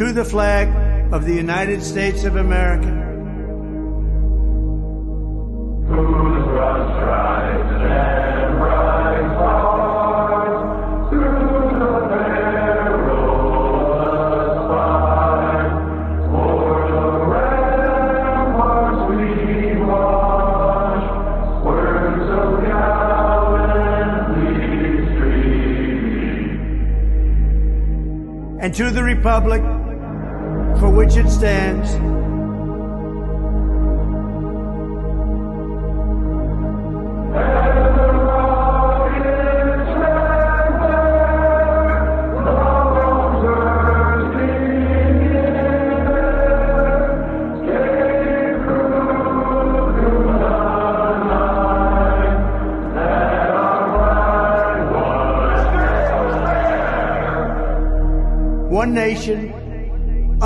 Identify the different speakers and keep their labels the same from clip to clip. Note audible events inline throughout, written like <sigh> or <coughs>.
Speaker 1: to the flag of the United States of America. and to the republic stands, one nation,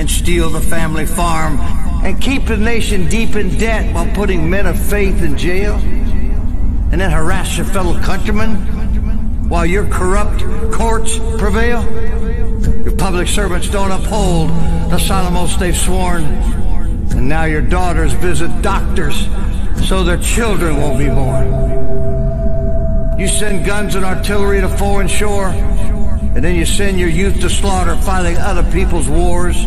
Speaker 2: and steal the family farm and keep the nation deep in debt while putting men of faith in jail and then harass your fellow countrymen while your corrupt courts prevail? Your public servants don't uphold the solemn oaths they've sworn. And now your daughters visit doctors so their children won't be born. You send guns and artillery to foreign shore and then you send your youth to slaughter fighting other people's wars?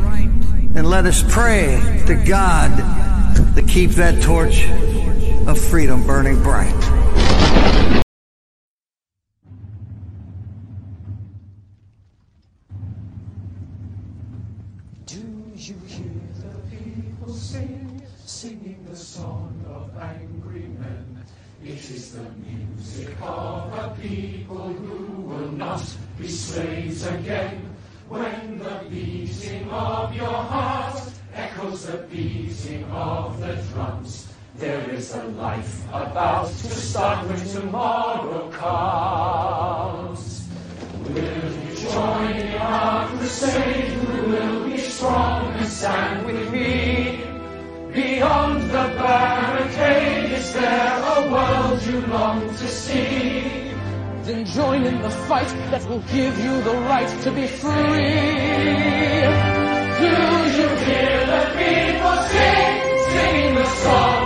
Speaker 2: And let us pray to God to keep that torch of freedom burning bright.
Speaker 3: Of your heart echoes the beating of the drums, there is a life about to start when tomorrow comes. Will you join in our crusade? Will be strong and stand with me? Beyond the barricade, is there a world you long to see?
Speaker 4: Then join in the fight that will give you the right to be free.
Speaker 3: Do you hear the people sing, singing the song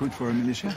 Speaker 5: recruit for a militia?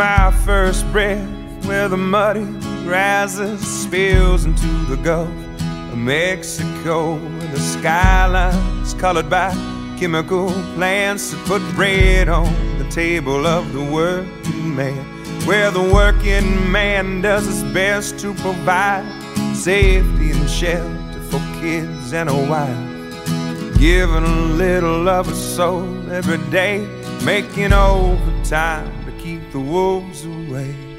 Speaker 6: My first breath where the muddy rises spills into the Gulf of Mexico. The skyline's colored by chemical plants that put bread on the table of the working man. Where the working man does his best to provide safety and shelter for kids and a wife. Giving a little of a soul every day, making overtime the wolves away.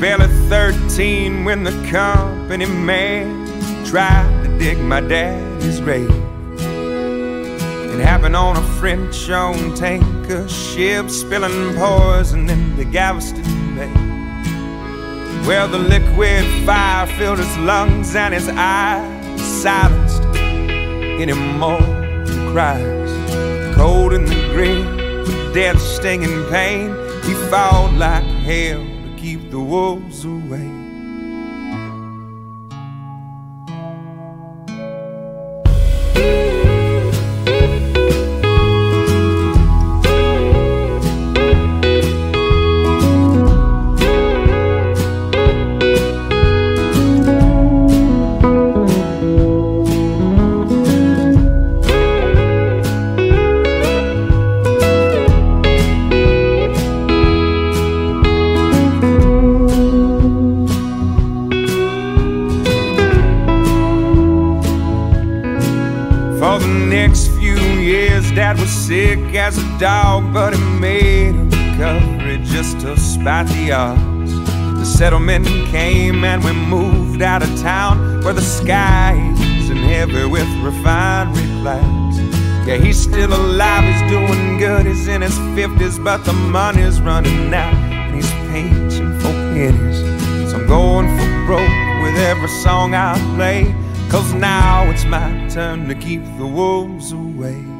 Speaker 6: Barely 13 when the company man tried to dig my daddy's grave. It happened on a French owned tanker ship spilling poison into Galveston Bay. Where the liquid fire filled his lungs and his eyes silenced any more cries. Cold in the grave, with death stinging pain, he fought like hell the wolves away. Dog, but he made a recovery just to spite the odds. The settlement came and we moved out of town where the sky isn't heavy with refinery clouds. Yeah, he's still alive, he's doing good, he's in his 50s, but the money's running out and he's painting for pennies. So I'm going for broke with every song I play. Cause now it's my turn to keep the wolves away.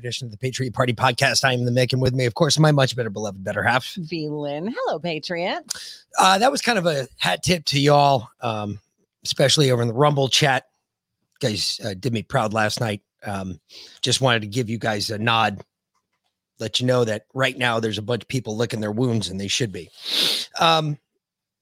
Speaker 7: Edition of the Patriot Party podcast. I am the Mick, and with me, of course, my much better beloved better half.
Speaker 8: V Lynn. Hello, Patriot.
Speaker 7: Uh, that was kind of a hat tip to y'all, um, especially over in the Rumble chat. guys uh, did me proud last night. Um, just wanted to give you guys a nod, let you know that right now there's a bunch of people licking their wounds, and they should be. Um,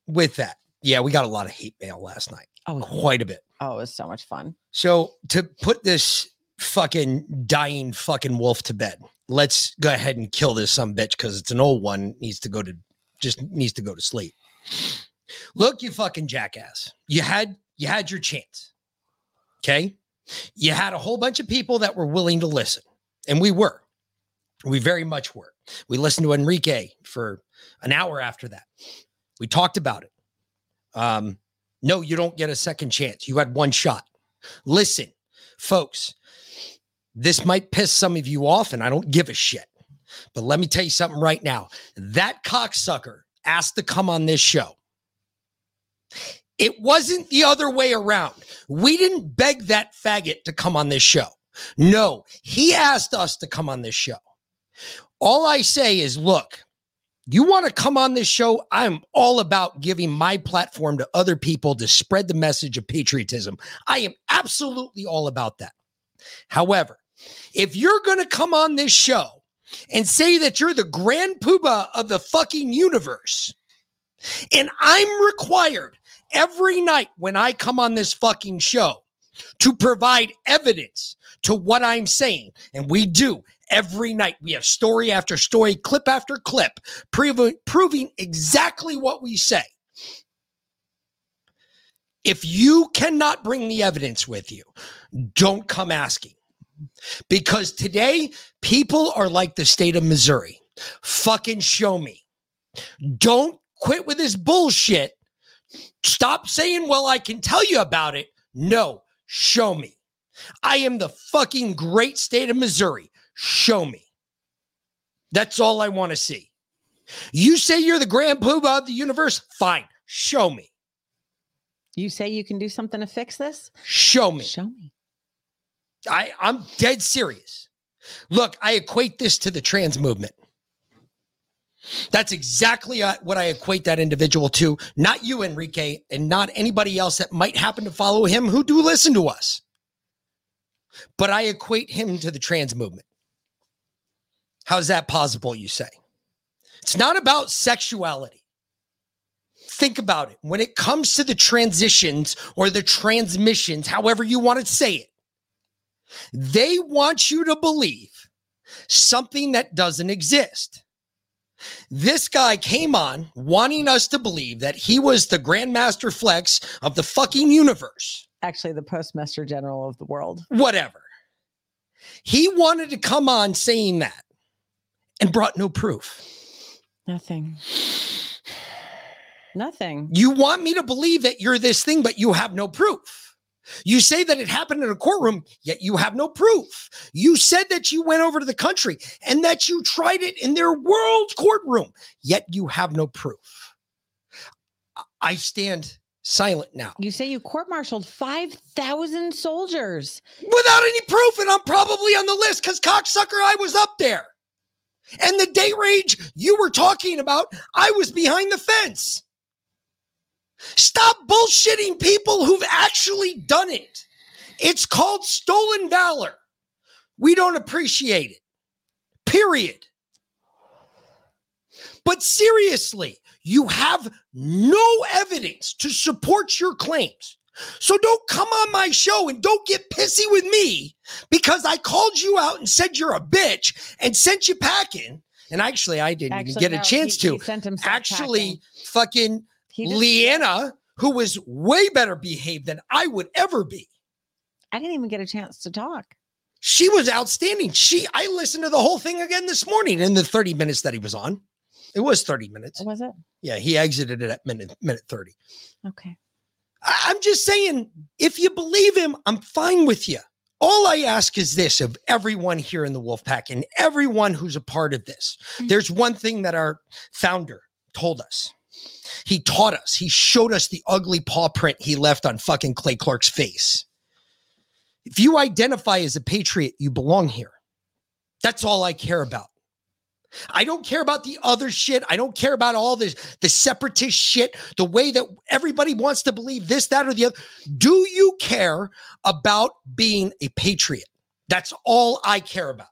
Speaker 7: with that, yeah, we got a lot of hate mail last night,
Speaker 8: Oh,
Speaker 7: quite a bit.
Speaker 8: oh, it was so much fun.
Speaker 7: So to put this fucking dying fucking wolf to bed, let's go ahead and kill this some bitch because it's an old one. Needs to go to just needs to go to sleep. Look, you fucking jackass. You had you had your chance. Okay. You had a whole bunch of people that were willing to listen. And we were. We very much were. We listened to Enrique for an hour after that. We talked about it. Um, no, you don't get a second chance. You had one shot. Listen, folks, this might piss some of you off, and I don't give a shit. But let me tell you something right now. That cocksucker asked to come on this show. It wasn't the other way around. We didn't beg that faggot to come on this show. No, he asked us to come on this show. All I say is look, you want to come on this show? I'm all about giving my platform to other people to spread the message of patriotism. I am absolutely all about that. However, if you're going to come on this show and say that you're the grand poobah of the fucking universe, and I'm required every night when I come on this fucking show to provide evidence to what I'm saying, and we do every night. We have story after story, clip after clip, proving, proving exactly what we say. If you cannot bring the evidence with you, don't come asking. Because today, people are like the state of Missouri. Fucking show me. Don't quit with this bullshit. Stop saying, well, I can tell you about it. No, show me. I am the fucking great state of Missouri. Show me. That's all I want to see. You say you're the grand poobah of the universe? Fine. Show me.
Speaker 8: You say you can do something to fix this?
Speaker 7: Show me.
Speaker 8: Show me.
Speaker 7: I, I'm dead serious. Look, I equate this to the trans movement. That's exactly uh, what I equate that individual to. Not you, Enrique, and not anybody else that might happen to follow him who do listen to us. But I equate him to the trans movement. How's that possible, you say? It's not about sexuality. Think about it. When it comes to the transitions or the transmissions, however you want to say it, they want you to believe something that doesn't exist. This guy came on wanting us to believe that he was the Grandmaster Flex of the fucking universe.
Speaker 8: Actually, the Postmaster General of the world.
Speaker 7: Whatever. He wanted to come on saying that and brought no proof.
Speaker 8: Nothing. Nothing.
Speaker 7: You want me to believe that you're this thing, but you have no proof. You say that it happened in a courtroom, yet you have no proof. You said that you went over to the country and that you tried it in their world courtroom, yet you have no proof. I- stand silent now
Speaker 8: You say you court martialed 5,000 soldiers.
Speaker 7: without any proof, and I'm probably on the list because cocksucker, I was up there. And the date rage you were talking about, I was behind the fence. Stop bullshitting people who've actually done it. It's called stolen valor. We don't appreciate it. Period. But seriously, you have no evidence to support your claims. So don't come on my show and don't get pissy with me because I called you out and said you're a bitch and sent you packing. And actually, I didn't
Speaker 8: Actually,
Speaker 7: even get
Speaker 8: no,
Speaker 7: a chance
Speaker 8: he-
Speaker 7: to.
Speaker 8: he
Speaker 7: actually,
Speaker 8: packing.
Speaker 7: fucking
Speaker 8: just-
Speaker 7: Leanna, who was way better behaved than I would ever be.
Speaker 8: I didn't even get a chance to talk.
Speaker 7: She was outstanding. She I listened to the whole thing again this morning in the 30 minutes that he was on. It was 30 minutes.
Speaker 8: Was it?
Speaker 7: Yeah, he exited it at minute minute 30.
Speaker 8: Okay.
Speaker 7: I- I'm just saying, if you believe him, I'm fine with you. All I ask is this of everyone here in the Wolfpack and everyone who's a part of this. Hmm. There's one thing that our founder told us. He taught us, he showed us the ugly paw print he left on fucking Clay Clark's face. If you identify as a patriot, you belong here. That's all I care about. I don't care about the other shit. I don't care about all this the separatist shit, the way that everybody wants to believe this, that, or the other. Do you care about being a patriot? That's all I care about.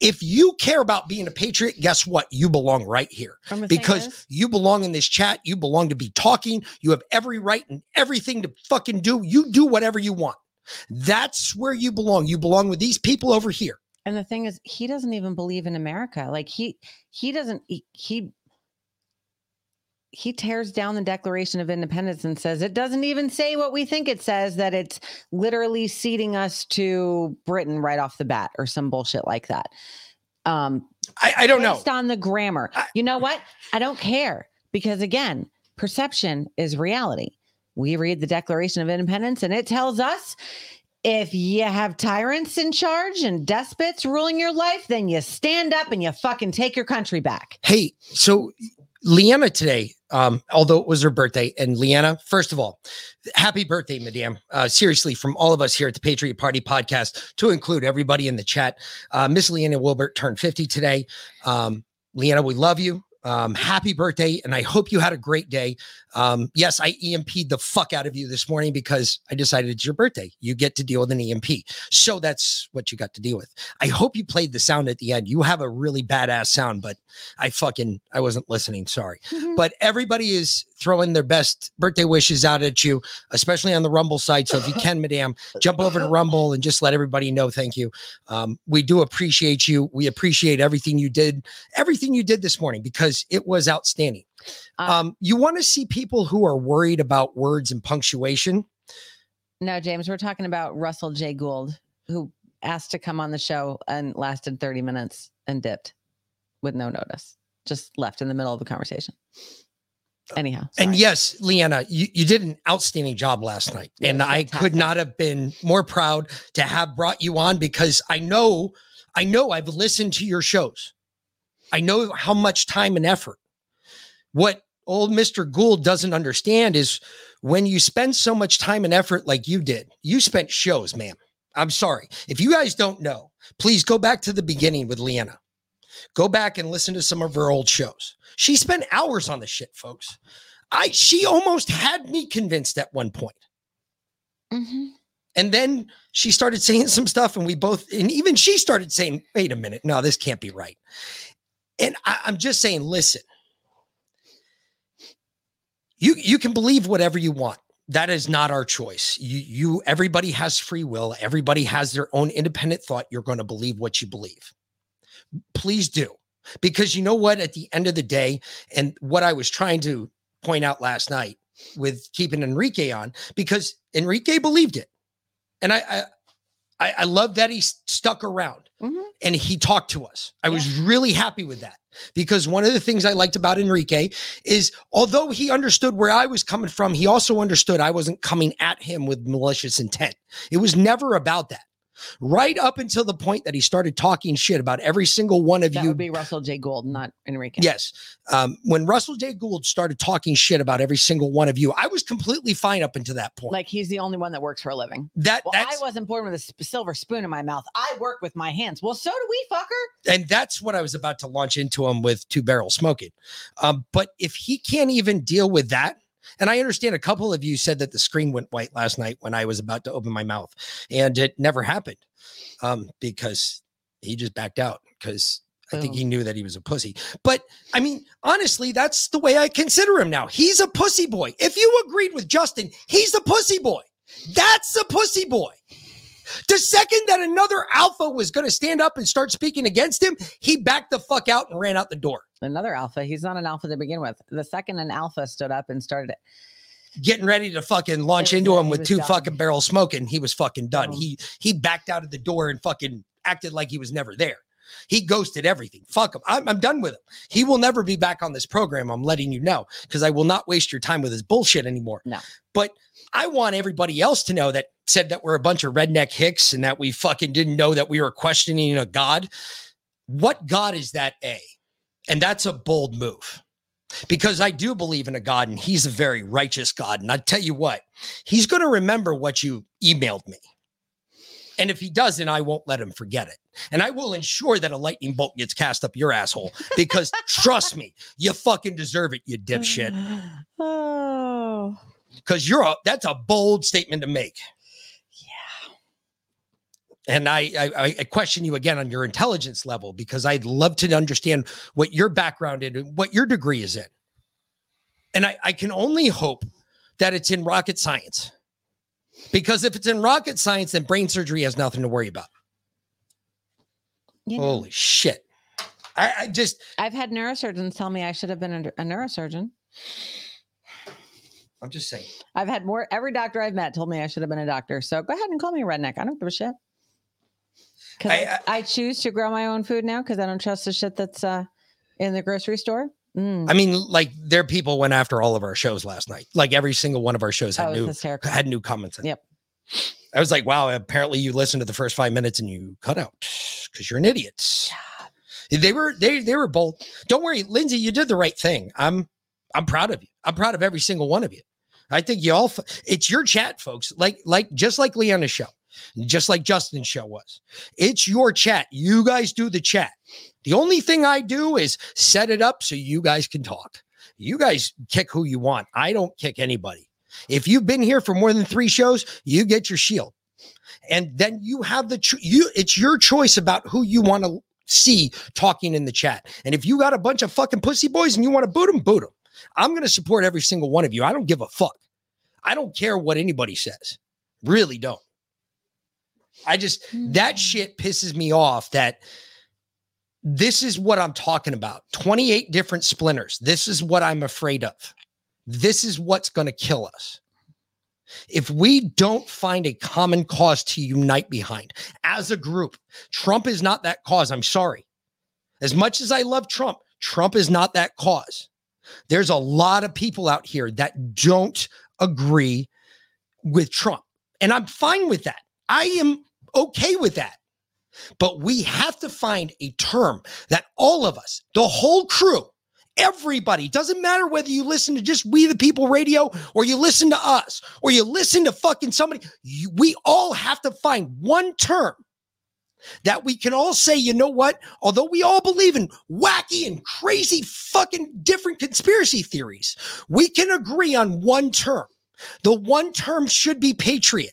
Speaker 7: If you care about being a patriot, guess what? You belong right here
Speaker 8: And the thing
Speaker 7: because you belong in this chat. You belong to be talking. You have every right and everything to fucking do. You do whatever you want. That's where you belong. You belong with these people over here.
Speaker 8: And the thing is, he doesn't even believe in America. Like he he doesn't he he, he tears down the Declaration of Independence and says it doesn't even say what we think it says, that it's literally ceding us to Britain right off the bat or some bullshit like that. Um
Speaker 7: I, I don't know.
Speaker 8: based on the grammar. you know what? I don't care because again, perception is reality. We read the Declaration of Independence and it tells us if you have tyrants in charge and despots ruling your life, then you stand up and you fucking take your country back.
Speaker 7: Hey, so Leanna today, um, although it was her birthday, and Leanna, first of all, happy birthday, madame. Uh, seriously, from all of us here at the Patriot Party podcast, to include everybody in the chat, uh, Miss Leanna Wilbert turned 50 today. Um, Leanna, we love you. Um, happy birthday, and I hope you had a great day. Um, yes, I EMP'd the fuck out of you this morning because I decided it's your birthday. You get to deal with an EMP. So that's what you got to deal with. I hope you played the sound at the end. You have a really badass sound, but I fucking I wasn't listening. Sorry. But everybody is throwing their best birthday wishes out at you, especially on the Rumble side. So if you can, madam, jump over to Rumble and just let everybody know thank you. Um, we do appreciate you. We appreciate everything you did, everything you did this morning because it was outstanding. Um, you want to see people who are worried about words and punctuation.
Speaker 8: No, James, we're talking about Russell J. Gould, who asked to come on the show and lasted 30 minutes and dipped with no notice, just left in the middle of the conversation. Anyhow,
Speaker 7: And yes, Leanna, you, you did an outstanding job last night. and I could not have been more proud to have brought you on because I know, I know I've listened to your shows. I know how much time and effort. What old Mr. Gould doesn't understand is when you spend so much time and effort like you did, you spent shows, ma'am. I'm sorry. If you guys don't know, please go back to the beginning with Leanna. Go back and listen to some of her old shows. She spent hours on the shit, folks. I she almost had me convinced at one point. Mm-hmm. And then she started saying some stuff, and we both, and even she started saying, wait a minute, no, this can't be right. And I, I'm just saying, listen, you you can believe whatever you want. That is not our choice. You you everybody has free will. Everybody has their own independent thought. You're going to believe what you believe. Please do. Because you know what at the end of the day and what I was trying to point out last night with keeping Enrique on because Enrique believed it. And I I I, I love that he stuck around mm-hmm. and he talked to us. I was really happy with that because one of the things I liked about Enrique is although he understood where I was coming from, he also understood I wasn't coming at him with malicious intent. It was never about that. Right up until the point that he started talking shit about every single one of
Speaker 8: that
Speaker 7: you
Speaker 8: would be Russell J. Gould, not Enrique.
Speaker 7: Yes. Um, when Russell J. Gould started talking shit about every single one of you, I was completely fine up until that point.
Speaker 8: Like he's the only one that works for a living.
Speaker 7: That
Speaker 8: well, I wasn't born with a sp- silver spoon in my mouth. I work with my hands. Well, so do we, fucker.
Speaker 7: and that's what I was about to launch into him with two barrel smoking. Um, but if he can't even deal with that, and I understand a couple of you said that the screen went white last night when I was about to open my mouth, and it never happened um, because he just backed out because I think he knew that he was a pussy. But I mean, honestly, that's the way I consider him now. He's a pussy boy. If you agreed with Justin, he's a pussy boy. That's a pussy boy. The second that another alpha was going to stand up and start speaking against him, he backed the fuck out and ran out the door.
Speaker 8: Another alpha. He's not an alpha to begin with. The second an alpha stood up and started
Speaker 7: Getting ready to fucking launch into him with two
Speaker 8: done.
Speaker 7: fucking barrels smoking, he was fucking done. Oh. He he backed out of the door and fucking acted like he was never there. He ghosted everything. Fuck him. I'm, I'm done with him. He will never be back on this program. I'm letting you know because I will not waste your time with his bullshit anymore.
Speaker 8: No.
Speaker 7: But I want everybody else to know that said that we're a bunch of redneck hicks and that we fucking didn't know that we were questioning a God. What God is that A? And that's a bold move because I do believe in a God and he's a very righteous God. And I tell you what, he's going to remember what you emailed me. And if he doesn't, I won't let him forget it. And I will ensure that a lightning bolt gets cast up your asshole because <laughs> trust me, you fucking deserve it, you dipshit. <sighs>
Speaker 8: Oh.
Speaker 7: Because you're a that's a bold statement to make. Yeah. And I, I I question you again on your intelligence level because I'd love to understand what your background is and what your degree is in. And I, I can only hope that it's in rocket science. Because if it's in rocket science, then brain surgery has nothing to worry about.
Speaker 8: Yeah.
Speaker 7: Holy shit. I, I just
Speaker 8: I've had neurosurgeons tell me I should have been a, a neurosurgeon.
Speaker 7: I'm just saying.
Speaker 8: I've had more. Every doctor I've met told me I should have been a doctor. So go ahead and call me a redneck. I don't give a shit. Because I, I, choose to grow my own food now because I don't trust the shit that's uh, in the grocery store. Mm.
Speaker 7: I mean, like their people went after all of our shows last night. Like every single one of our shows had
Speaker 8: Oh,
Speaker 7: new
Speaker 8: hysterical.
Speaker 7: had new comments. It.
Speaker 8: Yep.
Speaker 7: I was like, wow, apparently you listened to the first five minutes and you cut out because you're an idiot. They were they they were both. Don't worry, Lindsay, you did the right thing. I'm I'm proud of you. I'm proud of every single one of you. I think you all. It's your chat, folks. Like like just like Leanna's show, just like Justin's show was. It's your chat. You guys do the chat. The only thing I do is set it up so you guys can talk. You guys kick who you want. I don't kick anybody. If you've been here for more than three shows, you get your shield. And then you have the cho- you it's your choice about who you want to see talking in the chat. And if you got a bunch of fucking pussy boys and you want to boot them, boot them. I'm going to support every single one of you. I don't give a fuck. I don't care what anybody says. Really don't. I just that hmm. shit pisses me off that this is what I'm talking about. 28 different splinters. This is what I'm afraid of. This is what's going to kill us. If we don't find a common cause to unite behind as a group, Trump is not that cause. I'm sorry. As much as I love Trump, Trump is not that cause. There's a lot of people out here that don't agree with Trump. And I'm fine with that. I am okay with that. But we have to find a term that all of us, the whole crew, everybody, doesn't matter whether you listen to just We the People radio or you listen to us or you listen to fucking somebody, you, we all have to find one term that we can all say, you know what? Although we all believe in wacky and crazy fucking different conspiracy theories, we can agree on one term. The one term should be patriot.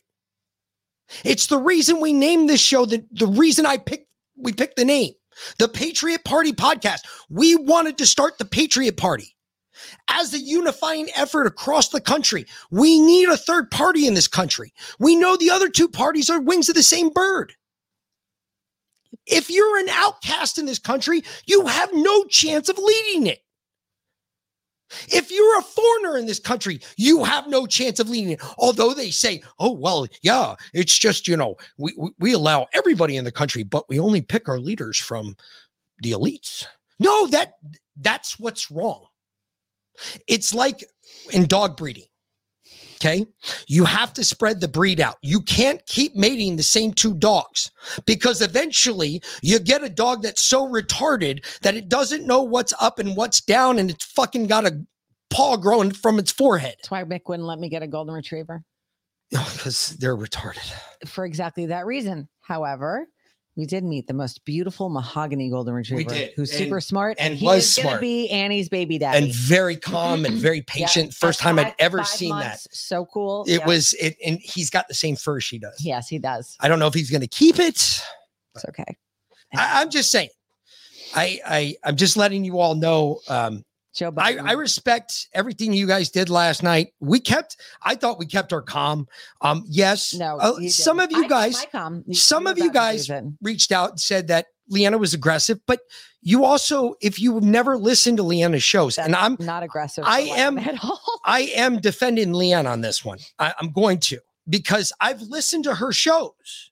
Speaker 7: It's the reason we named this show, the, the reason I picked we picked the name. The Patriot Party podcast. We wanted to start the Patriot Party as a unifying effort across the country. We need a third party in this country. We know the other two parties are wings of the same bird. If you're an outcast in this country, you have no chance of leading it. If you're a foreigner in this country, you have no chance of leading. Although they say, oh, well, yeah, it's just, you know, we, we, we allow everybody in the country, but we only pick our leaders from the elites. No, that that's what's wrong. It's like in dog breeding. Okay. You have to spread the breed out. You can't keep mating the same two dogs because eventually you get a dog that's so retarded that it doesn't know what's up and what's down and it's fucking got a paw growing from its forehead.
Speaker 8: That's why Mick wouldn't let me get a golden retriever <laughs>
Speaker 7: Because they're retarded.
Speaker 8: for exactly that reason. However, we did meet the most beautiful mahogany golden retriever
Speaker 7: did,
Speaker 8: who's super smart
Speaker 7: and
Speaker 8: he
Speaker 7: was
Speaker 8: gonna
Speaker 7: smart.
Speaker 8: be Annie's baby daddy.
Speaker 7: And very calm and very <clears throat> patient. First time I'd ever seen that.
Speaker 8: So cool.
Speaker 7: It
Speaker 8: Yeah.
Speaker 7: was it, and he's got the same fur she does.
Speaker 8: Yes, he does.
Speaker 7: I don't know if he's going to keep it.
Speaker 8: It's okay.
Speaker 7: I, I'm just saying. I, I I'm just letting you all know. Um,
Speaker 8: Joe
Speaker 7: I,
Speaker 8: Biden.
Speaker 7: I respect everything you guys did last night. We kept. I thought we kept our calm. Um, yes.
Speaker 8: No,
Speaker 7: uh, some of you guys.
Speaker 8: You-
Speaker 7: Some of you guys reached out and said that Leanna was aggressive, but you also, if you've never listened to Leanna's shows, and I'm
Speaker 8: not aggressive.
Speaker 7: I am
Speaker 8: Leanna <laughs> at all.
Speaker 7: I am defending Leanne on this one. I, I'm going to because I've listened to her shows.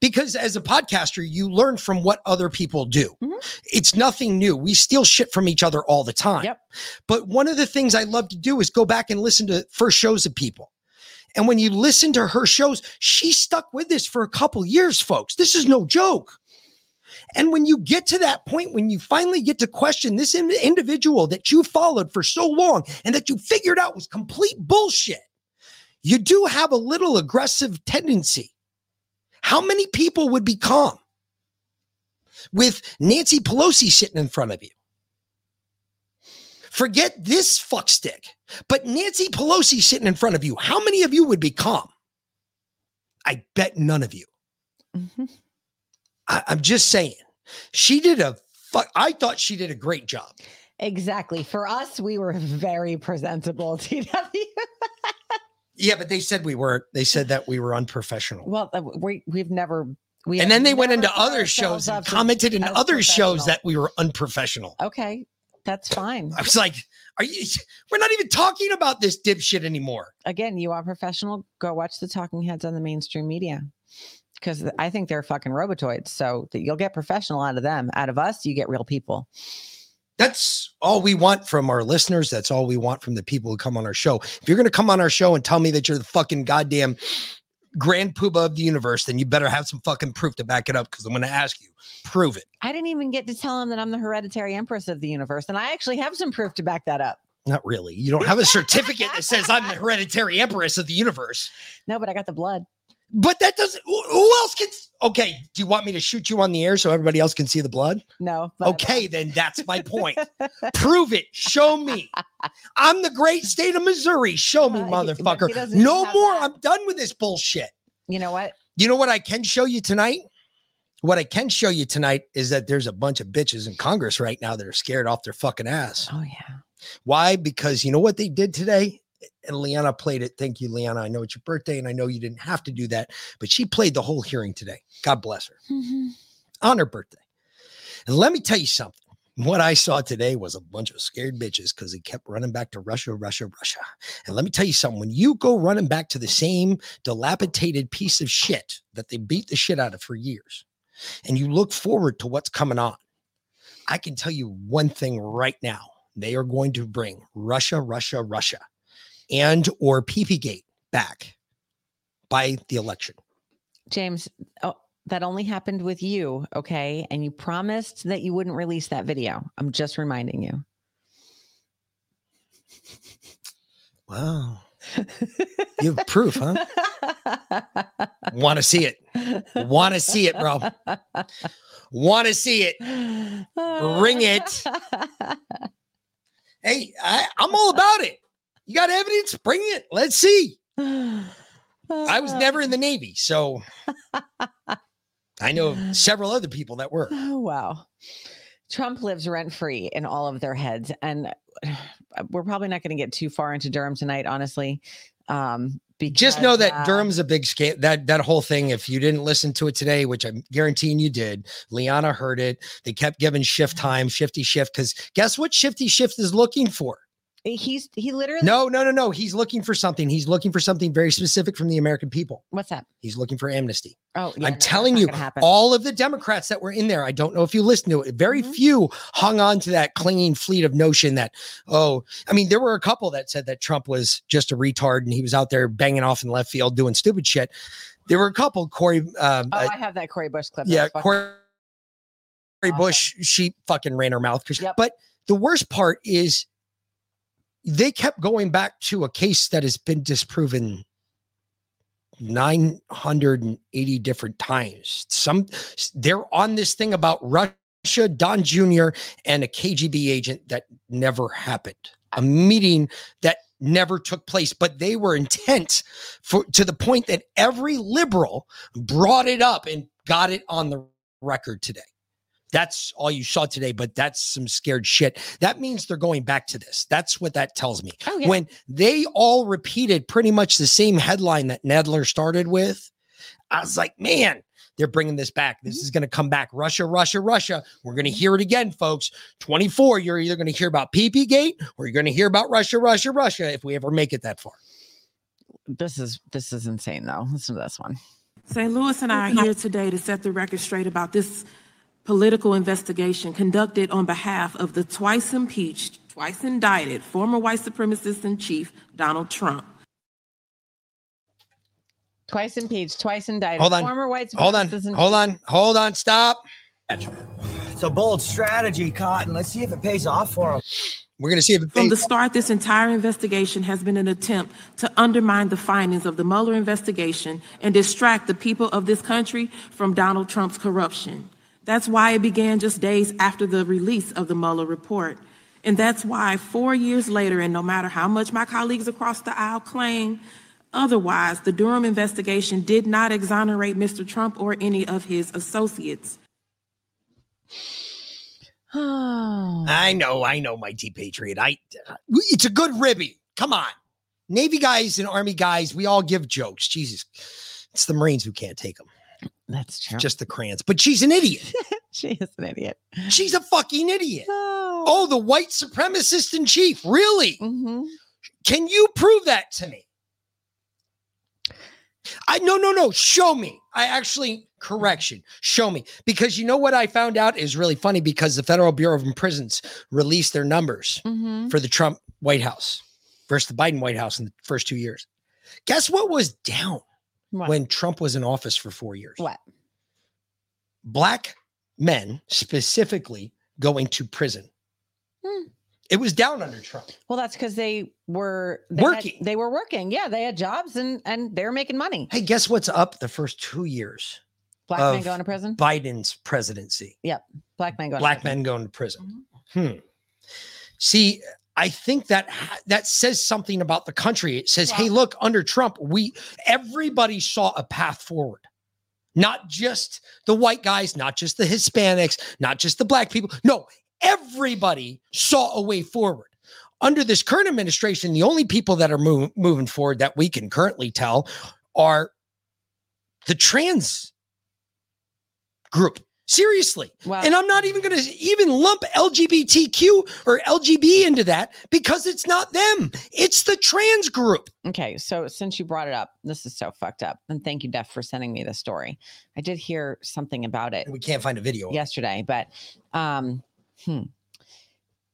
Speaker 7: Because as a podcaster, you learn from what other people do.
Speaker 8: Mm-hmm.
Speaker 7: It's nothing new. We steal shit from each other all the time.
Speaker 8: Yep.
Speaker 7: But one of the things I love to do is go back and listen to first shows of people. And when you listen to her shows, she stuck with this for a couple years, folks. This is no joke. And when you get to that point, when you finally get to question this in- individual that you followed for so long and that you figured out was complete bullshit, you do have a little aggressive tendency. How many people would be calm with Nancy Pelosi sitting in front of you? Forget this fuckstick, but Nancy Pelosi sitting in front of you. How many of you would be calm? I bet none of you.
Speaker 8: Mhm.
Speaker 7: I, I'm just saying. She did a fuck. I thought she did a great job.
Speaker 8: Exactly. For us, we were very presentable. <laughs> TW.
Speaker 7: Yeah, but they said we were. They said that we were unprofessional.
Speaker 8: well, we we've never. We
Speaker 7: and then they went into other shows and commented in other shows that we were unprofessional.
Speaker 8: Okay, that's fine.
Speaker 7: I was like, "Are you? We're not even talking about this dipshit anymore."
Speaker 8: Again, you are professional. Go watch the talking heads on the mainstream media because I think they're fucking robotoids. So that you'll get professional out of them. Out of us, you get real people.
Speaker 7: That's all we want from our listeners. That's all we want from the people who come on our show. If you're going to come on our show and tell me that you're the fucking goddamn grand poobah of the universe, then you better have some fucking proof to back it up because I'm going to ask you, prove it.
Speaker 8: I didn't even get to tell him that I'm the hereditary empress of the universe, and I actually have some proof to back that up.
Speaker 7: Not really. You don't have a certificate that says I'm the hereditary empress of the universe.
Speaker 8: No, but I got the blood.
Speaker 7: But that doesn't. Who else can? Okay. Do you want me to shoot you on the air so everybody else can see the blood?
Speaker 8: No.
Speaker 7: Okay, then that's my point. Prove it. Show me. I'm the great state of Missouri. Show me,
Speaker 8: Uh, he- he
Speaker 7: motherfucker. No more.
Speaker 8: that.
Speaker 7: I'm done with this bullshit.
Speaker 8: You know what?
Speaker 7: You know what I can show you tonight? What I can show you tonight is that there's a bunch of bitches in Congress right now that are scared off their fucking ass.
Speaker 8: Oh yeah.
Speaker 7: Why? Because you know what they did today? And Liana played it. Thank you, Liana. I know it's your birthday and I know you didn't have to do that, but she played the whole hearing today. God bless her mm-hmm. on her birthday. And let me tell you something. What I saw today was a bunch of scared bitches because they kept running back to Russia, Russia, Russia. And let me tell you something. When you go running back to the same dilapidated piece of shit that they beat the shit out of for years, and you look forward to what's coming on, I can tell you one thing right now. They are going to bring Russia, Russia, Russia, and or PP-gate back by the election.
Speaker 8: James, oh, that only happened with you, okay? And you promised that you wouldn't release that video. I'm just reminding you.
Speaker 7: Wow. You have proof, huh? <laughs> Want to see it. Want to see it, bro. Want to see it. Bring it. <laughs> Hey, I, I'm all about it. You got evidence? Bring it. Let's see. I was never in the <sighs> Navy, so I know several other people that were.
Speaker 8: Oh, wow. Trump lives rent free in all of their heads. And we're probably not going to get too far into Durham tonight, honestly. Um,
Speaker 7: Just know that
Speaker 8: uh,
Speaker 7: Durham's a big scam. That that whole thing. If you didn't listen to it today, which I'm guaranteeing you did, Liana heard it. They kept giving shift time, shifty shift. Because guess what? Shifty shift is looking for.
Speaker 8: He's he literally
Speaker 7: No, no, no, no. He's looking for something. He's looking for something very specific from the American people.
Speaker 8: What's that?
Speaker 7: He's looking for amnesty.
Speaker 8: Oh, yeah,
Speaker 7: I'm
Speaker 8: no,
Speaker 7: telling you,
Speaker 8: not gonna happen.
Speaker 7: all of the Democrats that were in there, I don't know if you listened to it, very
Speaker 8: Mm-hmm.
Speaker 7: few hung on to that clinging fleet of notion that, oh, I mean, there were a couple that said that Trump was just a retard and he was out there banging off in left field doing stupid shit. There were a couple, Cori, um,
Speaker 8: Oh,
Speaker 7: uh,
Speaker 8: I have that Cori Bush clip.
Speaker 7: Yeah, Cori, Cori Bush, she fucking ran her mouth.
Speaker 8: Yep.
Speaker 7: But the worst part is they kept going back to a case that has been disproven 980 different times. Some they're on this thing about Russia, Don Jr., and a KGB agent that never happened. A meeting that never took place, but they were intent for to the point that every liberal brought it up and got it on the record today. That's all you saw today, but that's some scared shit. That means they're going back to this. That's what that tells me.
Speaker 8: Oh, yeah.
Speaker 7: When they all repeated pretty much the same headline that Nadler started with, I was like, man, they're bringing this back. This
Speaker 8: Mm-hmm.
Speaker 7: is going to come back. Russia, Russia, Russia. We're going to hear it again, folks. 24, you're either going to hear about PP Gate or you're going to hear about Russia, Russia, Russia if we ever make it that far.
Speaker 8: This is this is insane though. Listen to this one.
Speaker 9: St. Louis and I are here today to set the record straight about this political investigation conducted on behalf of the twice impeached, twice indicted former white supremacist in chief, Donald Trump.
Speaker 8: Twice impeached, twice indicted.
Speaker 7: Hold on.
Speaker 8: Former white
Speaker 7: Hold on. Hold on. Hold on. Stop.
Speaker 10: It's a bold strategy, Cotton. Let's see if it pays off for him.
Speaker 7: We're going to see if it pays
Speaker 9: From the start, this entire investigation has been an attempt to undermine the findings of the Mueller investigation and distract the people of this country from Donald Trump's corruption. That's why it began just days after the release of the Mueller report. And that's why four years later, and no matter how much my colleagues across the aisle claim otherwise, the Durham investigation did not exonerate Mr. Trump or any of his associates. <sighs>
Speaker 7: I know, I know, T Patriot. I uh, it's a good ribby. Come on. Navy guys and Army guys, we all give jokes. Jesus. It's the Marines who can't take them.
Speaker 8: That's true.
Speaker 7: Just the crayons. But she's an idiot. <laughs>
Speaker 8: she is an idiot.
Speaker 7: She's a fucking idiot. Oh, the white supremacist in chief. Really?
Speaker 8: Mm-hmm.
Speaker 7: Can you prove that to me? I no no no. Show me. I actually correction. Show me because you know what I found out is really funny because the Federal Bureau of Prisons released their numbers
Speaker 8: Mhm.
Speaker 7: for the Trump White House versus the Biden White House in the first two years. Guess what was down
Speaker 8: What?
Speaker 7: when Trump was in office for four years?
Speaker 8: What?
Speaker 7: Black men specifically going to prison.
Speaker 8: Hmm.
Speaker 7: It was down under Trump.
Speaker 8: Well, that's because they were they had-
Speaker 7: Working.
Speaker 8: they were working. Yeah, they had jobs and and they were making money.
Speaker 7: Hey, guess what's up the first two years?
Speaker 8: Black men going to prison.
Speaker 7: Biden's presidency.
Speaker 8: Yep, black men going.
Speaker 7: Black
Speaker 8: to prison.
Speaker 7: men going to prison. Hmm. See, I think that ha- that says something about the country. It says, "Hey, look, under Trump, we everybody saw a path forward. Not just the white guys, not just the Hispanics, not just the black people. No, everybody saw a way forward." Under this current administration, the only people that are mov- moving forward that we can currently tell are the trans group. Seriously.
Speaker 8: Wow.
Speaker 7: And I'm not even going to even lump LGBTQ or LGB into that because it's not them. It's the trans group.
Speaker 8: Okay, so since you brought it up, this is so fucked up. And thank you, Def, for sending me the story. I did hear something about it
Speaker 7: We can't find a video.
Speaker 8: yesterday, but um, hmm,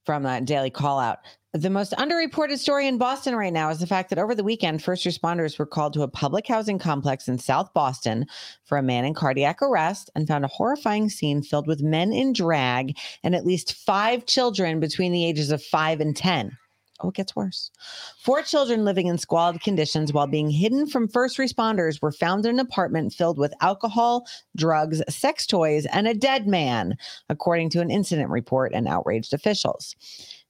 Speaker 8: from that daily call out. The most underreported story in Boston right now is the fact that over the weekend, first responders were called to a public housing complex in South Boston for a man in cardiac arrest and found a horrifying scene filled with men in drag and at least five children between the ages of five and 10. Oh, it gets worse. Four children living in squalid conditions while being hidden from first responders were found in an apartment filled with alcohol, drugs, sex toys, and a dead man, according to an incident report and outraged officials.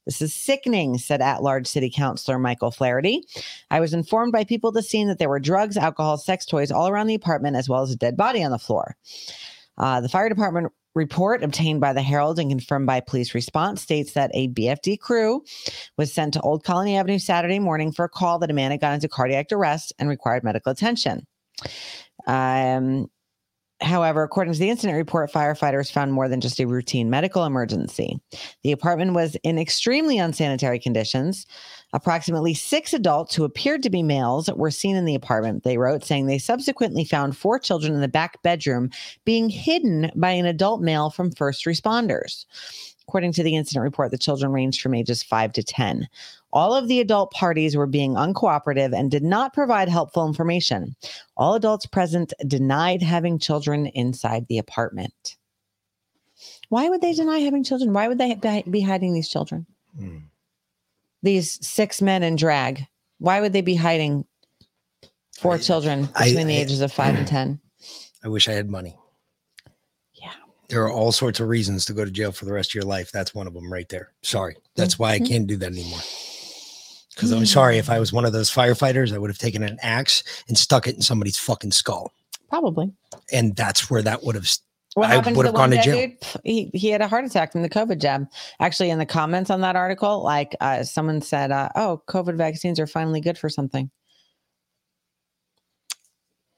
Speaker 8: This is sickening, said at large city councilor Michael Flaherty. I was informed by people at the scene that there were drugs, alcohol, sex toys all around the apartment, as well as a dead body on the floor. Uh, the fire department report obtained by the Herald and confirmed by police response states that a BFD crew was sent to Old Colony Avenue Saturday morning for a call that a man had gone into cardiac arrest and required medical attention. Um, however, according to the incident report, firefighters found more than just a routine medical emergency. The apartment was in extremely unsanitary conditions. Approximately six adults who appeared to be males were seen in the apartment, they wrote, saying they subsequently found four children in the back bedroom being hidden by an adult male from first responders. According to the incident report, the children ranged from ages 5 to 10. All of the adult parties were being uncooperative and did not provide helpful information. All adults present denied having children inside the apartment. Why would they deny having children? Why would they be- hiding these children? Hmm. These six men in drag. Why would they be hiding four children
Speaker 7: I-
Speaker 8: between the
Speaker 7: I-
Speaker 8: ages of 5 and 10? <clears throat>
Speaker 7: I wish I had money.
Speaker 8: Yeah.
Speaker 7: There are all sorts of reasons to go to jail for the rest of your life. That's one of them right there. Sorry. That's mm-hmm. why I can't do that anymore. Because I'm sorry, if I was one of those firefighters, I would have taken an axe and stuck it in somebody's fucking skull.
Speaker 8: Probably.
Speaker 7: And that's where that would have, s-
Speaker 8: What
Speaker 7: I
Speaker 8: happened
Speaker 7: would
Speaker 8: to
Speaker 7: have
Speaker 8: the
Speaker 7: gone
Speaker 8: one
Speaker 7: to jail.
Speaker 8: He, he had a heart attack from the COVID jab. Actually, in the comments on that article, like uh, someone said, uh, "Oh, COVID vaccines are finally good for something."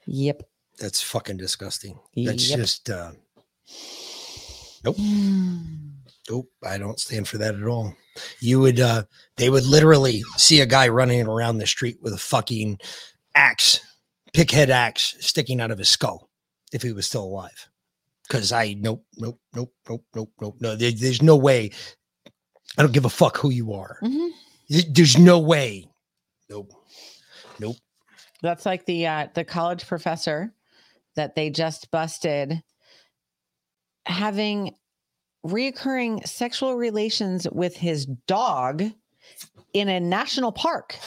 Speaker 8: Yep.
Speaker 7: That's fucking disgusting. That's
Speaker 8: Yep.
Speaker 7: just, uh, <sighs> nope. Nope. I don't stand for that at all. You would, uh, they would literally see a guy running around the street with a fucking axe, pickhead axe sticking out of his skull if he was still alive. Cause I, nope, nope, nope, nope, nope, nope. No, there- there's no way. I don't give a fuck who you are.
Speaker 8: Mhm.
Speaker 7: There's no way. Nope. Nope.
Speaker 8: That's like the uh, the college professor that they just busted having reoccurring sexual relations with his dog in a national park.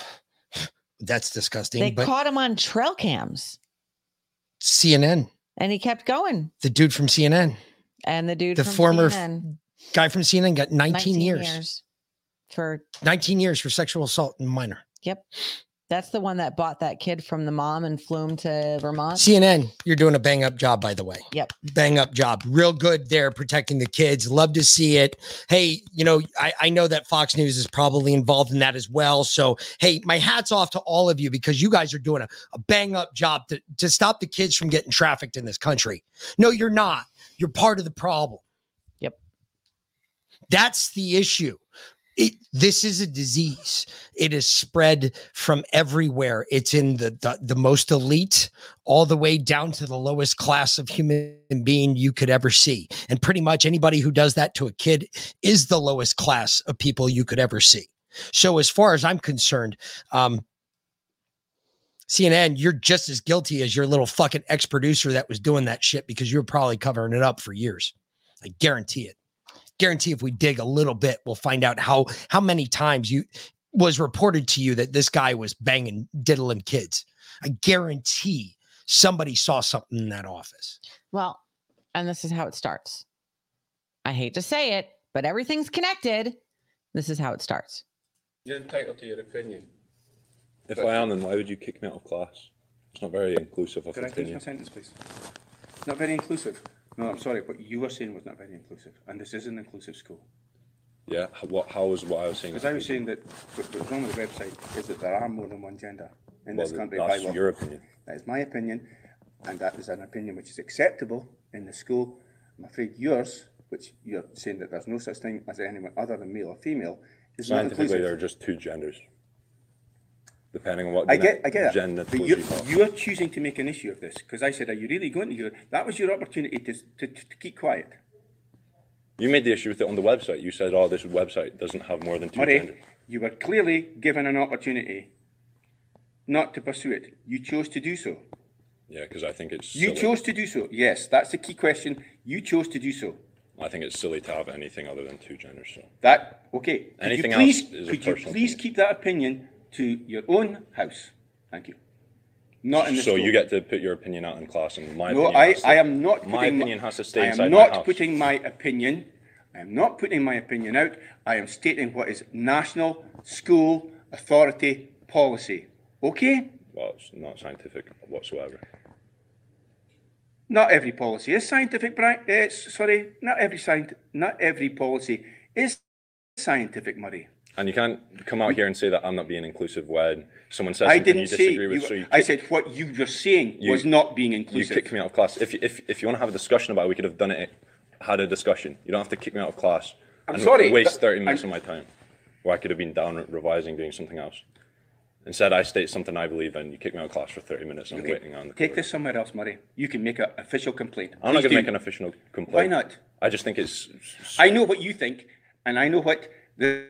Speaker 7: That's disgusting.
Speaker 8: They caught him on trail cams
Speaker 7: CNN,
Speaker 8: and he kept going.
Speaker 7: the dude from CNN,
Speaker 8: And the dude
Speaker 7: the former
Speaker 8: CNN,
Speaker 7: guy from CNN got 19, years.
Speaker 8: for
Speaker 7: 19 years for sexual assault in minor.
Speaker 8: yep. That's the one that bought that kid from the mom and flew him to Vermont.
Speaker 7: CNN, you're doing a bang up job, by the way.
Speaker 8: Yep.
Speaker 7: Bang up job. Real good there protecting the kids. Love to see it. Hey, you know, I, I know that Fox News is probably involved in that as well. So, hey, my hat's off to all of you because you guys are doing a, a bang up job to, to stop the kids from getting trafficked in this country. No, you're not. You're part of the problem.
Speaker 8: Yep.
Speaker 7: That's the issue. It, this is a disease. It is spread from everywhere. It's in the, the the most elite, all the way down to the lowest class of human being you could ever see. And pretty much anybody who does that to a kid is the lowest class of people you could ever see. So, as far as I'm concerned, um, CNN, you're just as guilty as your little fucking ex producer that was doing that shit because you were probably covering it up for years. I guarantee it. Guarantee if we dig a little bit, we'll find out how how many times you was reported to you that this guy was banging diddling kids. I guarantee somebody saw something in that office.
Speaker 8: Well, and this is how it starts. I hate to say it, but everything's connected. This is how it starts.
Speaker 10: You're entitled to your opinion.
Speaker 11: If I am, then why would you kick me out of class? It's not very inclusive of
Speaker 10: Could I finish my sentence, please? Not very inclusive. No, I'm sorry, what you were saying was not very inclusive, and this is an inclusive school.
Speaker 11: Yeah, h- what? How was what I was saying?
Speaker 10: Because I was saying that what- what's wrong with the website is that there are more than one gender in
Speaker 11: Well,
Speaker 10: this country.
Speaker 11: that's
Speaker 10: by law.
Speaker 11: your opinion.
Speaker 10: That is my opinion, and that is an opinion which is acceptable in the school. I'm afraid yours, which you're saying that there's no such thing as anyone other than male or female, is not
Speaker 11: Scientifically, there are just two genders, depending on what
Speaker 10: I get, I get
Speaker 11: gen-
Speaker 10: it. But you,
Speaker 11: you have.
Speaker 10: you are choosing to make an issue of this because I said, "Are you really going to?" Hear? That was your opportunity to, to, to keep quiet.
Speaker 11: You made the issue with it on the website. You said, "Oh, this website doesn't have more than two
Speaker 10: Murray,
Speaker 11: genders."
Speaker 10: you were clearly given an opportunity not to pursue it. You chose to do so.
Speaker 11: Yeah, because I think it's.
Speaker 10: You
Speaker 11: silly.
Speaker 10: chose to do so. Yes, that's the key question. You chose to do so.
Speaker 11: I think it's silly to have anything other than two genders. So
Speaker 10: That okay? Could
Speaker 11: Anything
Speaker 10: you
Speaker 11: else
Speaker 10: please,
Speaker 11: a
Speaker 10: could you please keep that opinion to your own house? Thank you. Not in the
Speaker 11: so
Speaker 10: school.
Speaker 11: you get to put your opinion out in class, and my
Speaker 10: no,
Speaker 11: opinion.
Speaker 10: I,
Speaker 11: has to-
Speaker 10: I am not.
Speaker 11: My
Speaker 10: putting
Speaker 11: opinion has to stay
Speaker 10: I am
Speaker 11: inside my
Speaker 10: not
Speaker 11: house.
Speaker 10: putting my opinion. I am not putting my opinion out. I am stating what is national school authority policy. Okay?
Speaker 11: Well, it's not scientific whatsoever.
Speaker 10: Not every policy is scientific, Brian. Uh, sorry, not every scient- not every policy is scientific, Murray.
Speaker 11: And you can't come out here and say that I'm not being inclusive when someone says
Speaker 10: I
Speaker 11: something you
Speaker 10: didn't say.
Speaker 11: disagree with.
Speaker 10: you-
Speaker 11: so you
Speaker 10: I
Speaker 11: kick-
Speaker 10: said what you were saying
Speaker 11: you-
Speaker 10: was not being inclusive.
Speaker 11: you
Speaker 10: inclusive.
Speaker 11: kick me out of class. If you, if if you want to have a discussion about it, we could have done it. Had a discussion. You don't have to kick me out of class.
Speaker 10: I'm
Speaker 11: and
Speaker 10: sorry,
Speaker 11: Waste thirty minutes
Speaker 10: I'm-
Speaker 11: of my time, where I could have been down revising, doing something else. Instead, I state something I believe in. You kick me out of class for thirty minutes. and I'm
Speaker 10: Okay,
Speaker 11: waiting on the.
Speaker 10: Take this somewhere else, Murray. You can make an official complaint.
Speaker 11: I'm not going to make an official complaint.
Speaker 10: Why not?
Speaker 11: I just think it's.
Speaker 10: I know what you think, and I know what the,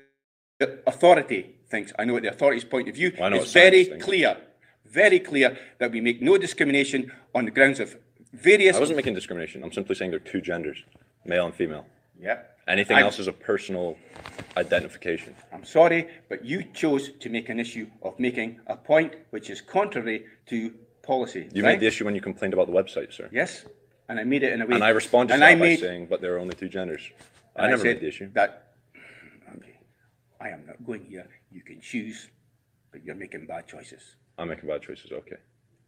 Speaker 10: the authority thinks. I know what the authority's point of view
Speaker 11: I know
Speaker 10: is. Very
Speaker 11: thinks.
Speaker 10: clear, very clear that we make no discrimination on the grounds of various.
Speaker 11: I wasn't making discrimination. I'm simply saying there are two genders, male and female.
Speaker 10: Yeah.
Speaker 11: Anything
Speaker 10: I'm-
Speaker 11: else is a personal identification.
Speaker 10: I'm sorry, but you chose to make an issue of making a point which is contrary to policy.
Speaker 11: You
Speaker 10: right?
Speaker 11: made the issue when you complained about the website, sir.
Speaker 10: Yes, and I made it in a way.
Speaker 11: And I responded
Speaker 10: and
Speaker 11: to
Speaker 10: I
Speaker 11: that
Speaker 10: made,
Speaker 11: by saying, but there are only two genders.
Speaker 10: and
Speaker 11: I never made the issue.
Speaker 10: That I am not going here. You can choose, but you're making bad choices.
Speaker 11: I'm making bad choices. Okay.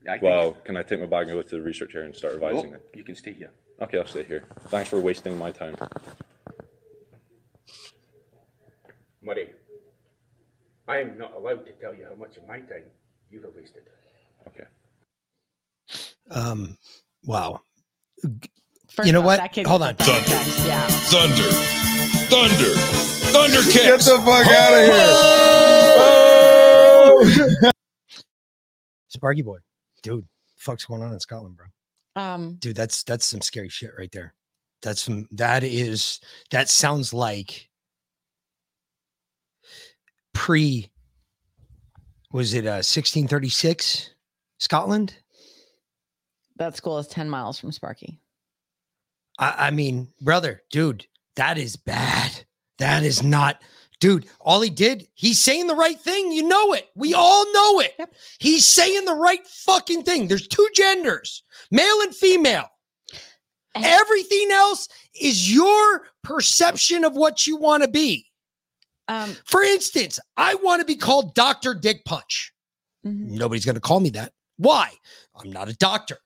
Speaker 10: I think-
Speaker 11: Well, can I take my bag and go to the research area and start revising
Speaker 10: No,
Speaker 11: it?
Speaker 10: you can stay here.
Speaker 11: Okay, I'll stay here. Thanks for wasting my time.
Speaker 10: Murray, I am not allowed to tell you how much of my time you have wasted.
Speaker 11: Okay.
Speaker 7: Um, wow.
Speaker 8: First
Speaker 7: you know
Speaker 8: off,
Speaker 7: what?
Speaker 8: that kid
Speaker 7: Hold
Speaker 8: was
Speaker 7: on.
Speaker 8: pathetic. Yeah.
Speaker 12: Thunder. Thunder. Thunder kicks.
Speaker 13: Get the fuck out of here. <laughs>
Speaker 7: Sparky boy, dude, fuck's going on in Scotland, bro?
Speaker 8: Um,
Speaker 7: Dude, that's that's some scary shit right there. That's some that is that sounds like pre was it uh 1636 Scotland?
Speaker 8: that school is 10 miles from Sparky.
Speaker 7: I, I mean, brother, dude, That is bad. That is not, dude. All he did, he's saying the right thing. You know it. We all know it. He's saying the right fucking thing. There's two genders, male and female. Everything else is your perception of what you want to be.
Speaker 8: Um,
Speaker 7: For instance, I want to be called Dr. Dick Punch.
Speaker 8: Mm-hmm.
Speaker 7: Nobody's going to call me that. Why? I'm not a doctor.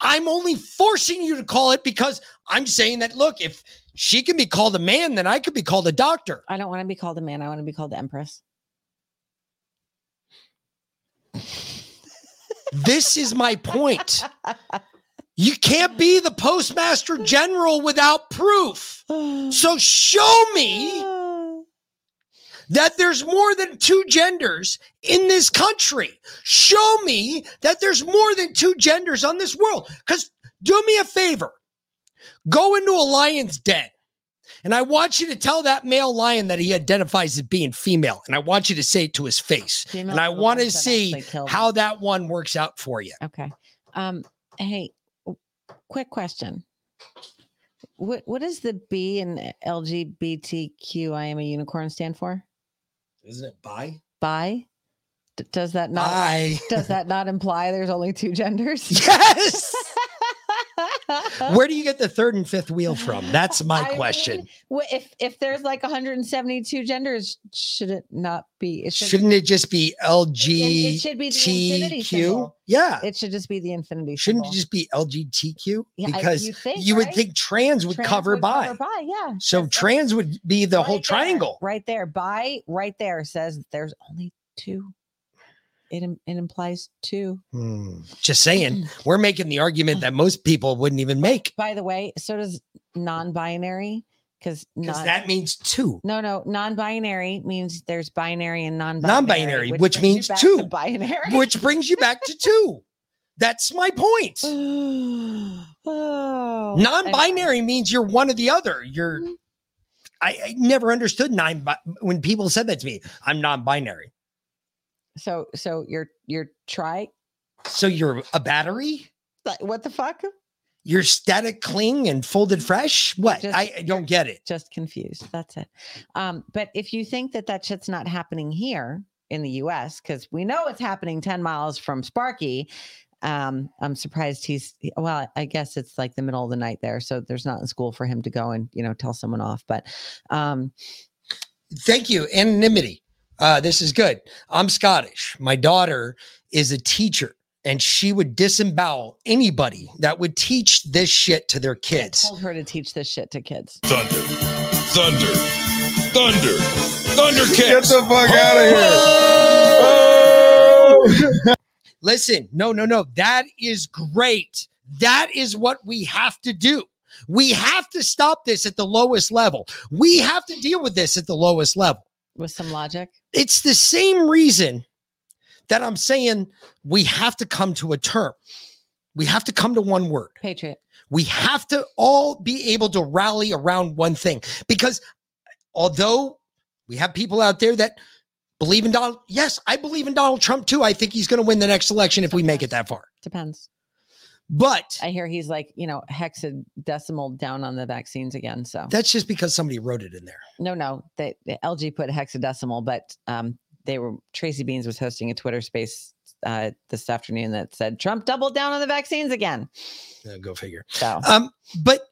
Speaker 7: I'm only forcing you to call it because I'm saying that, look, if she can be called a man, then I could be called a doctor.
Speaker 8: I don't want to be called a man. I want to be called the Empress.
Speaker 7: This is my point. You can't be the postmaster general without proof. So show me that there's more than two genders in this country. Show me that there's more than two genders on this world. Because do me a favor go into a lion's den. And I want you to tell that male lion that he identifies as being female. And I want you to say it to his face.
Speaker 8: Females
Speaker 7: and I want to see how that one works out for you.
Speaker 8: Okay. Um, hey, quick question. What what does the B in LGBTQ I am a unicorn stand for?
Speaker 7: Isn't it bi?
Speaker 8: Bi? D- does that not
Speaker 7: Bi.
Speaker 8: does that not imply there's only two genders? <laughs>
Speaker 7: Yes. Where do you get the third and fifth wheel from? That's my
Speaker 8: I
Speaker 7: question.
Speaker 8: Wh- if if there's like 172 genders, should it not be? It should,
Speaker 7: Shouldn't it just be
Speaker 8: it should be the infinity
Speaker 7: LGBTQ?
Speaker 8: symbol.
Speaker 7: Yeah.
Speaker 8: It should just be the infinity.
Speaker 7: Shouldn't it just be LGBTQ?
Speaker 8: Yeah, I-
Speaker 7: because
Speaker 8: you'd think,
Speaker 7: you would think trans would
Speaker 8: Trans
Speaker 7: cover
Speaker 8: would
Speaker 7: by.
Speaker 8: cover yeah.
Speaker 7: So trans would be the whole
Speaker 8: there,
Speaker 7: triangle.
Speaker 8: right there. By right there says there's only two. It it implies two.
Speaker 7: Hmm. Just saying, <clears throat> we're making the argument that most people wouldn't even make.
Speaker 8: By the way, so does non-binary because
Speaker 7: Because that means two.
Speaker 8: No, no, non-binary means there's binary and non-binary.
Speaker 7: Non-binary, which,
Speaker 8: you
Speaker 7: means two.
Speaker 8: binary.
Speaker 7: Which brings you back to two. That's my point. <sighs>
Speaker 8: oh,
Speaker 7: Non-binary means you're one or the other. You're.
Speaker 8: Mm-hmm.
Speaker 7: I, I never understood non when people said that to me. I'm non-binary.
Speaker 8: So so you're you're tri.
Speaker 7: So you're a battery.
Speaker 8: Like, what the fuck?
Speaker 7: You're static cling and folded fresh. What?
Speaker 8: Just-
Speaker 7: I, I don't get it.
Speaker 8: Just confused. That's it. Um, but if you think that that shit's not happening here in the U.S., because we know it's happening ten miles from Sparky. Um, I'm surprised he's well. I guess it's like the middle of the night there, so there's not in school for him to go and you know tell someone off. But um,
Speaker 7: Thank you. Anonymity. Uh, this is good. I'm Scottish. My daughter is a teacher, and she would disembowel anybody that would teach this shit to their kids.
Speaker 8: told her to teach this shit to kids.
Speaker 12: Thunder. Thunder. Thunder. Thunder
Speaker 13: Get the fuck out of here. <laughs>
Speaker 7: Listen, no, no, no. That is great. That is what we have to do. We have to stop this at the lowest level. We have to deal with this at the lowest level.
Speaker 8: With some logic.
Speaker 7: It's the same reason that I'm saying we have to come to a term. We have to come to one word.
Speaker 8: Patriot.
Speaker 7: We have to all be able to rally around one thing because although we have people out there that believe in Donald, yes, I believe in Donald Trump too. I think he's going to win the next election if we make it that far.
Speaker 8: Depends.
Speaker 7: But
Speaker 8: I hear he's like, you know, hexadecimal down on the vaccines again. So
Speaker 7: that's just because somebody wrote it in there.
Speaker 8: no, no, they, the LG put hexadecimal, but um, they were Tracy Beanz was hosting a Twitter space uh, this afternoon that said Trump doubled down on the vaccines again.
Speaker 7: Uh, go figure.
Speaker 8: So
Speaker 7: Um, but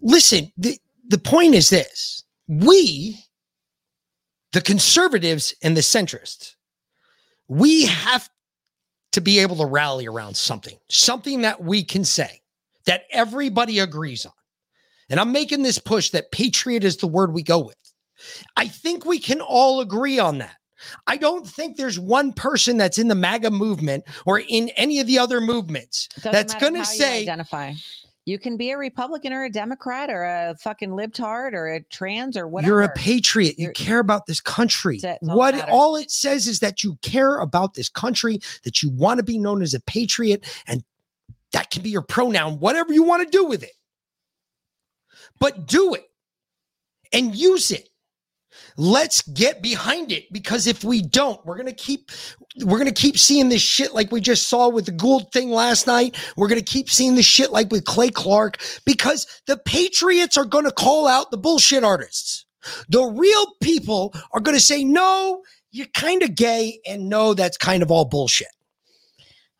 Speaker 7: listen, the, the point is this we, the conservatives and the centrists, we have to be able to rally around something, something that we can say that everybody agrees on. And I'm making this push that patriot is the word we go with. I think we can all agree on that. I don't think there's one person that's in the MAGA movement or in any of the other movements
Speaker 8: Doesn't
Speaker 7: that's going to say,
Speaker 8: identify. You can be a Republican or a Democrat or a fucking libtard or a trans or whatever.
Speaker 7: You're a patriot. You
Speaker 8: You're-
Speaker 7: care about this country.
Speaker 8: It. All
Speaker 7: What all it says is that you care about this country, that you want to be known as a patriot, and that can be your pronoun, whatever you want to do with it. But do it and use it Let's get behind it because if we don't, we're gonna keep we're gonna keep seeing this shit like we just saw with the Gould thing last night. We're gonna keep seeing this shit like with Clay Clark because the Patriots are gonna call out the bullshit artists. The real people are gonna say, no, you're kind of gay, and no, that's kind of all bullshit.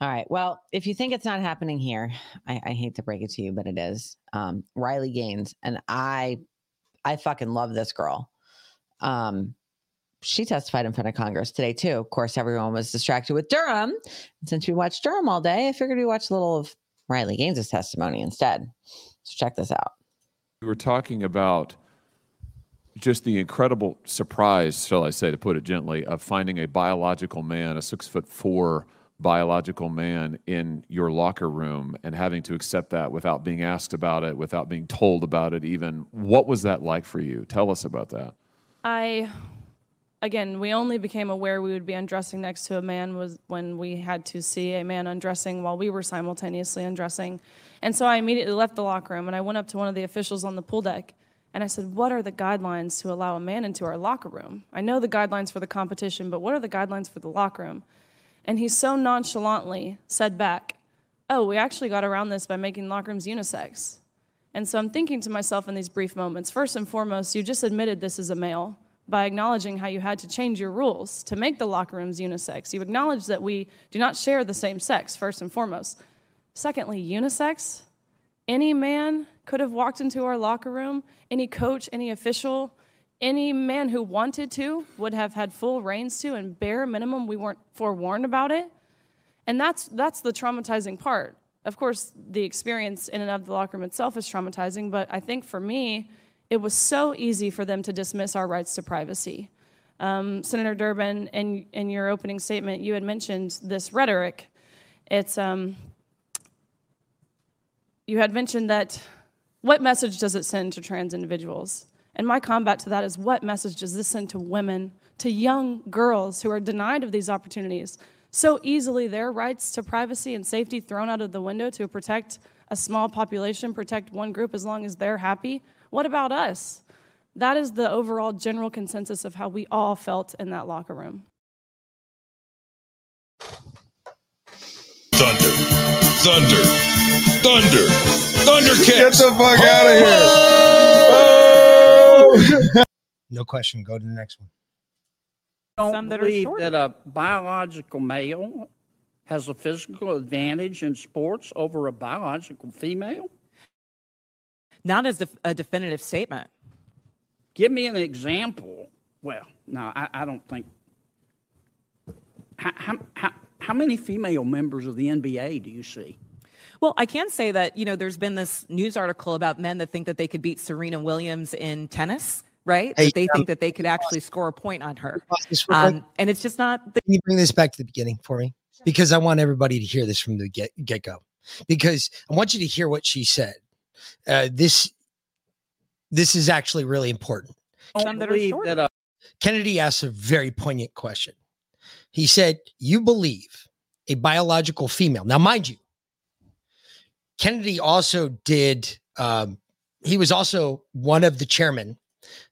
Speaker 8: All right. Well, if you think it's not happening here, I, I hate to break it to you, but it is. Um, Riley Gaines, and I, I fucking love this girl. Um, she testified in front of Congress today too. Of course, everyone was distracted with Durham. And since we watched Durham all day, I figured we watch a little of Riley Gaines' testimony instead. So check this out.
Speaker 14: We were talking about just the incredible surprise, shall I say, to put it gently, of finding a biological man, a six foot four biological man in your locker room and having to accept that without being asked about it, without being told about it even. What was that like for you? Tell us about that.
Speaker 15: I, again, we only became aware we would be undressing next to a man was when we had to see a man undressing while we were simultaneously undressing. And so I immediately left the locker room and I went up to one of the officials on the pool deck and I said, What are the guidelines to allow a man into our locker room? I know the guidelines for the competition, but what are the guidelines for the locker room? And he so nonchalantly said back, Oh, we actually got around this by making locker rooms unisex. And so I'm thinking to myself in these brief moments first and foremost, you just admitted this is a male by acknowledging how you had to change your rules to make the locker rooms unisex. You acknowledge that we do not share the same sex, first and foremost. Secondly, unisex. Any man could have walked into our locker room, any coach, any official, any man who wanted to would have had full reins to, and bare minimum, we weren't forewarned about it. And that's, that's the traumatizing part. Of course, the experience in and of the locker room itself is traumatizing, but I think for me, it was so easy for them to dismiss our rights to privacy. Um, Senator Durbin, in, in your opening statement, you had mentioned this rhetoric. It's, um, you had mentioned that what message does it send to trans individuals? And my combat to that is what message does this send to women, to young girls who are denied of these opportunities? So easily, their rights to privacy and safety thrown out of the window to protect a small population, protect one group as long as they're happy. What about us? That is the overall general consensus of how we all felt in that locker room.
Speaker 13: Thunder. Thunder. Thunder. Thundercats.
Speaker 16: Get the fuck out of here.
Speaker 13: Oh! oh!
Speaker 7: No question. Go to the next one.
Speaker 17: Don't
Speaker 15: that
Speaker 17: believe that a biological male has a physical advantage in sports over a biological female?
Speaker 18: Not as a definitive statement.
Speaker 17: Give me an example. Well, no, I, I don't think. How, how, how, how many female members of the NBA do you see?
Speaker 18: Well, I can say that, you know, there's been this news article about men that think that they could beat Serena Williams in tennis, right?
Speaker 7: Hey,
Speaker 18: that they
Speaker 7: um,
Speaker 18: think that they could actually score a point on her.
Speaker 7: Pause this real quick.
Speaker 18: Um, and it's just not the
Speaker 7: Can you bring this back to the beginning for me? Because I want everybody to hear this from the get get go. Because I want you to hear what she said. Uh, this this is actually really important.
Speaker 17: Don't believe that a
Speaker 7: Kennedy asked a very poignant question. He said, You believe a biological female. Now, mind you, Kennedy also did, um, he was also one of the chairmen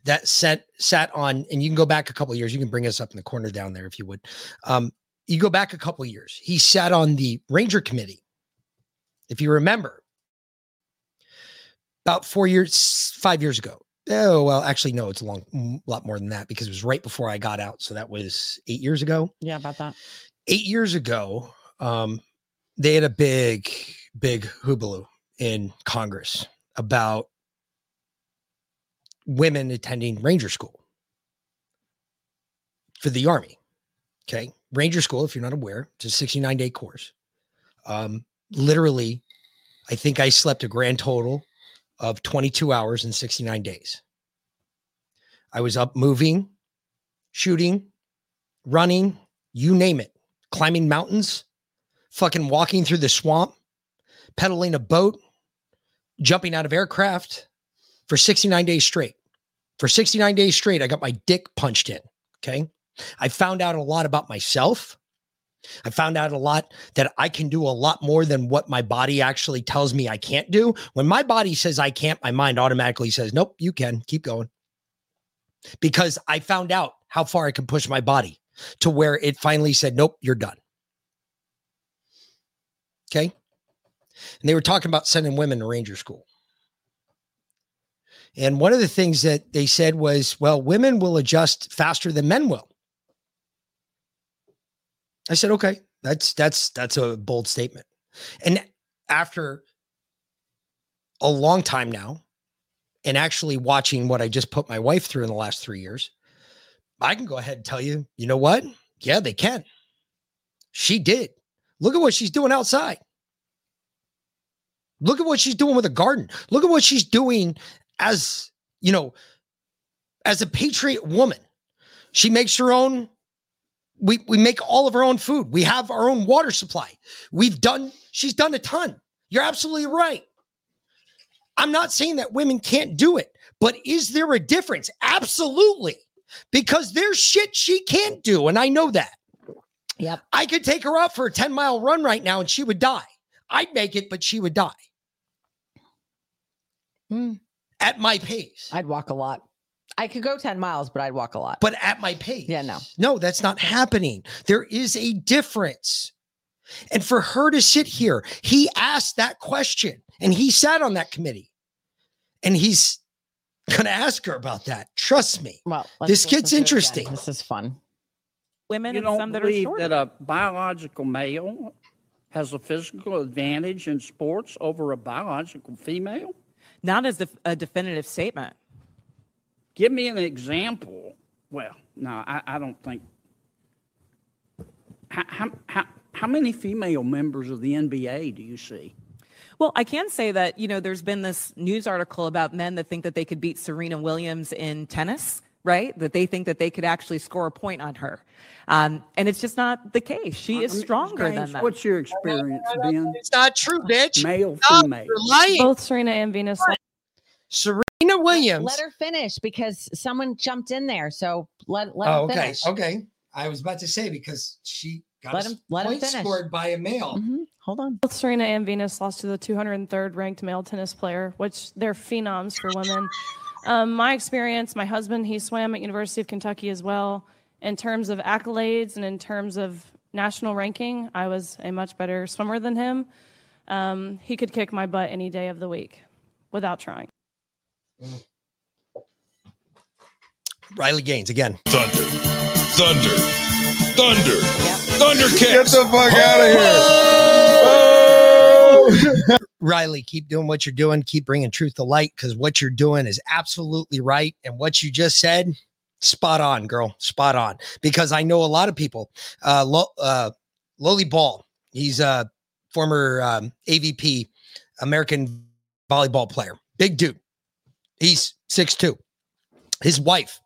Speaker 7: that sat, sat on, and you can go back a couple of years. You can bring us up in the corner down there if you would. Um, you go back a couple of years. He sat on the Ranger Committee. If you remember, about four years, five years ago. Oh, well, actually, no, it's a long, m- lot more than that because it was right before I got out. So that was eight years ago.
Speaker 8: Yeah, about that.
Speaker 7: Eight years ago, um, they had a big, big hoobaloo in Congress about women attending Ranger School for the Army. Okay. Ranger School, if you're not aware, it's a 69 day course. Um, literally, I think I slept a grand total of 22 hours and 69 days. I was up moving, shooting, running, you name it, climbing mountains, fucking walking through the swamp, pedaling a boat, jumping out of aircraft for 69 days straight. For 69 days straight, I got my dick punched in. Okay. I found out a lot about myself. I found out a lot that I can do a lot more than what my body actually tells me I can't do. When my body says I can't, my mind automatically says, nope, you can keep going. because I found out how far I can push my body to where it finally said, nope, you're done. Okay. And they were talking about sending women to Ranger School. And one of the things that they said was, well, women will adjust faster than men will. I said, okay, that's that's that's a bold statement. And after a long time now, and actually watching what I just put my wife through in the last three years, I can go ahead and tell you, you know what? Yeah, they can. She did. Look at what she's doing outside. Look at what she's doing with a garden. Look at what she's doing as, you know, as a patriot woman. She makes her own we we make all of our own food. We have our own water supply. We've done she's done a ton. You're absolutely right. I'm not saying that women can't do it, but is there a difference? Absolutely. Because there's shit she can't do and I know that.
Speaker 8: Yep.
Speaker 7: I could take her out for a 10 mile run right now and she would die. I'd make it, but she would die.
Speaker 8: Hmm.
Speaker 7: At my pace.
Speaker 8: I'd walk a lot. I could go 10 miles, but I'd walk a lot.
Speaker 7: But at my pace.
Speaker 8: Yeah, no.
Speaker 7: No, that's not happening. There is a difference. And for her to sit here, he asked that question and he sat on that committee. And he's going to ask her about that. Trust me.
Speaker 8: Well,
Speaker 7: this kid's interesting.
Speaker 8: This is fun.
Speaker 18: Women
Speaker 17: You
Speaker 18: and
Speaker 17: don't
Speaker 18: some that
Speaker 17: believe
Speaker 18: shorter.
Speaker 17: that a biological male has a physical advantage in sports over a biological female?
Speaker 18: Not as a definitive statement.
Speaker 17: Give me an example. Well, no, I, I don't think. How, how, how, how many female members of the NBA do you see?
Speaker 18: Well, I can say that, you know, there's been this news article about men that think that they could beat Serena Williams in tennis, right? That they think that they could actually score a point on her. Um, and it's just not the case. She is
Speaker 17: I mean,
Speaker 18: stronger than that.
Speaker 17: What's your experience, Ben?
Speaker 7: It's not true, bitch.
Speaker 17: Male,
Speaker 7: No,
Speaker 17: female.
Speaker 7: you're.
Speaker 15: Both Serena and Venus.
Speaker 7: Serena Williams.
Speaker 8: Let her finish because someone jumped in there. So let let
Speaker 7: oh,
Speaker 8: her
Speaker 7: okay.
Speaker 8: finish.
Speaker 7: Okay. I was about to say because she got
Speaker 8: Let
Speaker 7: a
Speaker 8: him- let him
Speaker 7: point
Speaker 8: finish.
Speaker 7: scored by a male.
Speaker 8: Mhm. Hold on.
Speaker 15: Both Serena and Venus lost to the 203rd ranked male tennis player, which they're phenoms for women. Um, my experience, my husband, he swam at University of Kentucky as well. In terms of accolades and in terms of national ranking, I was a much better swimmer than him. Um, he could kick my butt any day of the week without trying.
Speaker 7: Riley Gaines again.
Speaker 13: Thunder. Thunder. Thunder. Thundercats.
Speaker 12: Get the fuck out of here.
Speaker 7: Riley, keep doing what you're doing. Keep bringing truth to light because what you're doing is absolutely right. And what you just said, spot on, girl, spot on. Because I know a lot of people. Uh, Lo, uh, Ball, he's a former um, AVP American volleyball player, big dude. He's 6'2. His wife,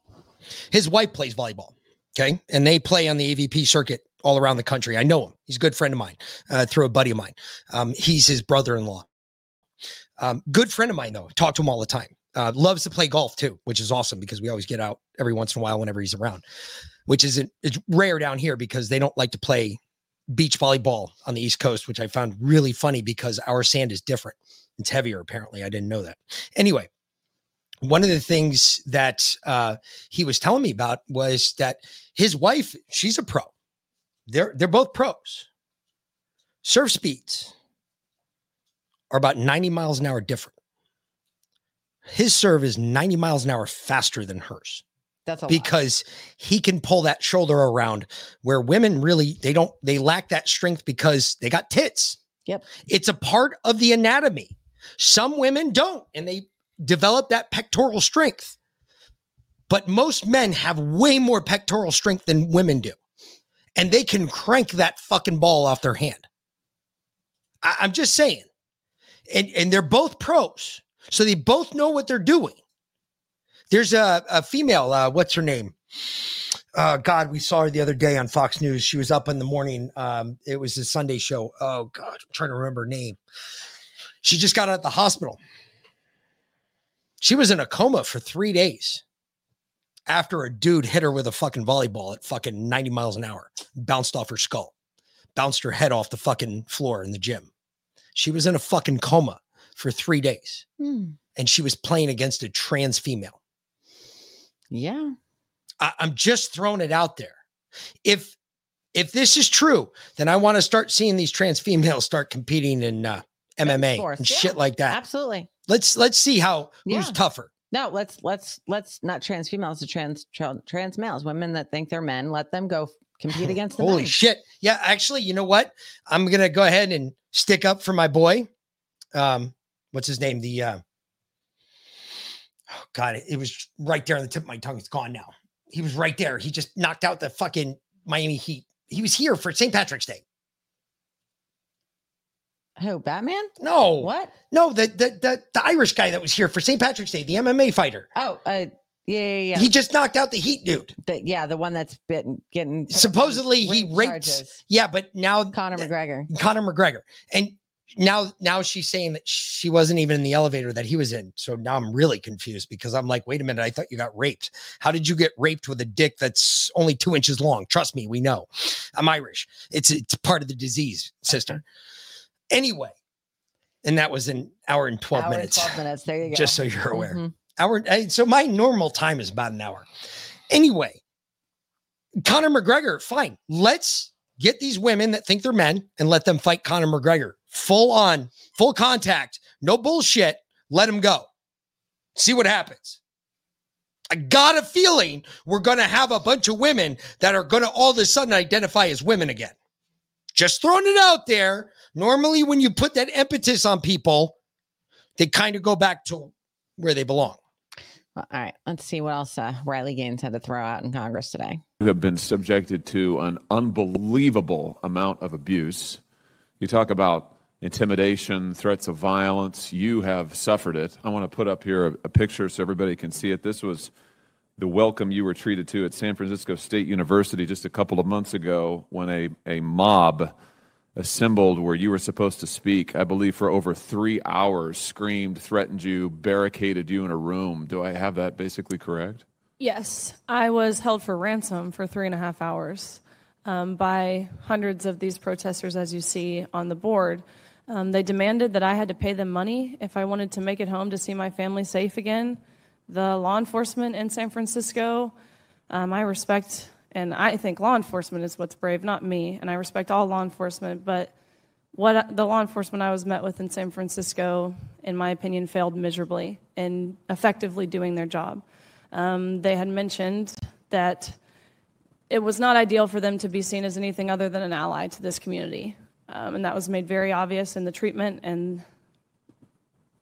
Speaker 7: his wife plays volleyball. Okay. And they play on the AVP circuit all around the country. I know him. He's a good friend of mine uh, through a buddy of mine. Um, he's his brother in law. Um, good friend of mine, though. Talk to him all the time. Uh, loves to play golf too, which is awesome because we always get out every once in a while whenever he's around, which isn't it's rare down here because they don't like to play beach volleyball on the East Coast, which I found really funny because our sand is different. It's heavier, apparently. I didn't know that. Anyway, one of the things that uh, he was telling me about was that his wife, she's a pro. They're they're both pros. Surf speeds are about 90 miles an hour different. His serve is 90 miles an hour faster than hers
Speaker 8: That's a lot.
Speaker 7: because he can pull that shoulder around where women really they don't they lack that strength because they got tits.
Speaker 8: Yep.
Speaker 7: It's a part of the anatomy. Some women don't and they develop that pectoral strength. But most men have way more pectoral strength than women do. And they can crank that fucking ball off their hand. I, I'm just saying. And and they're both pros. So they both know what they're doing. There's a, a female, uh, what's her name? Uh, God, we saw her the other day on Fox News. She was up in the morning. Um, it was a Sunday show. Oh God, I'm trying to remember her name. She just got out of the hospital. She was in a coma for three days after a dude hit her with a fucking volleyball at fucking 90 miles an hour, bounced off her skull, bounced her head off the fucking floor in the gym. She was in a fucking coma for three days
Speaker 8: Hmm.
Speaker 7: and she was playing against a trans female.
Speaker 8: Yeah.
Speaker 7: I, I'm just throwing it out there. If if this is true, then I want to start seeing these trans females start competing in uh, MMA and
Speaker 8: yeah,
Speaker 7: shit like that.
Speaker 8: Absolutely.
Speaker 7: Let's let's see how who's
Speaker 8: Yeah.
Speaker 7: tougher.
Speaker 8: No, let's let's let's not trans females to trans tra- trans males, women that think they're men. Let them go compete <laughs> against the
Speaker 7: Holy
Speaker 8: men.
Speaker 7: shit. Yeah, actually, you know what? I'm gonna go ahead and stick up for my boy. Um, what's his name? The uh oh god, it, it was right there on the tip of my tongue. It's gone now. He was right there. He just knocked out the fucking Miami Heat. He was here for St. Patrick's Day.
Speaker 8: Who, Batman?
Speaker 7: No.
Speaker 8: What?
Speaker 7: No, the the the, the Irish guy that was here for St. Patrick's Day, the MMA fighter.
Speaker 8: Oh, uh, yeah, yeah, yeah.
Speaker 7: He just knocked out the Heat dude.
Speaker 8: The, yeah, the one that's been getting <laughs>
Speaker 7: Supposedly he
Speaker 8: rape
Speaker 7: raped.
Speaker 8: charges.
Speaker 7: Yeah, but now
Speaker 8: Conor McGregor.
Speaker 7: Conor McGregor. And now now she's saying that she wasn't even in the elevator that he was in. So now I'm really confused because I'm like, wait a minute, I thought you got raped. How did you get raped with a dick that's only two inches long? Trust me, we know. I'm Irish. It's it's part of the disease, sister. Anyway, and that was an hour and 12
Speaker 8: Hour and
Speaker 7: minutes.
Speaker 8: 12 minutes. There you <laughs> go.
Speaker 7: Just so you're aware.
Speaker 8: Mhm.
Speaker 7: Hour so my normal time is about an hour. Anyway, Conor McGregor, fine. Let's get these women that think they're men and let them fight Conor McGregor. Full on, full contact, no bullshit. Let him go. See what happens. I got a feeling we're going to have a bunch of women that are going to all of a sudden identify as women again. Just throwing it out there. Normally, when you put that impetus on people, they kind of go back to where they belong.
Speaker 8: Well, all right, let's see what else uh, Riley Gaines had to throw out in Congress today.
Speaker 14: You have been subjected to an unbelievable amount of abuse. You talk about intimidation, threats of violence. You have suffered it. I want to put up here a, a picture so everybody can see it. This was the welcome you were treated to at San Francisco State University just a couple of months ago when a, a mob assembled where you were supposed to speak, I believe, for over three hours, screamed, threatened you, barricaded you in a room. Do I have that basically correct?
Speaker 15: Yes, I was held for ransom for three and a half hours um, by hundreds of these protesters, as you see on the board. Um, they demanded that I had to pay them money if I wanted to make it home to see my family safe again. The law enforcement in San Francisco, um, I respect, and I think law enforcement is what's brave, not me, and I respect all law enforcement, but what the law enforcement I was met with in San Francisco, in my opinion, failed miserably in effectively doing their job. Um, they had mentioned that it was not ideal for them to be seen as anything other than an ally to this community. Um, and that was made very obvious in the treatment and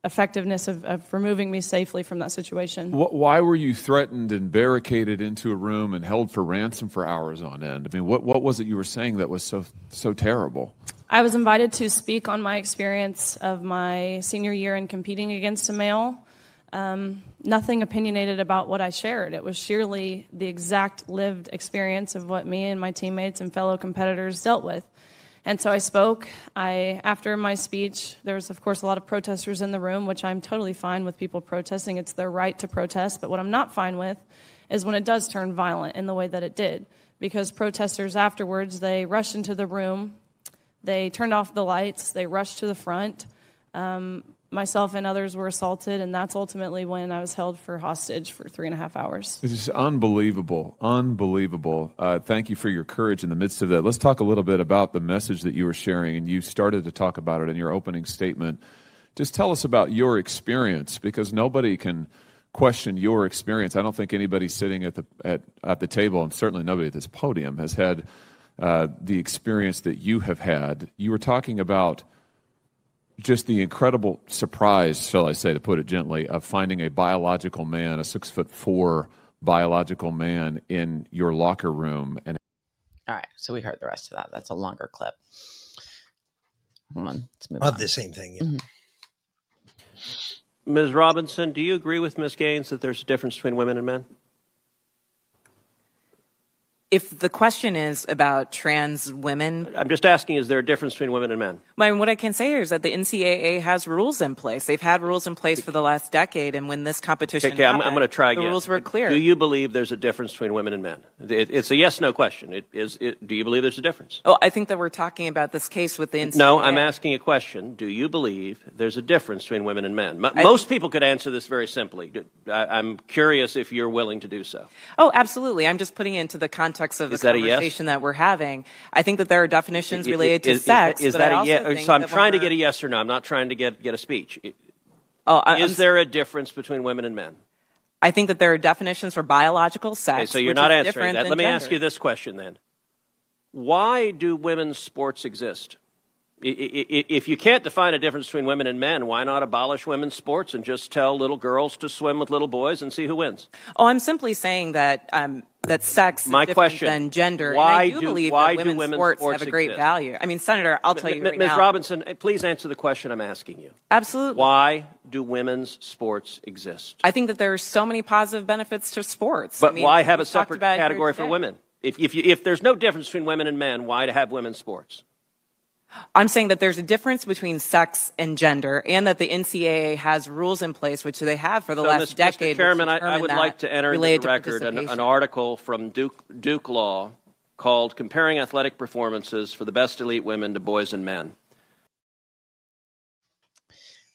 Speaker 15: effectiveness of, of removing me safely from that situation.
Speaker 14: Wh- Why were you threatened and barricaded into a room and held for ransom for hours on end? I mean, what, what was it you were saying that was so so terrible?
Speaker 15: I was invited to speak on my experience of my senior year in competing against a male. Um, nothing opinionated about what I shared. It was sheerly the exact lived experience of what me and my teammates and fellow competitors dealt with. And so I spoke. I, after my speech, there was, of course, a lot of protesters in the room, which I'm totally fine with people protesting. It's their right to protest. But what I'm not fine with is when it does turn violent in the way that it did. Because protesters afterwards, they rushed into the room, they turned off the lights, they rushed to the front. Um, myself and others were assaulted, and that's ultimately when I was held for hostage for three and a half hours.
Speaker 14: This is unbelievable, unbelievable. Uh, thank you for your courage in the midst of that. Let's talk a little bit about the message that you were sharing, and you started to talk about it in your opening statement. Just tell us about your experience, because nobody can question your experience. I don't think anybody sitting at the at, at the table, and certainly nobody at this podium, has had uh, the experience that you have had. You were talking about just the incredible surprise, shall I say, to put it gently, of finding a biological man, a six foot four biological man in your locker room. And
Speaker 8: All right, so we heard the rest of that. That's a longer clip. Hold on, let's move
Speaker 7: Of
Speaker 8: on.
Speaker 7: the same thing. yeah.
Speaker 8: Mhm.
Speaker 16: Ms. Robinson, do you agree with Ms. Gaines that there's a difference between women and men?
Speaker 18: If the question is about trans women,
Speaker 19: I'm just asking, is there a difference between women and men?
Speaker 18: I mean, what I can say here is that the NCAA has rules in place. They've had rules in place for the last decade, and when this competition
Speaker 19: Okay, I'm, I'm going to try again.
Speaker 18: the rules were clear.
Speaker 19: Do you believe there's a difference between women and men? It, it's a yes/no question. It is. It, do you believe there's a difference?
Speaker 18: Oh, I think that we're talking about this case with the NCAA.
Speaker 19: No, I'm asking a question. Do you believe there's a difference between women and men? M- most people could answer this very simply. I, I'm curious if you're willing to do so.
Speaker 18: Oh, absolutely. I'm just putting it into the context of
Speaker 19: Is
Speaker 18: the
Speaker 19: that a yes?
Speaker 18: conversation that we're having. I think that there are definitions
Speaker 19: I- I-
Speaker 18: related to
Speaker 19: is- is-
Speaker 18: sex.
Speaker 19: Is, that
Speaker 18: I
Speaker 19: a yes? So I'm trying to get a yes or no. I'm not trying to get get a speech.
Speaker 18: Oh, I-
Speaker 19: is
Speaker 18: I'm-
Speaker 19: there a difference between women and men?
Speaker 18: I think that there are definitions for biological sex.
Speaker 19: Okay, so you're not answering that. Let me ask you this question then. Why do women's sports exist? If you can't define a difference between women and men, why not abolish women's sports and just tell little girls to swim with little boys and see who wins?
Speaker 18: Oh, I'm simply saying that um, that sex is
Speaker 19: My
Speaker 18: different
Speaker 19: question,
Speaker 18: than gender.
Speaker 19: why
Speaker 18: and I do,
Speaker 19: do-
Speaker 18: believe that women's,
Speaker 19: women's
Speaker 18: sports,
Speaker 19: sports
Speaker 18: have a great
Speaker 19: exist?
Speaker 18: value. I mean, Senator, I'll tell you
Speaker 19: M-
Speaker 18: right
Speaker 19: Ms.
Speaker 18: now.
Speaker 19: Robinson, eh, please answer the question I'm asking you.
Speaker 18: Absolutely.
Speaker 19: Why do women's sports exist?
Speaker 18: I think that there are so many positive benefits to sports.
Speaker 19: But
Speaker 18: I mean,
Speaker 19: why have a separate
Speaker 18: about it here
Speaker 19: category for women? If, if, you, if there's no difference between women and men, why to have women's sports?
Speaker 18: I'm saying that there's a difference between sex and gender, and that the NCAA has rules in place, which they have for the
Speaker 19: So,
Speaker 18: last
Speaker 19: Mr.
Speaker 18: decade.
Speaker 19: Mr. Chairman, I, I would like to enter into the record an, an article from Duke, Duke Law called Comparing Athletic Performances for the Best Elite Women to Boys and Men.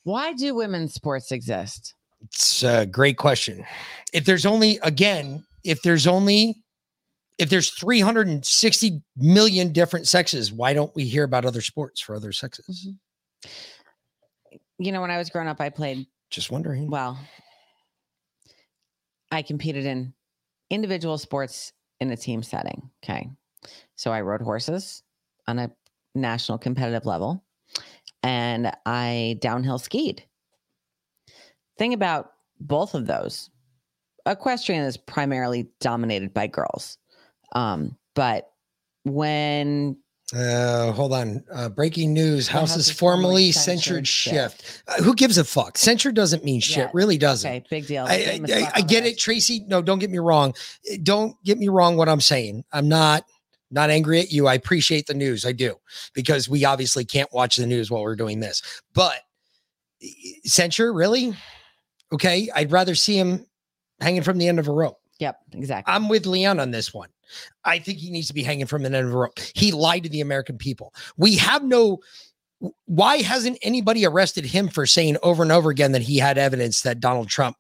Speaker 8: Why do women's sports exist?
Speaker 7: It's a great question. If there's only, again, if there's only, if there's 360 million different sexes, why don't we hear about other sports for other sexes? Mm-hmm.
Speaker 8: You know, when I was growing up, I played.
Speaker 7: Just wondering.
Speaker 8: Well, I competed in individual sports in a team setting. Okay. So I rode horses on a national competitive level and I downhill skied. Thing about both of those, equestrian is primarily dominated by girls. Um, but when
Speaker 7: Uh, hold on. Uh, breaking news: House
Speaker 8: House
Speaker 7: is
Speaker 8: is formally censured
Speaker 7: censured Schiff. Uh, who gives a fuck? Censure doesn't mean shit.
Speaker 8: Yeah,
Speaker 7: Really doesn't.
Speaker 8: Okay, big deal.
Speaker 7: I,
Speaker 8: Give him a
Speaker 7: I,
Speaker 8: slap
Speaker 7: I get it, Tracy. No, don't get me wrong. Uh, Don't get me wrong. What I'm saying, I'm not not angry at you. I appreciate the news. I do because we obviously can't watch the news while we're doing this. But censure, really? Okay, I'd rather see him hanging from the end of a rope.
Speaker 8: Yep, exactly.
Speaker 7: I'm with Leon on this one. I think he needs to be hanging from an end of a rope. He lied to the American people. We have no. Why hasn't anybody arrested him for saying over and over again that he had evidence that Donald Trump,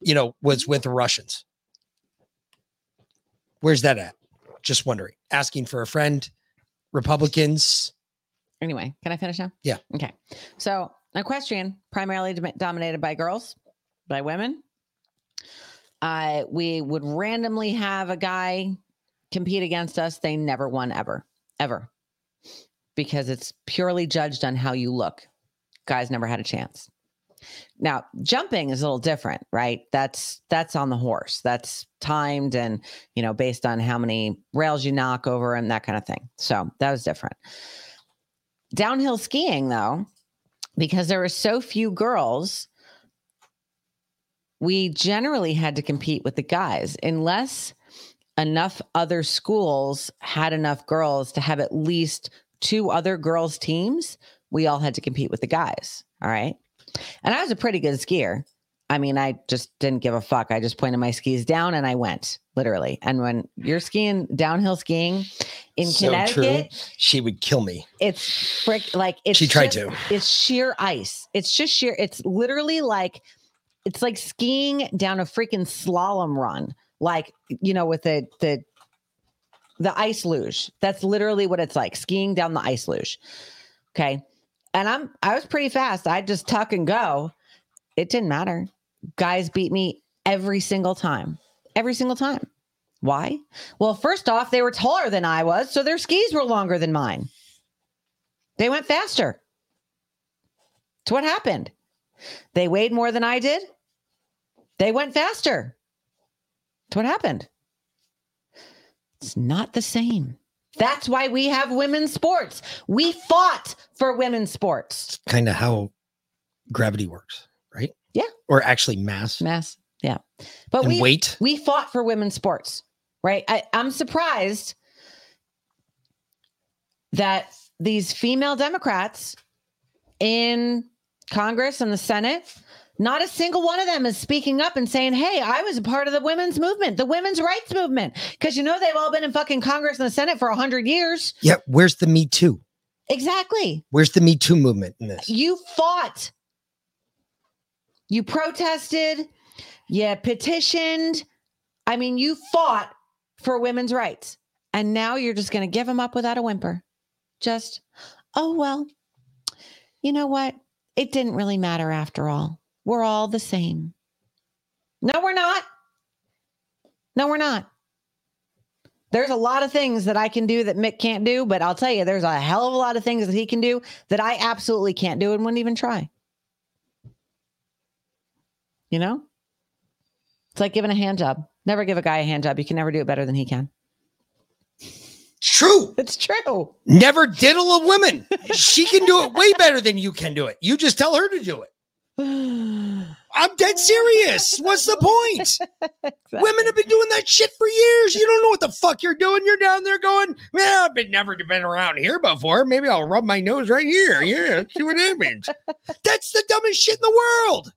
Speaker 7: you know, was with the Russians? Where's that at? Just wondering. Asking for a friend. Republicans.
Speaker 8: Anyway, can I finish now?
Speaker 7: Yeah.
Speaker 8: Okay. So, equestrian, primarily dominated by girls, by women. Uh, we would randomly have a guy compete against us. They never won ever, ever, because it's purely judged on how you look. Guys never had a chance. Now, jumping is a little different, right? That's that's on the horse. That's timed and you know based on how many rails you knock over and that kind of thing. So that was different. Downhill skiing, though, because there were so few girls, we generally had to compete with the guys unless enough other schools had enough girls to have at least two other girls' teams. We all had to compete with the guys. All right. And I was a pretty good skier. I mean, I just didn't give a fuck. I just pointed my skis down and I went literally. And when you're skiing downhill skiing in
Speaker 7: So
Speaker 8: Connecticut,
Speaker 7: true. She would kill me.
Speaker 8: it's frick like it's
Speaker 7: She tried
Speaker 8: just-
Speaker 7: to.
Speaker 8: It's sheer ice. It's just sheer. It's literally like it's like skiing down a freaking slalom run. Like you know, with the the the ice luge. That's literally what it's like skiing down the ice luge. Okay, and I'm I was pretty fast. I just tuck and go. It didn't matter. Guys beat me every single time. Every single time. Why? Well, first off, they were taller than I was, so their skis were longer than mine. They went faster. It's what happened. They weighed more than I did. They went faster. It's what happened. It's not the same. That's why we have women's sports. We fought for women's sports.
Speaker 7: Kind of how gravity works, right?
Speaker 8: Yeah.
Speaker 7: Or actually mass.
Speaker 8: Mass. Yeah. But
Speaker 7: And
Speaker 8: we
Speaker 7: weight.
Speaker 8: we fought for women's sports. right? I, I'm surprised that these female Democrats in Congress and the Senate, not a single one of them is speaking up and saying, Hey, I was a part of the women's movement, the women's rights movement. Because you know, they've all been in fucking Congress and the Senate for 100 years.
Speaker 7: Yeah, where's the Me Too?
Speaker 8: Exactly.
Speaker 7: Where's the Me Too movement in this?
Speaker 8: You fought, you protested, you petitioned. I mean, you fought for women's rights. And now you're just going to give them up without a whimper. Just, oh, well, you know what? It didn't really matter after all. We're all the same. No, we're not. No, we're not. There's a lot of things that I can do that Mick can't do, but I'll tell you, there's a hell of a lot of things that he can do that I absolutely can't do and wouldn't even try. You know? It's like giving a hand job. Never give a guy a hand job. You can never do it better than he can.
Speaker 7: True.
Speaker 8: It's true.
Speaker 7: Never diddle a woman. she can do it way better than you can do it. You just tell her to do it. <sighs> I'm dead serious. What's the point? Women have been doing that shit for years. You don't know what the fuck you're doing. You're down there going, well, I've been never been around here before. Maybe I'll rub my nose right here. Yeah, see what happens. <laughs> That's the dumbest shit in the world.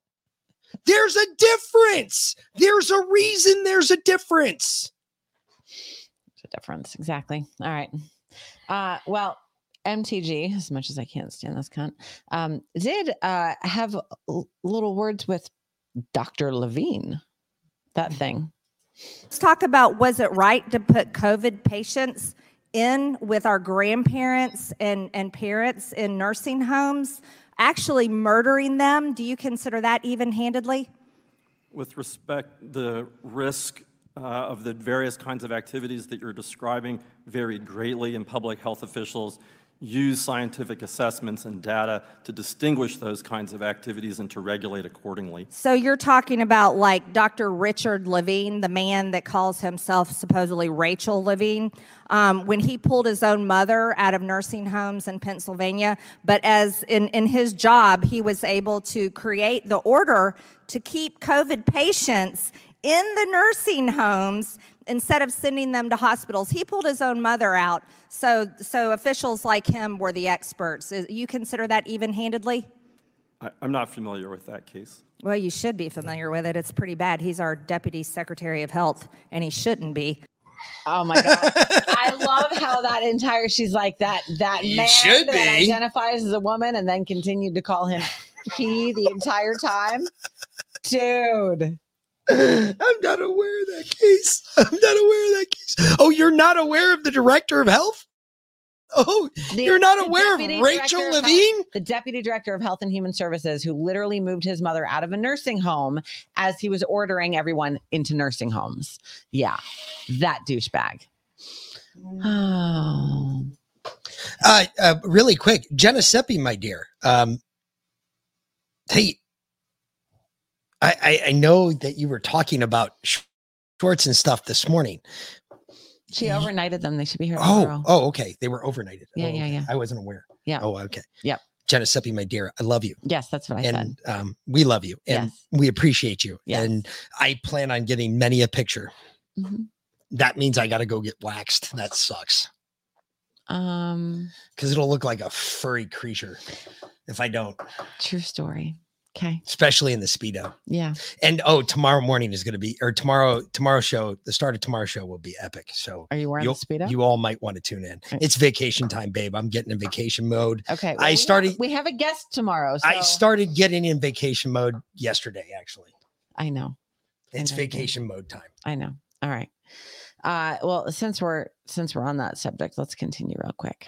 Speaker 7: There's a difference. There's a reason there's a difference.
Speaker 8: There's a difference. Exactly. All right. Uh, well, MTG, as much as I can't stand this cunt, um, did uh, have l- little words with Dr. Levine. That thing.
Speaker 20: Let's talk about was it right to put COVID patients in with our grandparents and, and parents in nursing homes, actually murdering them? Do you consider that even handedly?
Speaker 21: With respect, the risk uh, of the various kinds of activities that you're describing varied greatly, and public health officials use scientific assessments and data to distinguish those kinds of activities and to regulate accordingly.
Speaker 20: So you're talking about like Dr. Richard Levine, the man that calls himself supposedly Rachel Levine, um, when he pulled his own mother out of nursing homes in Pennsylvania. But as in, in his job, he was able to create the order to keep COVID patients in the nursing homes instead of sending them to hospitals. He pulled his own mother out. So, so officials like him were the experts. You consider that even handedly?
Speaker 21: I, I'm not familiar with that case.
Speaker 20: Well, you should be familiar with it. It's pretty bad. He's our deputy secretary of health, and he shouldn't be.
Speaker 8: Oh my god! <laughs> I love how that entire she's like that that
Speaker 20: You
Speaker 8: man
Speaker 20: should
Speaker 8: that
Speaker 20: be.
Speaker 8: identifies as a woman and then continued to call him he the entire time. Dude.
Speaker 7: I'm not aware of that case. I'm not aware of that case. Oh, you're not aware of the director of health? Oh,
Speaker 8: The-
Speaker 7: you're not aware of Rachel
Speaker 8: of
Speaker 7: Levine?
Speaker 8: Health- the deputy director of health and human services, who literally moved his mother out of a nursing home as he was ordering everyone into nursing homes. Yeah, that douchebag. Oh, <sighs>
Speaker 7: Uh, uh, really quick, Jenna Seppi, my dear. Um, hey, I, I I know that you were talking about sh- shorts and stuff this morning.
Speaker 8: she overnighted them. They should be here
Speaker 7: Oh,
Speaker 8: tomorrow.
Speaker 7: oh, okay. They were overnighted.
Speaker 8: Yeah,
Speaker 7: Oh,
Speaker 8: yeah, yeah.
Speaker 7: I wasn't aware.
Speaker 8: Yeah.
Speaker 7: Oh, okay.
Speaker 8: Yep.
Speaker 7: Jenna Seppi, my dear, I love you.
Speaker 8: Yes, that's what I said.
Speaker 7: and um, we love you and
Speaker 8: Yes.
Speaker 7: we appreciate you.
Speaker 8: Yes.
Speaker 7: And I plan on getting many a picture.
Speaker 8: Mhm.
Speaker 7: That means I got to go get waxed. That sucks
Speaker 8: Um,
Speaker 7: because it'll look like a furry creature if I don't,
Speaker 8: true story. Okay.
Speaker 7: especially in the speedo.
Speaker 8: Yeah.
Speaker 7: And oh, tomorrow morning is going to be, or tomorrow, tomorrow show, the start of tomorrow show will be epic. So
Speaker 8: Are you wearing
Speaker 7: you'll-
Speaker 8: the speedo?
Speaker 7: You all might want to tune in. It's vacation time, babe. I'm getting in vacation mode.
Speaker 8: Okay. well,
Speaker 7: I
Speaker 8: we have-
Speaker 7: started.
Speaker 8: We have a guest tomorrow. So
Speaker 7: I started getting in vacation mode yesterday. Actually,
Speaker 8: I know.
Speaker 7: it's
Speaker 8: know
Speaker 7: vacation mode time.
Speaker 8: I know. All right. Uh, well, since we're since we're on that subject, let's continue real quick.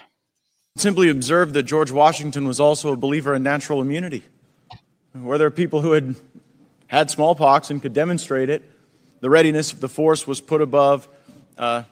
Speaker 22: simply observed that George Washington was also a believer in natural immunity. Where there are people who had had smallpox and could demonstrate it, the readiness of the force was put above uh,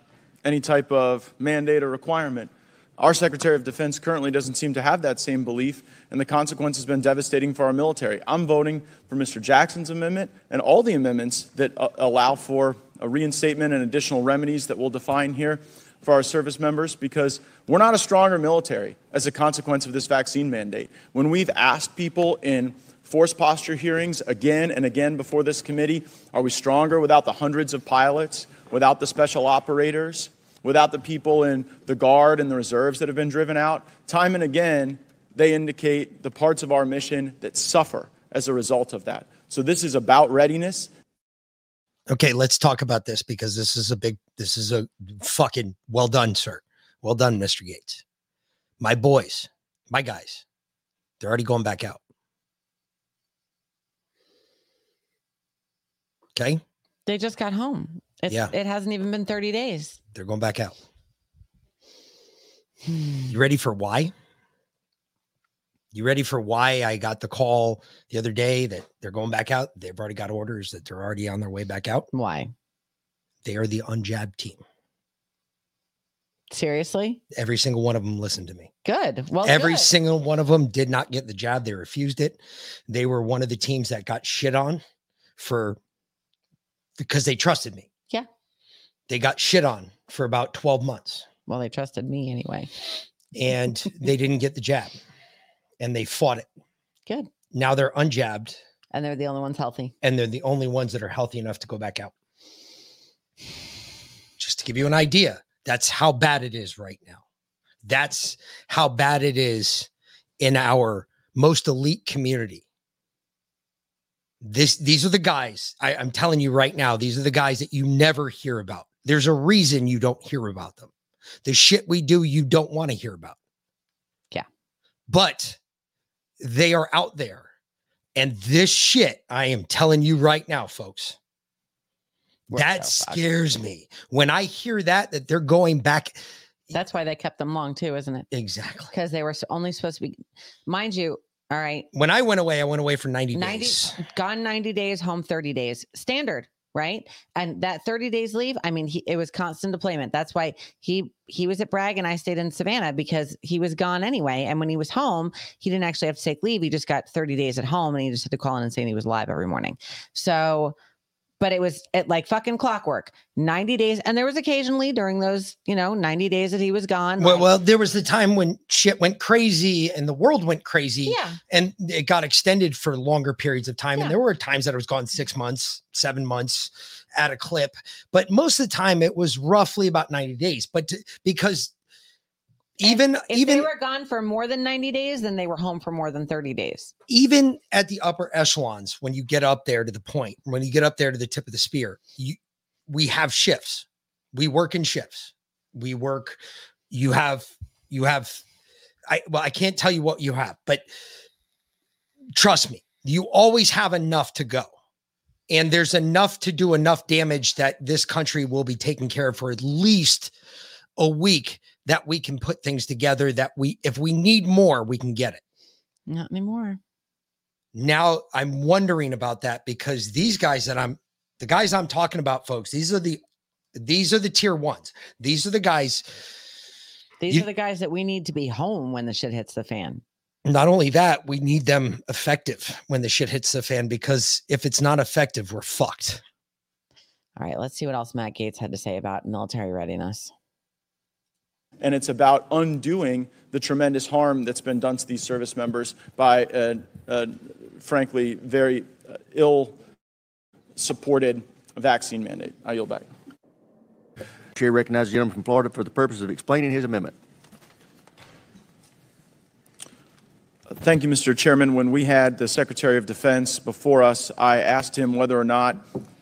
Speaker 22: any type of mandate or requirement. Our Secretary of Defense currently doesn't seem to have that same belief, and the consequence has been devastating for our military. I'm voting for Mr. Jackson's amendment and all the amendments that uh, allow for a reinstatement and additional remedies that we'll define here for our service members because we're not a stronger military as a consequence of this vaccine mandate. When we've asked people in force posture hearings again and again before this committee, are we stronger without the hundreds of pilots without the special operators, without the people in the guard and the reserves that have been driven out, time and again, they indicate the parts of our mission that suffer as a result of that. So this is about readiness.
Speaker 7: Okay, let's talk about this because this is a big, this is a fucking well done, sir. Well done, Mr. Gaetz. My boys, my guys, they're already going back out. Okay,
Speaker 8: They just got home. It's,
Speaker 7: Yeah.
Speaker 8: It hasn't even been 30 days.
Speaker 7: they're going back out. Hmm. You ready for why? You ready for why I got the call the other day that they're going back out? They've already got orders that they're already on their way back out.
Speaker 8: Why?
Speaker 7: They are the unjabbed team.
Speaker 8: Seriously?
Speaker 7: Every single one of them listened to me.
Speaker 8: Good. Well,
Speaker 7: Every
Speaker 8: good.
Speaker 7: single one of them did not get the jab. They refused it. They were one of the teams that got shit on for because they trusted me.
Speaker 8: Yeah.
Speaker 7: They got shit on for about 12 months.
Speaker 8: Well, they trusted me anyway.
Speaker 7: And <laughs> they didn't get the jab. And they fought it.
Speaker 8: Good.
Speaker 7: Now they're unjabbed
Speaker 8: And they're the only ones healthy.
Speaker 7: and they're the only ones that are healthy enough to go back out. Just to give you an idea, that's how bad it is right now. That's how bad it is in our most elite community. This these are the guys. I, I'm telling you right now, these are the guys that you never hear about. There's a reason you don't hear about them. The shit we do, you don't want to hear about.
Speaker 8: Yeah.
Speaker 7: But they are out there. And this shit, I am telling you right now, folks, that scares me. When I hear that, that they're going back.
Speaker 8: That's why they kept them long too, isn't it?
Speaker 7: Exactly.
Speaker 8: Because they were only supposed to be, mind you. All right.
Speaker 7: When I went away, I went away for 90,
Speaker 8: 90
Speaker 7: days.
Speaker 8: gone 90 days home 30 days. Standard right? And that 30 days leave i mean he, it was constant deployment. That's why he he was at bragg and i stayed in savannah because he was gone anyway. And when he was home he didn't actually have to take leave. He just got 30 days at home and he just had to call in and say he was live every morning. So but it was at like fucking clockwork 90 days and there was occasionally during those you know 90 days that he was gone
Speaker 7: Well,
Speaker 8: like-
Speaker 7: well, there was the time when shit went crazy and the world went crazy.
Speaker 8: Yeah.
Speaker 7: And it got extended for longer periods of time.
Speaker 8: Yeah.
Speaker 7: And there were times that it was gone six months, seven months at a clip. But most of the time it was roughly about 90 days. But to- because even
Speaker 8: if
Speaker 7: even
Speaker 8: they were gone for more than 90 days then they were home for more than 30 days
Speaker 7: even at the upper echelons, when you get up there to the point, when you get up there to the tip of the spear, you we have shifts. We work in shifts. We work, you have, you have, I well, I can't tell you what you have, but trust me, you always have enough to go. And there's enough to do enough damage that this country will be taken care of for at least a week that we can put things together that we if we need more, we can get it.
Speaker 8: not anymore
Speaker 7: Now I'm wondering about that because these guys that I'm the guys I'm talking about, folks, these are the these are the tier ones. These are the guys.
Speaker 8: these
Speaker 7: You-
Speaker 8: are the guys that we need to be home when the shit hits the fan
Speaker 7: Not only that, we need them effective when the shit hits the fan because if it's not effective, we're fucked.
Speaker 8: All right, let's see what else Matt Gaetz had to say about military readiness.
Speaker 22: And it's about undoing the tremendous harm that's been done to these service members by a, a frankly very uh, ill supported vaccine mandate. I yield back.
Speaker 23: Chair recognizes the gentleman from Florida for the purpose of explaining his amendment.
Speaker 22: Thank you, Mr. Chairman. When we had the Secretary of Defense before us, I asked him whether or not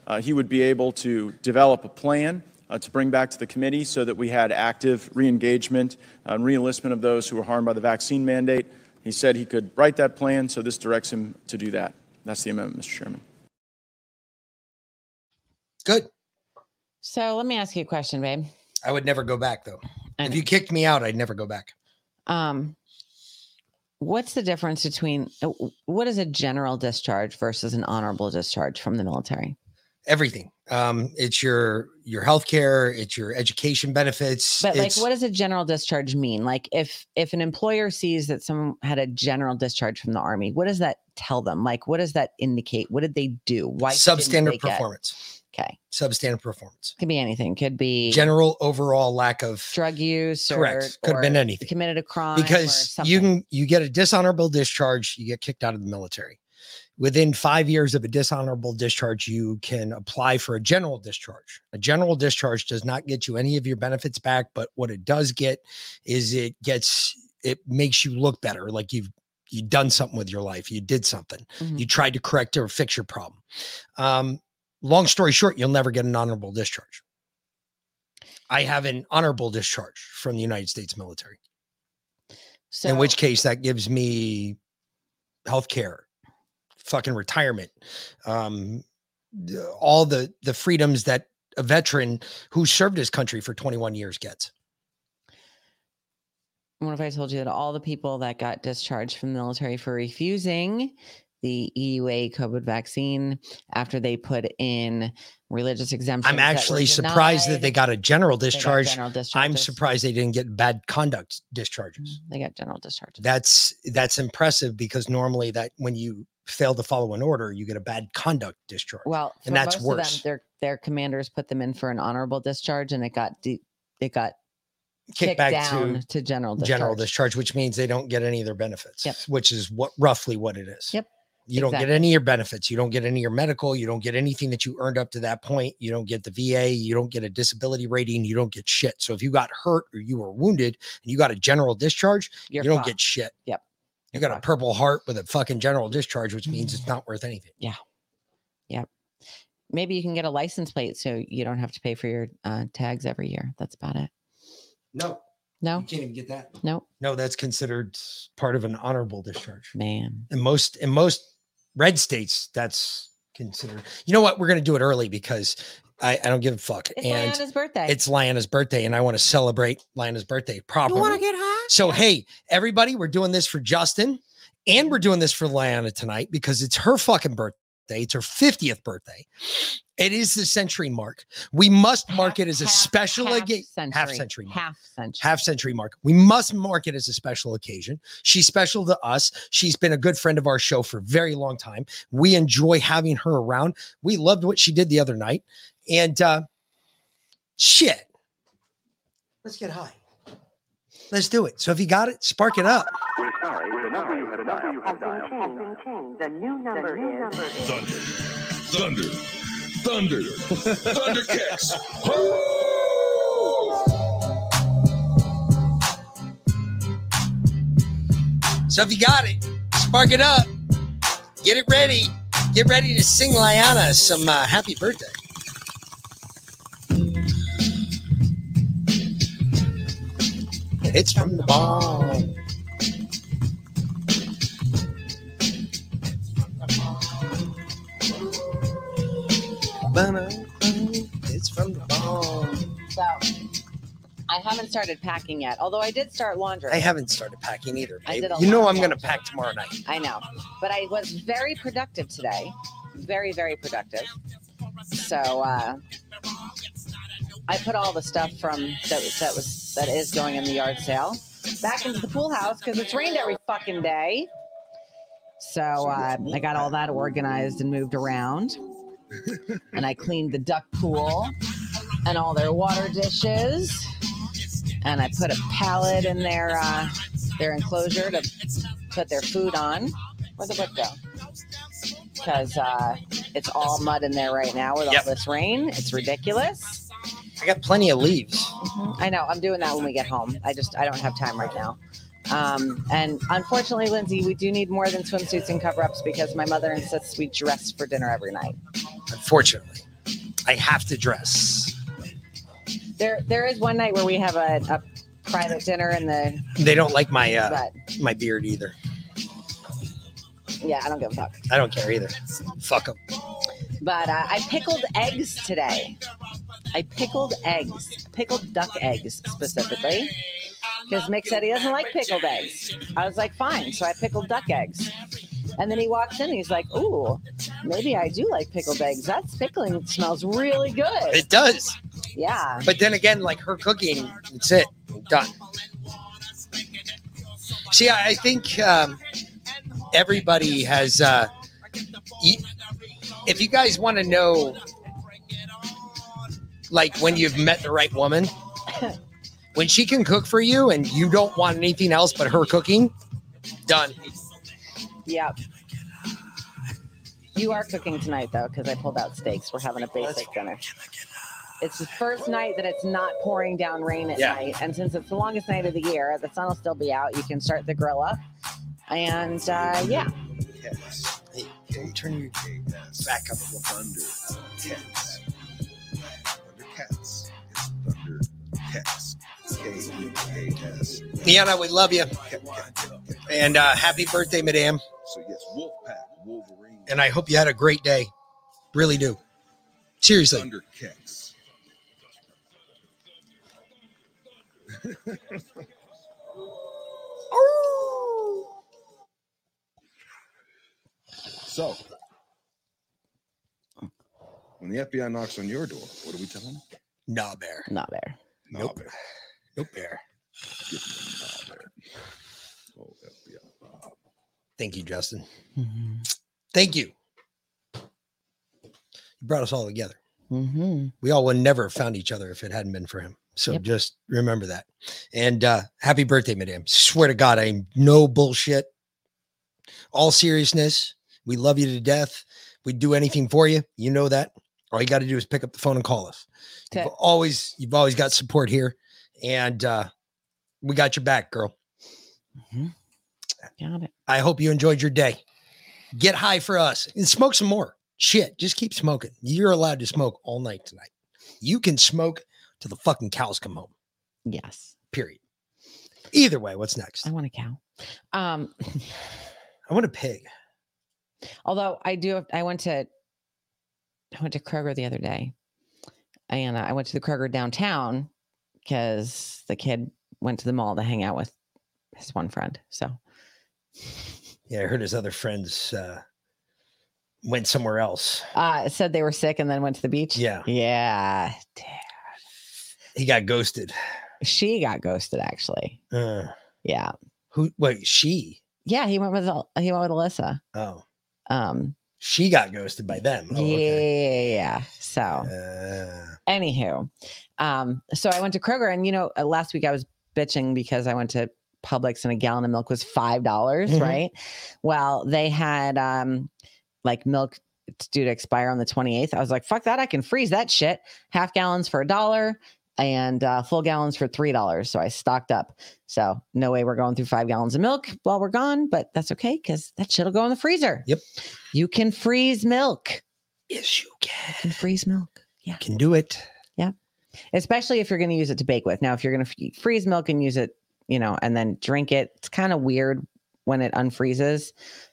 Speaker 22: uh, he would be able to develop a plan to bring back to the committee so that we had active re-engagement and reenlistment of those who were harmed by the vaccine mandate. He said he could write that plan, so this directs him to do that. That's the amendment, Mr. Chairman.
Speaker 7: Good.
Speaker 8: So let me ask you a question, babe.
Speaker 7: I would never go back though. If you kicked me out, I'd never go back.
Speaker 8: Um, what's the difference between uh, what is a general discharge versus an honorable discharge from the military?
Speaker 7: Everything. Um, it's your your health care, it's your education benefits.
Speaker 8: But like, what does a general discharge mean? Like, if if an employer sees that someone had a general discharge from the army, what does that tell them? Like, what does that indicate? What did they do? Why
Speaker 7: substandard
Speaker 8: they get-
Speaker 7: performance.
Speaker 8: Okay,
Speaker 7: Substandard performance.
Speaker 8: could be anything. Could be
Speaker 7: General overall lack of
Speaker 8: drug use.
Speaker 7: Correct.
Speaker 8: Or,
Speaker 7: Could have been anything.
Speaker 8: Committed a crime
Speaker 7: because you can you get a dishonorable discharge, you get kicked out of the military. Within five years of a dishonorable discharge, you can apply for a general discharge. A general discharge does not get you any of your benefits back, but what it does get is it gets it makes you look better, like you've you done something with your life, you did something, you tried to correct or fix your problem. Um, long story short, you'll never get an honorable discharge. I have an honorable discharge from the United States military. So, in which case that gives me health care, fucking retirement, um, all the the freedoms that a veteran who served his country for 21 years gets.
Speaker 8: What if I told you that all the people that got discharged from the military for refusing the EUA COVID vaccine after they put in religious exemptions?
Speaker 7: I'm
Speaker 8: that
Speaker 7: actually surprised that they got a general discharge.
Speaker 8: general
Speaker 7: I'm surprised they didn't get bad conduct discharges.
Speaker 8: They got general discharges.
Speaker 7: That's that's impressive because normally that when you fail to follow an order, you get a bad conduct discharge.
Speaker 8: Well,
Speaker 7: and that's worse.
Speaker 8: Them, their their commanders put them in for an honorable discharge, and it got de- it got
Speaker 7: Kick
Speaker 8: kicked
Speaker 7: back
Speaker 8: down
Speaker 7: to
Speaker 8: to, general discharge.
Speaker 7: general discharge, which means they don't get any of their benefits.
Speaker 8: Yep.
Speaker 7: Which is what roughly what it is.
Speaker 8: Yep.
Speaker 7: You don't get any of your benefits. You don't get any of your medical. You don't get anything that you earned up to that point. You don't get the VA. You don't get a disability rating. You don't get shit. So if you got hurt or you were wounded and you got a general discharge,
Speaker 8: You're
Speaker 7: you don't
Speaker 8: fucked.
Speaker 7: get shit.
Speaker 8: Yep.
Speaker 7: You got a purple heart with a fucking general discharge, which means it's not worth anything.
Speaker 8: Yeah. Yep. Maybe you can get a license plate so you don't have to pay for your uh, tags every year. That's about it.
Speaker 7: No.
Speaker 8: No.
Speaker 7: You can't even get that.
Speaker 8: No.
Speaker 7: No, that's considered part of an honorable discharge.
Speaker 8: Man.
Speaker 7: In most in most red states, that's considered. You know what? We're gonna do it early because I, I don't give a fuck.
Speaker 8: It's
Speaker 7: and
Speaker 8: Lyanna's birthday.
Speaker 7: It's Lyanna's birthday, and I want to celebrate Lyanna's birthday properly.
Speaker 8: You wanna get high?
Speaker 7: So hey, everybody, we're doing this for Justin, and we're doing this for Lyanna tonight because it's her fucking birthday. It's her 50th birthday. It is the century mark. We must mark it as a special
Speaker 8: half
Speaker 7: occasion. Half
Speaker 8: century.
Speaker 7: century. mark
Speaker 8: Half century.
Speaker 7: half century mark. We must mark it as a special occasion. She's special to us. She's been a good friend of our show for a very long time. We enjoy having her around. We loved what she did the other night. And uh shit. Let's get high. Let's do it. So if you got it, spark it up.
Speaker 24: We're sorry, the number you had dialed has been changed. The new number is...
Speaker 13: Thunder. Thunder. thunder, Thundercats. <laughs>
Speaker 7: So if you got it, spark it up. Get it ready. Get ready to sing Lyanna some uh, happy birthday. It's from the bomb. It's from the bomb.
Speaker 8: So I haven't started packing yet, although I did start laundry.
Speaker 7: I haven't started packing either.
Speaker 8: I did a
Speaker 7: You know I'm going to pack tomorrow night.
Speaker 8: I know, but I was very productive today. Very, very productive. So uh, I put all the stuff from that was that was that is going in the yard sale back into the pool house because it's rained every fucking day. So uh, I got all that organized and moved around, and I cleaned the duck pool and all their water dishes, and I put a pallet in their uh, their enclosure to put their food on. Where'd the book go? Because uh, it's all mud in there right now with
Speaker 7: Yep.
Speaker 8: all this rain. It's ridiculous.
Speaker 7: I got plenty of leaves.
Speaker 8: I know. I'm doing that when we get home. I just I don't have time right now. Um, and unfortunately, Lindsay, we do need more than swimsuits and cover-ups because my mother insists we dress for dinner every night.
Speaker 7: Unfortunately, I have to dress.
Speaker 8: There, there is one night where we have a, a private dinner in the.
Speaker 7: They don't like my uh, my beard either.
Speaker 8: yeah, I don't give a fuck.
Speaker 7: I don't care either. Fuck them.
Speaker 8: But uh, I pickled eggs today. I pickled eggs, pickled duck eggs specifically, because Mick said he doesn't like pickled eggs. I was like, fine. So I pickled duck eggs. And then he walks in and he's like, ooh, maybe I do like pickled eggs. That pickling smells really good.
Speaker 7: It does.
Speaker 8: Yeah.
Speaker 7: But then again, like her cooking, it's it. Done. See, I think um, everybody has. Uh, if you guys want to know, like when you've met the right woman, when she can cook for you and you don't want anything else but her cooking, done.
Speaker 8: Yep. You are cooking tonight though, because I pulled out steaks. We're having a basic dinner. It's the first night that it's not pouring down rain at
Speaker 7: Yeah.
Speaker 8: night, and since it's the longest night of the year, the sun will still be out. You can start the grill up, and uh, yeah.
Speaker 7: Hey, don't turn your back up a little.
Speaker 13: Thunder It's Thundercats. K-E-K-S.
Speaker 7: Lyanna, we love you. And uh, happy birthday, madame.
Speaker 13: So yes, Wolfpack, Wolverine,
Speaker 7: And I hope you had a great day. Really do. Seriously.
Speaker 13: Thundercats. so, when the FBI knocks on your door, what do we tell them?
Speaker 7: Nah, bear.
Speaker 8: Nah, bear.
Speaker 13: Nah,
Speaker 7: Nope.
Speaker 13: bear.
Speaker 7: Nope, bear.
Speaker 13: Give me a nah, bear. Oh,
Speaker 7: Thank you, Justin. Thank you. You brought us all together.
Speaker 8: Mm-hmm.
Speaker 7: We all would never have found each other if it hadn't been for him. So just remember that. And uh happy birthday, madam. Swear to God, I'm no bullshit. All seriousness. We love you to death. We'd do anything for you. You know that. All you got to do is pick up the phone and call us. You've
Speaker 8: Okay.
Speaker 7: always you've always got support here. And uh we got your back, girl.
Speaker 8: Got it.
Speaker 7: I hope you enjoyed your day. Get high for us and smoke some more. Shit, just keep smoking. You're allowed to smoke all night tonight. You can smoke till the fucking cows come home.
Speaker 8: Yes.
Speaker 7: Period. Either way, what's next?
Speaker 8: I want a cow. Um, <sighs>
Speaker 7: I want a pig.
Speaker 8: although I do, I went to, I went to Kroger the other day, and uh, I went to the Kroger downtown because the kid went to the mall to hang out with his one friend. So
Speaker 7: Yeah, I heard his other friends uh went somewhere else.
Speaker 8: uh, said they were sick and then went to the beach.
Speaker 7: Yeah.
Speaker 8: Yeah.
Speaker 7: He got ghosted.
Speaker 8: She got ghosted actually.
Speaker 7: Uh,
Speaker 8: Yeah.
Speaker 7: who wait, she?
Speaker 8: Yeah. He went with he went with Alyssa.
Speaker 7: Oh.
Speaker 8: Um.
Speaker 7: She got ghosted by them. Oh,
Speaker 8: yeah,
Speaker 7: okay.
Speaker 8: yeah, yeah. So.
Speaker 7: Uh,
Speaker 8: Anywho, um, so I went to Kroger, and you know, uh, last week I was bitching because I went to Publix and a gallon of milk was five dollars,
Speaker 7: Mhm.
Speaker 8: right? Well, they had um, like milk due to expire on the twenty eighth. I was like, fuck that, I can freeze that shit. Half gallons for a dollar and uh, full gallons for three dollars. So I stocked up. So no way we're going through five gallons of milk while we're gone, but that's okay because that shit'll go in the freezer.
Speaker 7: Yep.
Speaker 8: You can freeze milk.
Speaker 7: Yes, you can.
Speaker 8: You can freeze milk. Yeah.
Speaker 7: You can do it.
Speaker 8: Yeah. Especially if you're going to use it to bake with. Now, if you're going to freeze milk and use it, you know, and then drink it, it's kind of weird when it unfreezes.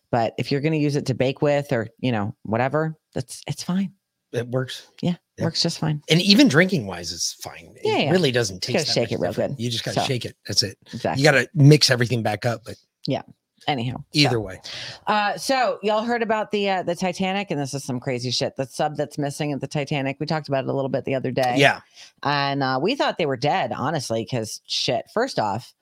Speaker 8: But if you're going to use it to bake with or, you know, whatever, that's it's fine.
Speaker 7: It works.
Speaker 8: Yeah.
Speaker 7: Yeah.
Speaker 8: Works just fine.
Speaker 7: And even drinking wise, it's fine. It
Speaker 8: Yeah, yeah.
Speaker 7: really doesn't
Speaker 8: Just gotta shake it real
Speaker 7: different.
Speaker 8: good.
Speaker 7: You just got to
Speaker 8: So-
Speaker 7: shake it. That's it.
Speaker 8: Exactly.
Speaker 7: You got to mix everything back up. But
Speaker 8: Yeah. Anyhow.
Speaker 7: either
Speaker 8: so,
Speaker 7: way,
Speaker 8: Uh, so y'all heard about the uh, the Titanic, and this is some crazy shit. The sub that's missing at the Titanic. We talked about it a little bit the other day.
Speaker 7: yeah.
Speaker 8: and uh, we thought they were dead, honestly, because shit. First off,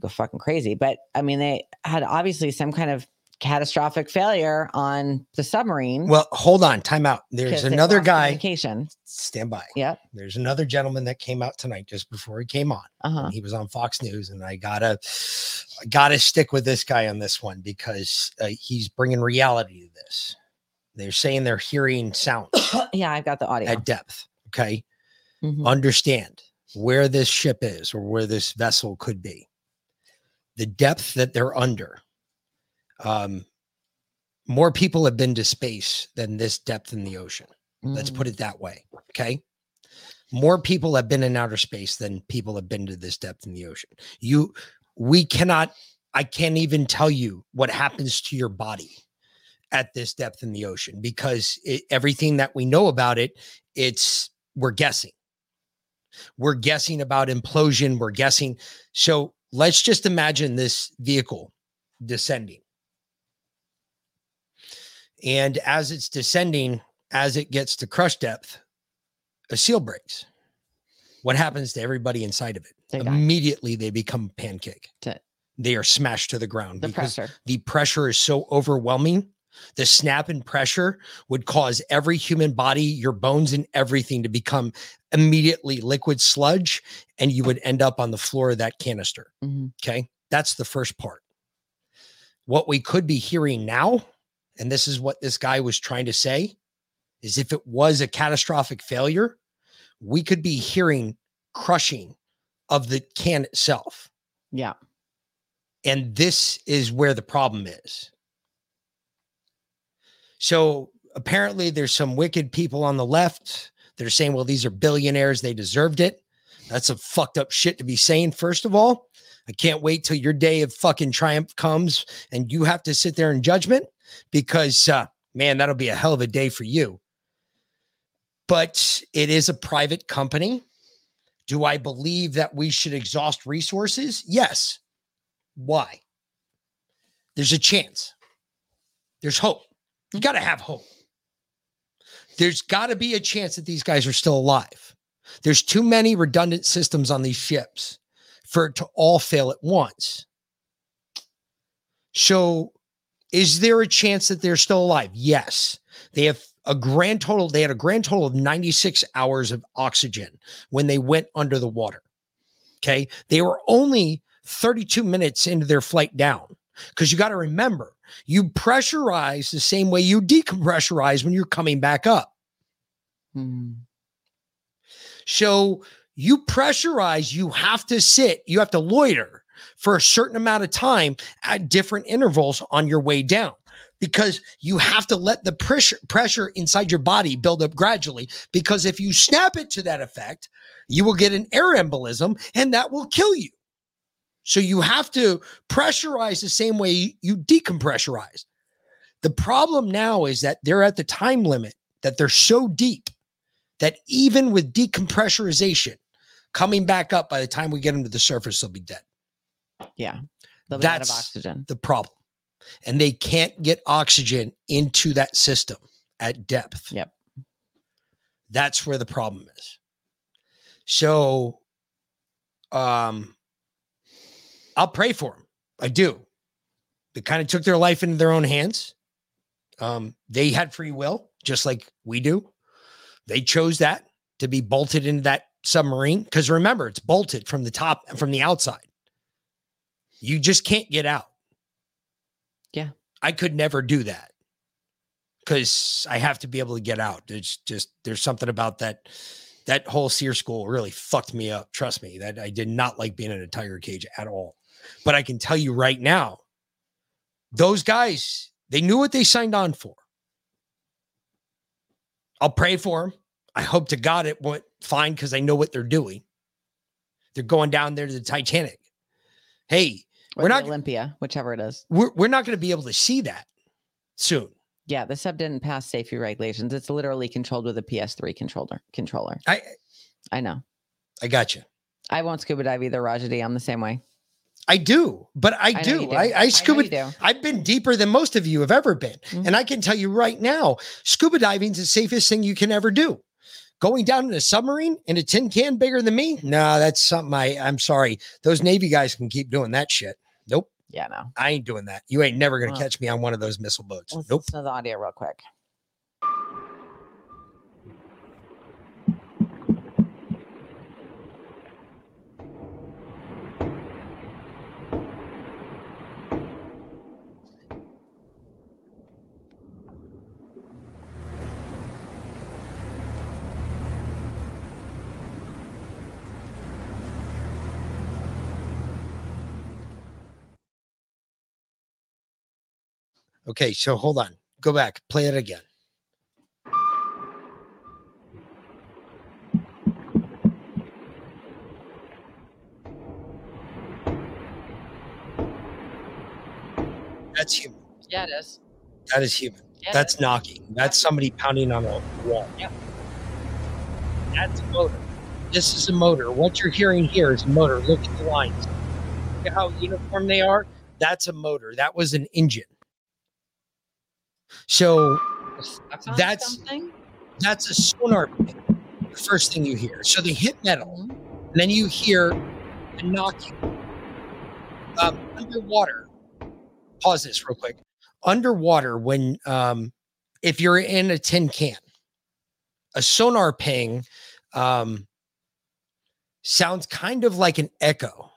Speaker 8: go fucking crazy. But I mean, they had obviously some kind of catastrophic failure on the submarine.
Speaker 7: Well, hold on. Time out. There's another guy.
Speaker 8: communication.
Speaker 7: Stand by.
Speaker 8: Yep.
Speaker 7: There's another gentleman that came out tonight just before he came on.
Speaker 8: Uh-huh.
Speaker 7: He was on Fox News, and I gotta, I gotta stick with this guy on this one because uh, he's bringing reality to this. They're saying they're hearing sound <coughs>
Speaker 8: yeah, I've got the audio.
Speaker 7: at depth. Okay,
Speaker 8: Mhm.
Speaker 7: understand where this ship is or where this vessel could be. The depth that they're under. Um, more people have been to space than this depth in the ocean. Let's
Speaker 8: Mm.
Speaker 7: put it that way. Okay. More people have been in outer space than people have been to this depth in the ocean. You, we cannot, I can't even tell you what happens to your body at this depth in the ocean because it, everything that we know about it, it's, we're guessing. We're guessing about implosion. We're guessing. So let's just imagine this vehicle descending. And as it's descending, as it gets to crush depth, a seal breaks. What happens to everybody inside of it?
Speaker 8: They die.
Speaker 7: Immediately they become pancake.
Speaker 8: To-
Speaker 7: They are smashed to the ground
Speaker 8: The
Speaker 7: because
Speaker 8: pressure.
Speaker 7: the pressure is so overwhelming. The snap and pressure would cause every human body, your bones and everything to become immediately liquid sludge, and you would end up on the floor of that canister.
Speaker 8: Mhm.
Speaker 7: Okay. That's the first part. What we could be hearing now and this is what this guy was trying to say, is if it was a catastrophic failure, we could be hearing crushing of the can itself.
Speaker 8: Yeah.
Speaker 7: And this is where the problem is. So apparently, there's some wicked people on the left that are saying, well, these are billionaires. They deserved it. That's a fucked up shit to be saying, first of all. I can't wait till your day of fucking triumph comes and you have to sit there in judgment because, uh, man, that'll be a hell of a day for you. But it is a private company. Do I believe that we should exhaust resources? Yes. Why? There's a chance. There's hope. You got to have hope. There's got to be a chance that these guys are still alive. There's too many redundant systems on these ships for it to all fail at once. So, is there a chance that they're still alive? Yes. They have a grand total, they had a grand total of 96 hours of oxygen when they went under the water. Okay. They were only 32 minutes into their flight down. Because you got to remember, you pressurize the same way you decompressurize when you're coming back up. Hmm. So you pressurize, you have to sit, you have to loiter for a certain amount of time at different intervals on your way down. Because you have to let the pressure pressure inside your body build up gradually because if you snap it to that effect you will get an air embolism and that will kill you. So you have to pressurize the same way you decompressurize. The problem now is that they're at the time limit that they're so deep that even with decompressurization coming back up by the time we get them to the surface they'll be dead
Speaker 8: Yeah. They'll be out of
Speaker 7: That's
Speaker 8: oxygen.
Speaker 7: the problem. And they can't get oxygen into that system at depth.
Speaker 8: Yep.
Speaker 7: That's where the problem is. So um i'll pray for them i do. They kind of took their life into their own hands. Um they had free will just like we do. They chose that to be bolted into that submarine because remember it's bolted from the top and from the outside you just can't get out
Speaker 8: Yeah.
Speaker 7: I could never do that because I have to be able to get out. There's just there's something about that that whole SERE school really fucked me up. Trust me, that I did not like being in a tiger cage at all. But I can tell you right now, those guys they knew what they signed on for. I'll pray for them. I hope to God it went fine because I know what they're doing. They're going down there to the Titanic. Hey,
Speaker 8: Or
Speaker 7: we're not
Speaker 8: Olympia, whichever it is.
Speaker 7: we're, we're not going to be able to see that soon.
Speaker 8: Yeah, the sub didn't pass safety regulations. It's literally controlled with a PS3 controller. Controller.
Speaker 7: I
Speaker 8: I know.
Speaker 7: I got you.
Speaker 8: I won't scuba dive either, Rajadi. I'm the same way.
Speaker 7: I do, but I,
Speaker 8: I
Speaker 7: do.
Speaker 8: do.
Speaker 7: I,
Speaker 8: I
Speaker 7: I scuba.
Speaker 8: you do.
Speaker 7: I've been deeper than most of you have ever been,
Speaker 8: Mm-hmm.
Speaker 7: and I can tell you right now, scuba diving is the safest thing you can ever do. Going down in a submarine in a tin can bigger than me, no, that's something I. I'm sorry, those Navy guys can keep doing that shit. Nope,
Speaker 8: Yeah, no.
Speaker 7: I ain't doing that. You ain't never gonna
Speaker 8: Well,
Speaker 7: catch me on one of those missile boats.
Speaker 8: Let's
Speaker 7: Nope.
Speaker 8: listen to the audio real quick.
Speaker 7: Okay, so hold on. Go back. Play it again. That's human.
Speaker 8: Yeah, it is.
Speaker 7: That is human.
Speaker 8: Yeah,
Speaker 7: That's knocking. That's somebody pounding on a wall.
Speaker 8: Yep.
Speaker 7: That's a motor. This is a motor. What you're hearing here is a motor. Look at the lines. Look at how uniform they are. That's a motor. That was an engine. So that's
Speaker 8: something?
Speaker 7: that's a sonar ping, the first thing you hear. So they hit metal, and then you hear a knocking. Um, underwater, pause this real quick. Underwater, when um, if you're in a tin can, a sonar ping um, sounds kind of like an echo,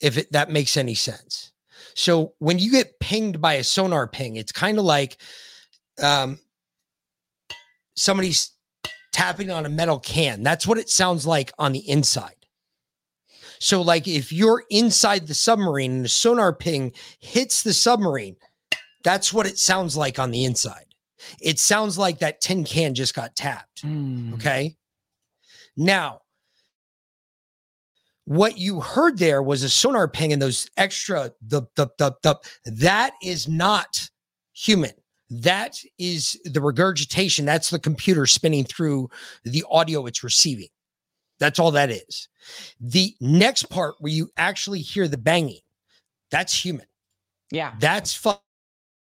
Speaker 7: if it, that makes any sense. So when you get pinged by a sonar ping, it's kind of like um, somebody's tapping on a metal can. That's what it sounds like on the inside. So, like if you're inside the submarine and the sonar ping hits the submarine, that's what it sounds like on the inside. It sounds like that tin can just got tapped. Okay. Now, what you heard there was a sonar ping and those extra the the, the that is not human. That is the regurgitation. That's the computer spinning through the audio it's receiving. That's all that is. The next part where you actually hear the banging, that's human.
Speaker 8: Yeah.
Speaker 7: That's fu-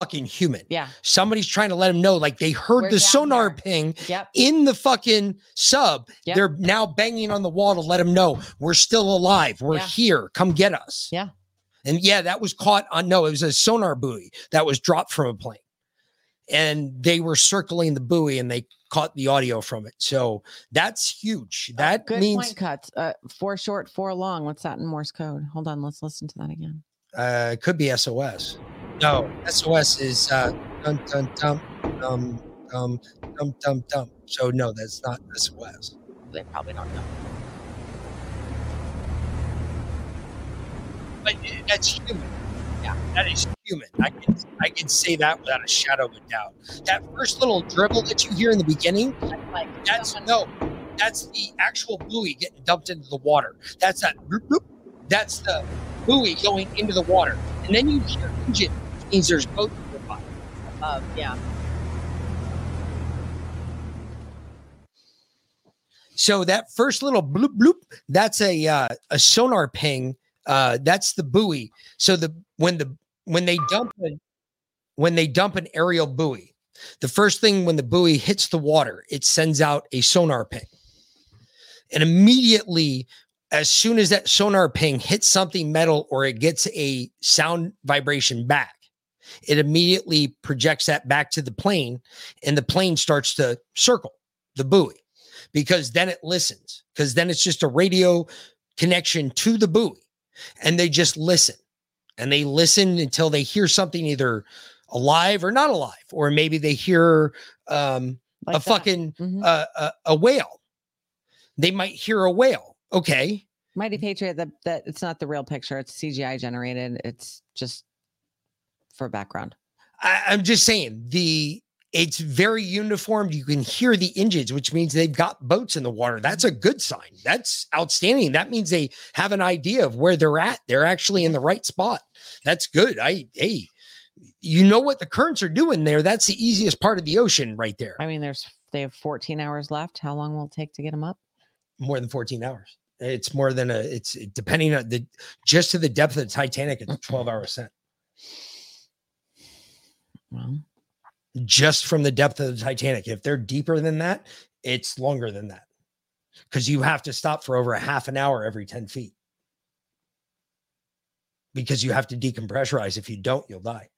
Speaker 7: fucking human.
Speaker 8: Yeah.
Speaker 7: Somebody's trying to let them know, like they heard
Speaker 8: We're
Speaker 7: the sonar
Speaker 8: here.
Speaker 7: ping
Speaker 8: Yep.
Speaker 7: in the fucking sub.
Speaker 8: Yep.
Speaker 7: They're now banging on the wall to let them know we're still alive. We're
Speaker 8: Yeah.
Speaker 7: here. Come get us.
Speaker 8: Yeah.
Speaker 7: And yeah, that was caught on. No, it was a sonar buoy that was dropped from a plane, and they were circling the buoy and they caught the audio from it. So that's huge. That
Speaker 8: Good
Speaker 7: means
Speaker 8: point cuts. Uh, four short, four long. What's that in Morse code? Hold on. Let's listen to that again.
Speaker 7: uh, it could be SOS. No, SOS is uh, dum dum dum dum dum dum dum dum. So no, that's not SOS.
Speaker 8: They probably don't know.
Speaker 7: But that's human. Yeah, that is human. I can I can say that without a shadow of a doubt. That first little dribble that you hear in the beginning, that's no, that's the actual buoy getting dumped into the water. That's that. That's the buoy going into the water, and then you hear engine. Means there's boat nearby.
Speaker 8: Uh, yeah.
Speaker 7: So that first little bloop bloop, that's a uh, a sonar ping. Uh, that's the buoy. So the when the when they dump when they dump an aerial buoy, the first thing when the buoy hits the water, it sends out a sonar ping, and immediately, as soon as that sonar ping hits something metal or it gets a sound vibration back, it immediately projects that back to the plane, and the plane starts to circle the buoy because then it listens because then it's just a radio connection to the buoy and they just listen and they listen until they hear something either alive or not alive or maybe they hear um
Speaker 8: Like
Speaker 7: a
Speaker 8: that.
Speaker 7: fucking
Speaker 8: Mhm.
Speaker 7: uh, a, a whale they might hear a whale okay
Speaker 8: Mighty Patriot. That that it's not the real picture. It's CGI generated. It's just for background.
Speaker 7: I, I'm just saying the it's very uniformed. You can hear the engines, which means they've got boats in the water. That's a good sign. That's outstanding. That means they have an idea of where they're at. They're actually in the right spot. That's good. I hey, you know what the currents are doing there. That's the easiest part of the ocean right there.
Speaker 8: I mean, there's they have 14 hours left. How long will it take to get them up?
Speaker 7: More than 14 hours. It's more than a it's depending on the just to the depth of the Titanic, it's a 12 hour ascent.
Speaker 8: Well,
Speaker 7: just from the depth of the Titanic. If they're deeper than that, it's longer than that because you have to stop for over a half an hour every 10 feet because you have to decompressurize. If you don't, you'll die.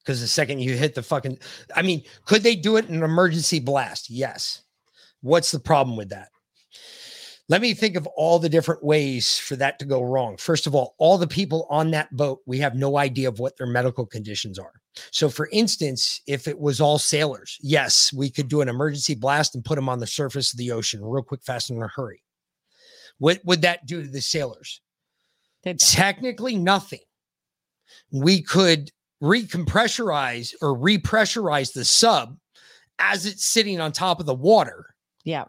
Speaker 7: Because the second you hit the fucking, I mean, could they do it in an emergency blast? Yes. What's the problem with that? Let me think of all the different ways for that to go wrong. First of all, all the people on that boat, we have no idea of what their medical conditions are. So, for instance, if it was all sailors, yes, we could do an emergency blast and put them on the surface of the ocean real quick, fast, and in a hurry. What would that do to the sailors? Technically, nothing. We could recompressurize or repressurize the sub as it's sitting on top of the water
Speaker 8: yeah.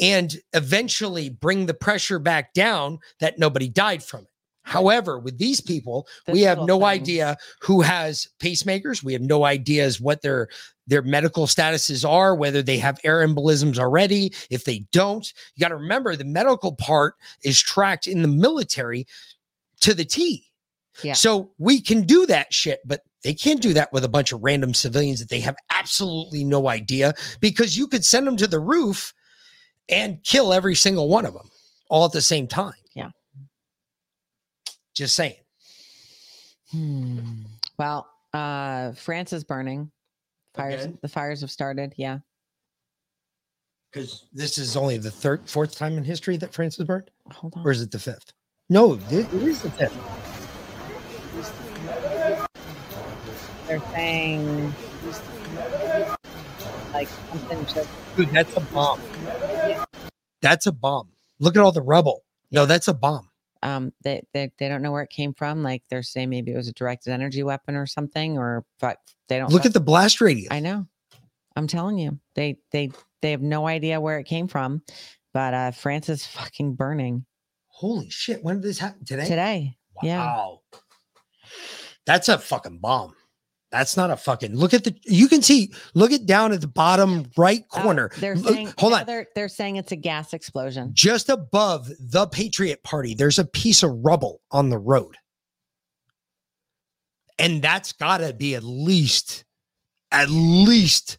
Speaker 7: And eventually bring the pressure back down that nobody died from it. However, with these people, we have no
Speaker 8: thing.
Speaker 7: idea who has pacemakers. We have no ideas what their their medical statuses are, whether they have air embolisms already. If they don't, you got to remember the medical part is tracked in the military to the T.
Speaker 8: Yeah.
Speaker 7: So we can do that shit, but they can't do that with a bunch of random civilians that they have absolutely no idea because you could send them to the roof and kill every single one of them all at the same time.
Speaker 8: Yeah.
Speaker 7: Just saying.
Speaker 8: Hmm. Well, uh, France is burning. Fires. The fires have started. Yeah.
Speaker 7: Because this is only the third, fourth time in history that France has burned.
Speaker 8: Hold on.
Speaker 7: Or is it the fifth? No, it is the fifth.
Speaker 8: They're saying like something just.
Speaker 7: Dude, that's a bomb. That's a bomb. Look at all the rubble. No, that's a bomb.
Speaker 8: Um, they, they they don't know where it came from. Like they're saying maybe it was a directed energy weapon or something, or but they don't
Speaker 7: Look at the blast radius.
Speaker 8: I know. I'm telling you, they they they have no idea where it came from, but uh France is fucking burning
Speaker 7: Holy shit! When did this happen? Today.
Speaker 8: today. Yeah.
Speaker 7: Wow. That's a fucking bomb. That's not a fucking. Look at the. You can see. Look at down at the bottom right oh, corner.
Speaker 8: Oh, They're
Speaker 7: Look-
Speaker 8: saying
Speaker 7: hold on.
Speaker 8: They're they're saying it's a gas explosion.
Speaker 7: Just above the Patriot Party, there's a piece of rubble on the road. And that's got to be at least, at least,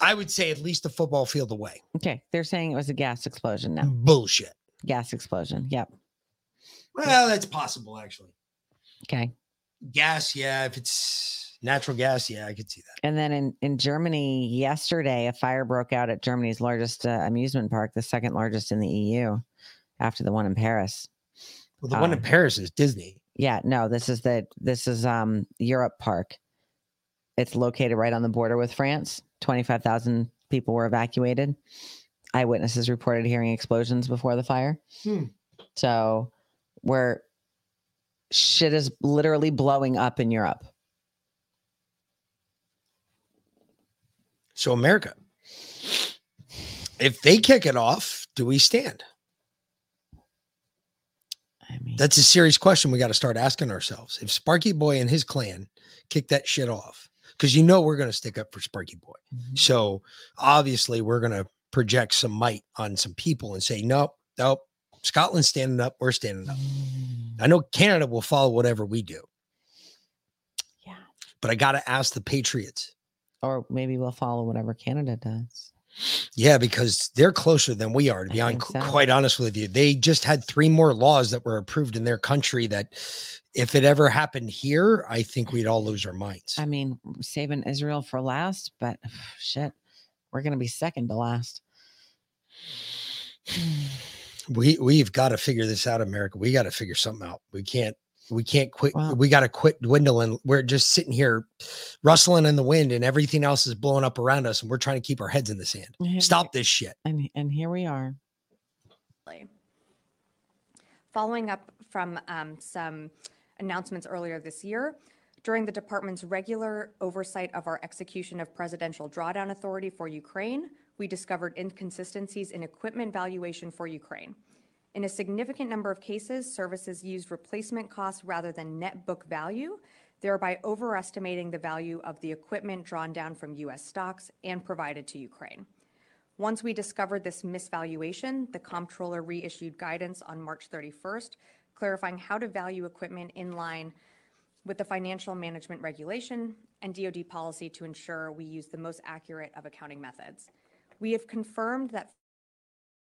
Speaker 7: I would say at least a football field away.
Speaker 8: Okay, they're saying it was a gas explosion now.
Speaker 7: Bullshit.
Speaker 8: Gas explosion. Yep.
Speaker 7: Well, that's possible, actually.
Speaker 8: Okay.
Speaker 7: Gas, yeah. If it's natural gas, yeah, I could see that.
Speaker 8: And then in, in Germany yesterday, a fire broke out at Germany's largest uh, amusement park, the second largest in the EU, after the one in Paris.
Speaker 7: Well, the one in
Speaker 8: Um,
Speaker 7: Paris is Disney.
Speaker 8: Yeah, no, this is the this is um Europe Park. It's located right on the border with France. Twenty five thousand people were evacuated. Eyewitnesses reported hearing explosions before the fire.
Speaker 7: Hmm.
Speaker 8: So, where shit is literally blowing up in Europe.
Speaker 7: So, America, if they kick it off, do we stand? I mean, That's a serious question we got to start asking ourselves. If Sparky Boy and his clan kick that shit off, because you know we're going to stick up for Sparky Boy. Mm-hmm. So obviously we're going to project some might on some people and say, nope, nope, Scotland's standing up, we're standing up. Mm-hmm. I know Canada will follow whatever we do.
Speaker 8: Yeah.
Speaker 7: But I got to ask the Patriots.
Speaker 8: Or maybe we'll follow whatever Canada does.
Speaker 7: Yeah, because they're closer than we are, to be
Speaker 8: think so.
Speaker 7: quite honest with you. They just had three more laws that were approved in their country that if it ever happened here, I think we'd all lose our minds.
Speaker 8: I mean, saving Israel for last, but shit, we're gonna be second to last.
Speaker 7: We we've got to figure this out, America. We got to figure something out. We can't we can't quit. we got to quit dwindling. We're just sitting here rustling in the wind and everything else is blowing up around us and we're trying to keep our heads in the sand.
Speaker 8: Yeah,
Speaker 7: Stop this shit.
Speaker 8: And and here we are.
Speaker 25: Following up from um, some announcements earlier this year, during the department's regular oversight of our execution of presidential drawdown authority for Ukraine, we discovered inconsistencies in equipment valuation for Ukraine. In a significant number of cases, services used replacement costs rather than net book value, thereby overestimating the value of the equipment drawn down from U.S. stocks and provided to Ukraine. Once we discovered this misvaluation, the comptroller reissued guidance on March 31st, clarifying how to value equipment in line with the financial management regulation and DoD policy to ensure we use the most accurate of accounting methods. We have confirmed that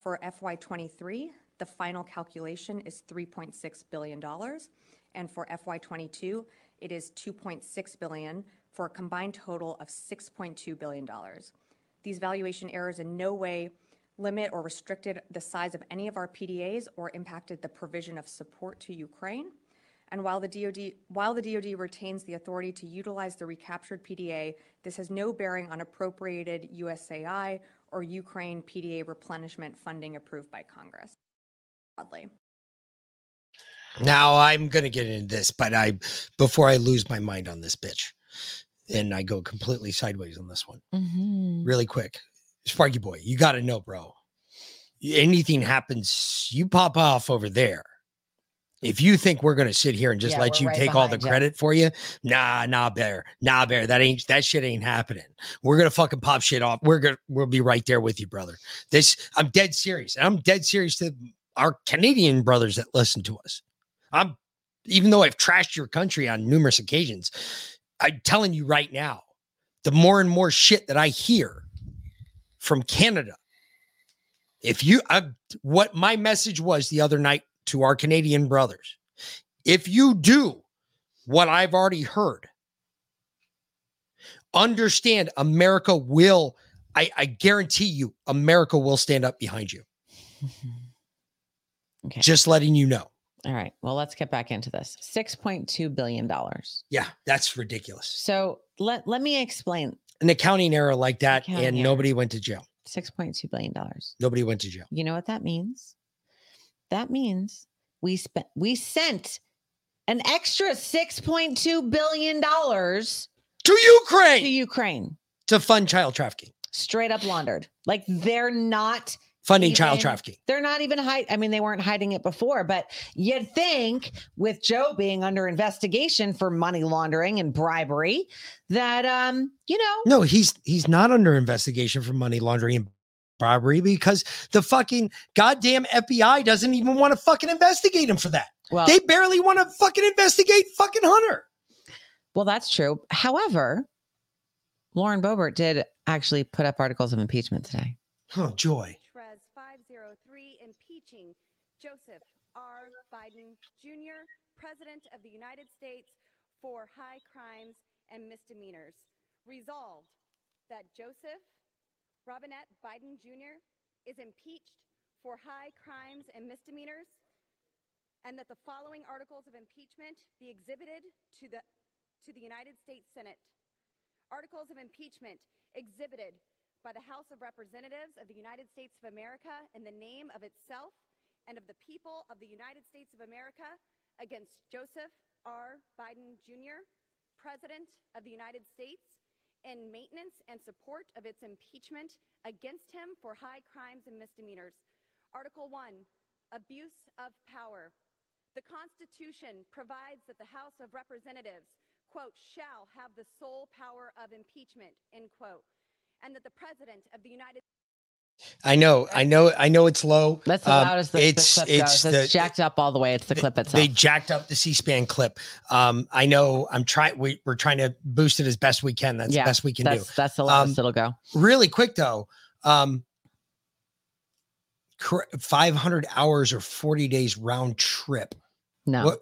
Speaker 25: for FY23, the final calculation is $3.6 billion, and for FY22, it is 2.6 billion, for a combined total of $6.2 billion. These valuation errors in no way limit or restricted the size of any of our PDAs or impacted the provision of support to Ukraine. And while the DoD, while the DoD retains the authority to utilize the recaptured PDA, this has no bearing on appropriated USAI or Ukraine PDA replenishment funding approved by Congress. Broadly.
Speaker 7: Now I'm gonna get into this, but I before I lose my mind on this bitch, and I go completely sideways on this one.
Speaker 8: Mm-hmm.
Speaker 7: Really quick, Sparky boy, you got to know, bro. Anything happens, you pop off over there. If you think we're gonna sit here and just
Speaker 8: Yeah,
Speaker 7: let you
Speaker 8: right
Speaker 7: take all the
Speaker 8: ya.
Speaker 7: credit for you, nah, nah, bear, nah, bear. That ain't that shit ain't happening. We're gonna fucking pop shit off. We're gonna we'll be right there with you, brother. This I'm dead serious. And I'm dead serious to our Canadian brothers that listen to us. I'm even though I've trashed your country on numerous occasions, I'm telling you right now, the more and more shit that I hear from Canada, if you, I, what my message was the other night to our Canadian brothers, if you do what I've already heard, understand America will, I, I guarantee you, America will stand up behind you. <laughs>
Speaker 8: Okay.
Speaker 7: Just letting you know.
Speaker 8: All right. Well, let's get back into this. Six point two billion dollars.
Speaker 7: Yeah, that's ridiculous.
Speaker 8: So let let me explain.
Speaker 7: an accounting error like that,
Speaker 8: Accounting
Speaker 7: and
Speaker 8: error.
Speaker 7: nobody went to jail.
Speaker 8: Six point two billion dollars.
Speaker 7: Nobody went to jail.
Speaker 8: You know what that means? That means we spent we sent an extra six point two billion dollars
Speaker 7: to Ukraine.
Speaker 8: To Ukraine.
Speaker 7: To fund child trafficking.
Speaker 8: Straight up laundered. Like they're not
Speaker 7: Funding child trafficking.
Speaker 8: They're not even hide. I mean, they weren't hiding it before, but you'd think with Joe being under investigation for money laundering and bribery, that um, you know,
Speaker 7: No, he's he's not under investigation for money laundering and bribery because the fucking goddamn FBI doesn't even want to fucking investigate him for that.
Speaker 8: Well-
Speaker 7: they barely want to fucking investigate fucking Hunter.
Speaker 8: well, that's true. However, Lauren Boebert did actually put up articles of impeachment today.
Speaker 7: Oh, joy.
Speaker 26: 503 impeaching Joseph R. Biden Jr., President of the United States, for high crimes and misdemeanors. Resolved that Joseph Robinette Biden Jr. is impeached for high crimes and misdemeanors, and that the following articles of impeachment be exhibited to the to the United States Senate. Articles of impeachment exhibited by the House of Representatives of the United States of America in the name of itself and of the people of the United States of America against Joseph R. Biden Jr., President of the United States, in maintenance and support of its impeachment against him for high crimes and misdemeanors. Article 1 Abuse of Power. The Constitution provides that the House of Representatives, quote, shall have the sole power of impeachment, end quote, and that the President of the United
Speaker 7: I know, I know, I know it's low.
Speaker 8: That's the
Speaker 7: Um,
Speaker 8: loudest the, the
Speaker 7: it's
Speaker 8: clip
Speaker 7: it's the
Speaker 8: jacked up all the way. It's the clip itself.
Speaker 7: they jacked up the C-SPAN clip. Um, I know I'm trying. We, we're trying to boost it as best we can. That's
Speaker 8: Yeah,
Speaker 7: the best we can
Speaker 8: that's-
Speaker 7: do.
Speaker 8: that's the lowest
Speaker 7: Um,
Speaker 8: it'll go.
Speaker 7: Really quick though, um, 500 hours or 40 days round trip.
Speaker 8: No.
Speaker 7: What,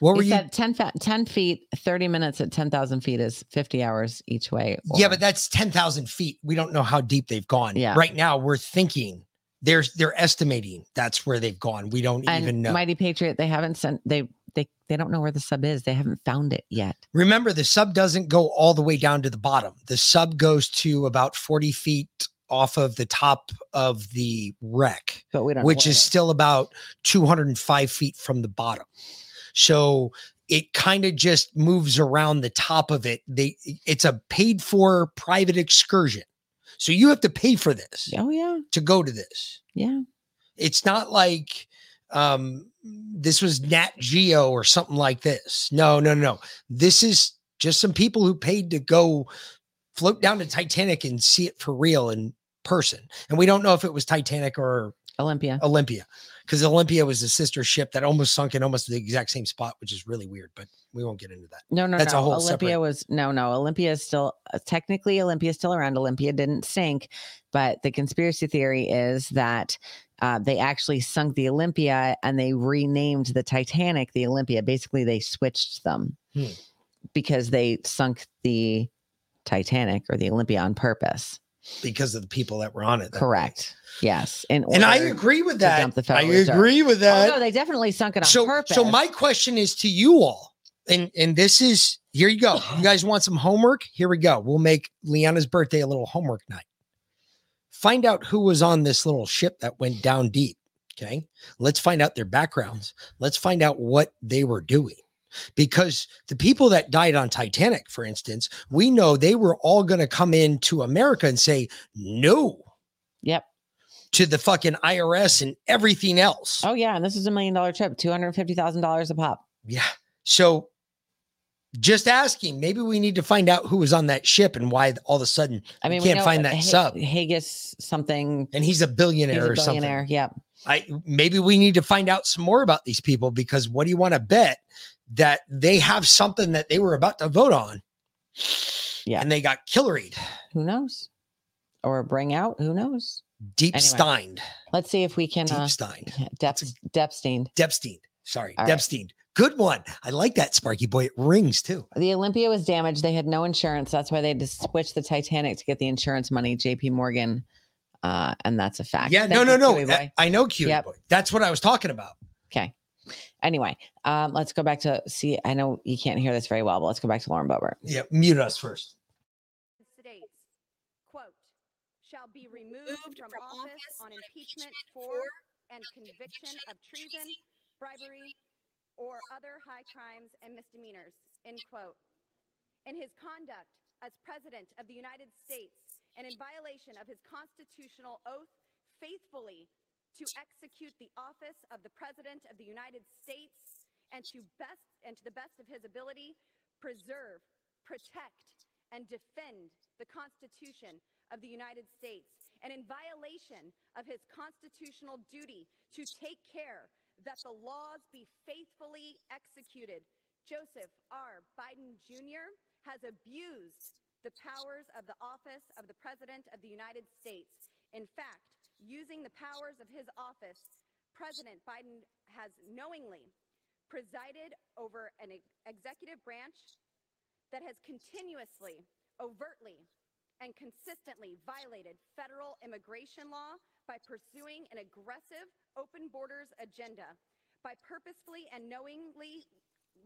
Speaker 7: what were
Speaker 8: he
Speaker 7: you?
Speaker 8: said 10, 10 feet, 30 minutes at 10,000 feet is 50 hours each way.
Speaker 7: yeah, but that's 10,000 feet. We don't know how deep they've gone.
Speaker 8: Yeah.
Speaker 7: Right now, we're thinking they're they're estimating that's where they've gone. We don't
Speaker 8: and
Speaker 7: even know.
Speaker 8: Mighty Patriot, they haven't sent, they, they, they don't know where the sub is. They haven't found it yet.
Speaker 7: Remember, the sub doesn't go all the way down to the bottom. The sub goes to about 40 feet off of the top of the wreck,
Speaker 8: But we don't
Speaker 7: which is
Speaker 8: it is.
Speaker 7: still about 205 feet from the bottom. So it kind of just moves around the top of it. They it's a paid for private excursion. So you have to pay for this.
Speaker 8: Oh yeah.
Speaker 7: To go to this.
Speaker 8: Yeah.
Speaker 7: It's not like um this was Nat Geo or something like this. No, no, no. This is just some people who paid to go float down to Titanic and see it for real in person. And we don't know if it was Titanic or
Speaker 8: Olympia.
Speaker 7: Olympia. Because Olympia was a sister ship that almost sunk in almost the exact same spot, which is really weird, but we won't get into that.
Speaker 8: No, no,
Speaker 7: That's
Speaker 8: no.
Speaker 7: a whole
Speaker 8: Olympia
Speaker 7: separate.
Speaker 8: was no, no. Olympia is still uh, technically Olympia is still around. Olympia didn't sink, but the conspiracy theory is that uh, they actually sunk the Olympia and they renamed the Titanic the Olympia. Basically, they switched them
Speaker 7: Hmm.
Speaker 8: because they sunk the Titanic or the Olympia on purpose.
Speaker 7: Because of the people that were on it. that
Speaker 8: Correct. Yes. In
Speaker 7: And I agree with that.
Speaker 8: the
Speaker 7: I
Speaker 8: Reserve.
Speaker 7: agree with that.
Speaker 8: Oh, no, they definitely sunk it on
Speaker 7: so,
Speaker 8: purpose.
Speaker 7: so my question is to you all, and and this is here you go. <sighs> You guys want some homework? Here we go. We'll make Lyanna's birthday a little homework night. Find out who was on this little ship that went down deep. Okay. Let's find out their backgrounds. Let's find out what they were doing. Because the people that died on Titanic, for instance, we know they were all going to come into America and say, no.
Speaker 8: Yep.
Speaker 7: To the fucking IRS and everything else.
Speaker 8: Oh yeah, and this is a million dollar trip, two hundred fifty thousand dollars a pop.
Speaker 7: Yeah. So just asking, maybe we need to find out who was on that ship and why all of a sudden
Speaker 8: I mean,
Speaker 7: we can't
Speaker 8: know
Speaker 7: find uh, that
Speaker 8: Ha-
Speaker 7: sub.
Speaker 8: Haggis something,
Speaker 7: And he's a billionaire
Speaker 8: he's a
Speaker 7: or something.
Speaker 8: billionaire. Yep.
Speaker 7: I maybe we need to find out some more about these people because what do you want to bet that they have something that they were about to vote on?
Speaker 8: Yeah.
Speaker 7: And they got killeried,
Speaker 8: Who knows? Or bring out? Who knows?
Speaker 7: deep
Speaker 8: Anyway,
Speaker 7: steined,
Speaker 8: Let's see if we can. Uh,
Speaker 7: Deep-steined.
Speaker 8: Depth, Depstein.
Speaker 7: Depstein. Sorry,
Speaker 8: All right.
Speaker 7: Depstein. Good one. I like that Sparky boy. It rings too.
Speaker 8: The Olympia was damaged. They had no insurance. That's why they had to switch the Titanic to get the insurance money. J.P. Morgan, uh, and that's a fact.
Speaker 7: Yeah,
Speaker 8: Thank
Speaker 7: no, no, no. I, I know Cutie
Speaker 8: Yep.
Speaker 7: boy. That's what I was talking about.
Speaker 8: Okay. Anyway, um, let's go back to see. I know you can't hear this very well, but let's go back to Lauren Boebert.
Speaker 7: Yeah, mute us first.
Speaker 26: States quote, shall be removed from office on impeachment for and conviction of treason, bribery, or other high crimes and misdemeanors. End quote. In his conduct as President of the United States and in violation of his constitutional oath, faithfully to execute the office of the President of the United States and to best and to the best of his ability, preserve, protect, and defend the Constitution of the United States, and in violation of his constitutional duty to take care that the laws be faithfully executed, Joseph R. Biden Jr. has abused the powers of the office of the President of the United States. In fact, using the powers of his office, President Biden has knowingly presided over an executive branch that has continuously, overtly, and consistently violated federal immigration law by pursuing an aggressive open borders agenda, by purposefully and knowingly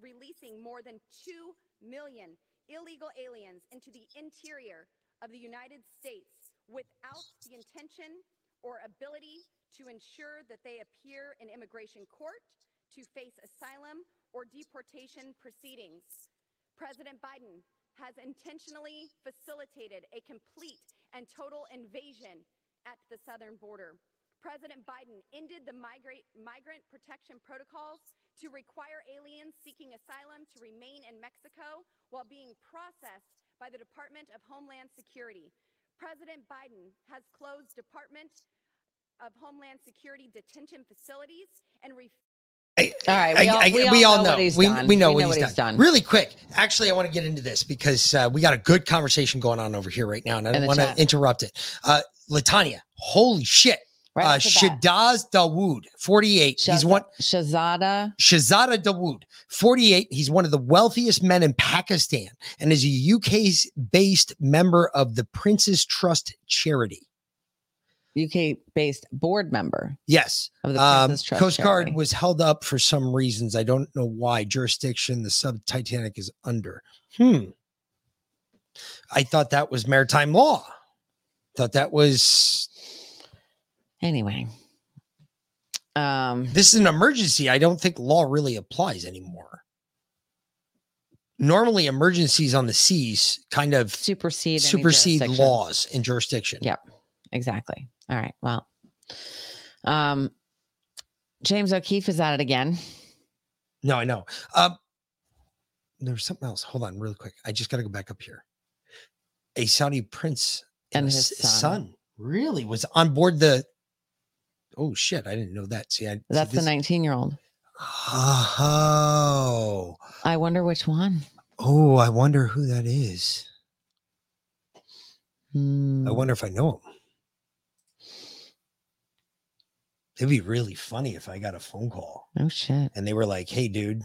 Speaker 26: releasing more than 2 million illegal aliens into the interior of the United States without the intention or ability to ensure that they appear in immigration court to face asylum or deportation proceedings. President Biden has intentionally facilitated a complete and total invasion at the southern border. President Biden ended the migrate, migrant protection protocols to require aliens seeking asylum to remain in Mexico while being processed by the Department of Homeland Security. President Biden has closed Department of Homeland Security detention facilities and refused
Speaker 8: All right, we
Speaker 7: I-
Speaker 8: all,
Speaker 7: I-
Speaker 8: we
Speaker 7: we
Speaker 8: all
Speaker 7: all
Speaker 8: know,
Speaker 7: know.
Speaker 8: what he's
Speaker 7: We-
Speaker 8: done.
Speaker 7: we know
Speaker 8: we
Speaker 7: what
Speaker 8: know
Speaker 7: he's
Speaker 8: what he's done.
Speaker 7: Really quick, actually, I want to get into this because uh, we got a good conversation going on over here right now, and I don't want to interrupt it. Uh, Latanya, holy shit.
Speaker 8: Right
Speaker 7: uh,
Speaker 8: off the bat.
Speaker 7: Shadaz Dawood, 48. He's one.
Speaker 8: Shahzada.
Speaker 7: Shahzada Dawood, 48. He's one of the wealthiest men in Pakistan and is a UK's based member of the Prince's Trust charity.
Speaker 8: UK based board member.
Speaker 7: Yes.
Speaker 8: Of the
Speaker 7: Um,
Speaker 8: Trust
Speaker 7: Coast Guard
Speaker 8: charity.
Speaker 7: was held up for some reasons. I don't know why. Jurisdiction, the sub Titanic is under. Hmm. I thought that was maritime law. Thought that was
Speaker 8: Anyway. Um
Speaker 7: this is an emergency. I don't think law really applies anymore. Normally, emergencies on the seas kind of
Speaker 8: supersede
Speaker 7: supersede laws in jurisdiction.
Speaker 8: Yep. Exactly. All right. Well. Um James O'Keefe is at it again.
Speaker 7: No, I know. Um, there was something else. Hold on, real quick. I just got to go back up here. A Saudi prince
Speaker 8: And
Speaker 7: a
Speaker 8: his
Speaker 7: s-
Speaker 8: son.
Speaker 7: really was on board the. Oh shit! I didn't know that. See, I, see
Speaker 8: That's the 19 year old.
Speaker 7: Oh,
Speaker 8: I wonder which one.
Speaker 7: oh! I wonder who that is.
Speaker 8: Hmm.
Speaker 7: I wonder if I know him. It'd be really funny if I got a phone call
Speaker 8: Oh shit.
Speaker 7: and they were like, "Hey, dude,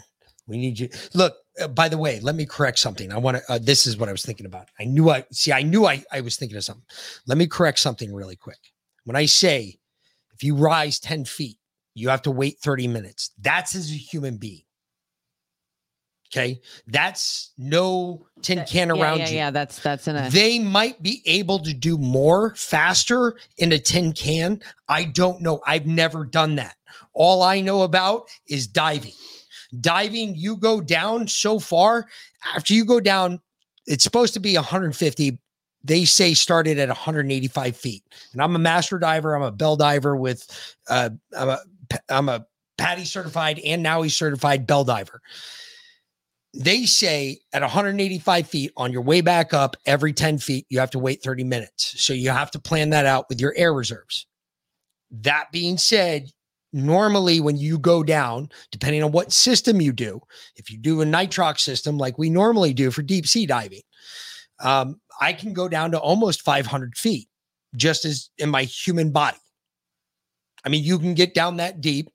Speaker 7: we need you." Look, uh, by the way, let me correct something. I want to. Uh, this is what I was thinking about. I knew I see. I knew I I was thinking of something. Let me correct something really quick. When I say if you rise ten feet, you have to wait thirty minutes. That's as a human being. Okay, that's no tin can
Speaker 8: yeah,
Speaker 7: around
Speaker 8: yeah,
Speaker 7: you.
Speaker 8: yeah. That's that's in a
Speaker 7: They might be able to do more faster in a tin can. I don't know. I've never done that. All I know about is diving. Diving, you go down so far. After you go down, it's supposed to be 150. They say started at 185 feet. And I'm a master diver. I'm a bell diver with, uh, I'm a, I'm a PADI certified and now he's certified bell diver they say at 185 feet on your way back up every 10 feet you have to wait 30 minutes so you have to plan that out with your air reserves that being said normally when you go down depending on what system you do if you do a nitrox system like we normally do for deep sea diving um, i can go down to almost 500 feet just as in my human body i mean you can get down that deep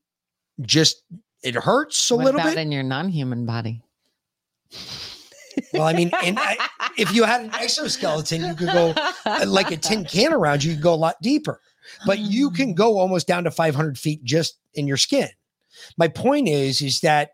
Speaker 7: just it hurts a
Speaker 8: what
Speaker 7: little bit
Speaker 8: in your non-human body?
Speaker 7: Well, I mean, I, if you had an <laughs> exoskeleton, you could go uh, like a tin can around you, you could go a lot deeper. But you can go almost down to 500 feet just in your skin. My point is, is that,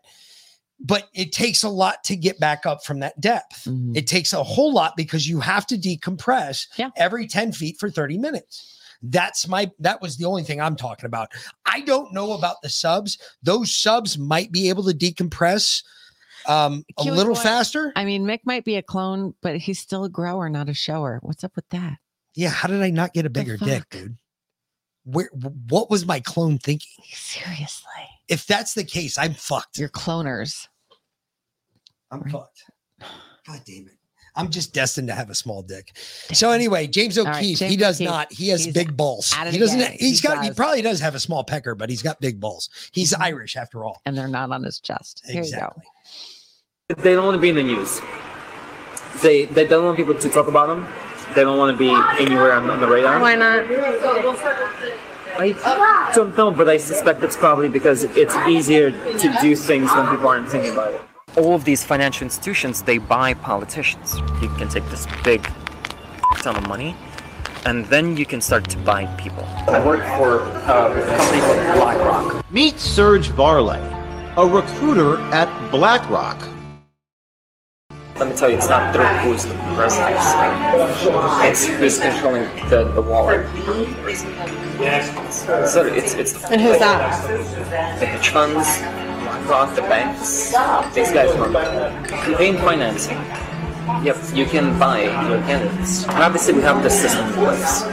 Speaker 7: but it takes a lot to get back up from that depth. It takes a whole lot because you have to decompress every 10 feet for 30 minutes. That's my that was the only thing I'm talking about. I don't know about the subs. Those subs might be able to decompress um a
Speaker 8: Cute
Speaker 7: little faster.
Speaker 8: I mean, Mick might be a clone, but he's still a grower, not a shower. What's up with that?
Speaker 7: Yeah, how did I not get a bigger dick, dude? Where what was my clone thinking?
Speaker 8: Seriously.
Speaker 7: If that's the case, I'm fucked.
Speaker 8: You're cloners.
Speaker 7: I'm fucked. God damn it. I'm just destined to have a small dick. So anyway, James O'Keefe, he
Speaker 8: James
Speaker 7: does
Speaker 8: O'Keefe,
Speaker 7: not. He has
Speaker 8: he's
Speaker 7: big balls. He doesn't.
Speaker 8: again.
Speaker 7: He's
Speaker 8: He
Speaker 7: got. He probably does have a small pecker, but he's got big balls. He's
Speaker 8: Mm-hmm.
Speaker 7: Irish after all.
Speaker 8: And they're not on his chest. Here
Speaker 7: Exactly.
Speaker 27: They don't want to be in the news. They they don't want people to talk about them. They don't want to be anywhere on, on the radar.
Speaker 28: Why not?
Speaker 27: I don't know, but I suspect it's probably because it's easier to do things when people aren't thinking about it.
Speaker 28: All of these financial institutions, they buy politicians. You can take this big ton of money, and then you can start to buy people. I work for uh, a company called BlackRock.
Speaker 29: Meet Serge Varlay, a recruiter at BlackRock.
Speaker 28: Let me tell you, it's not through who's the president. It's who's controlling the, the wallet. So it's it's.
Speaker 30: And who's that?
Speaker 28: The hedge funds, BlackRock, the banks. These guys run campaign financing. Yep, you can buy your candidates. And obviously, we have the system in place.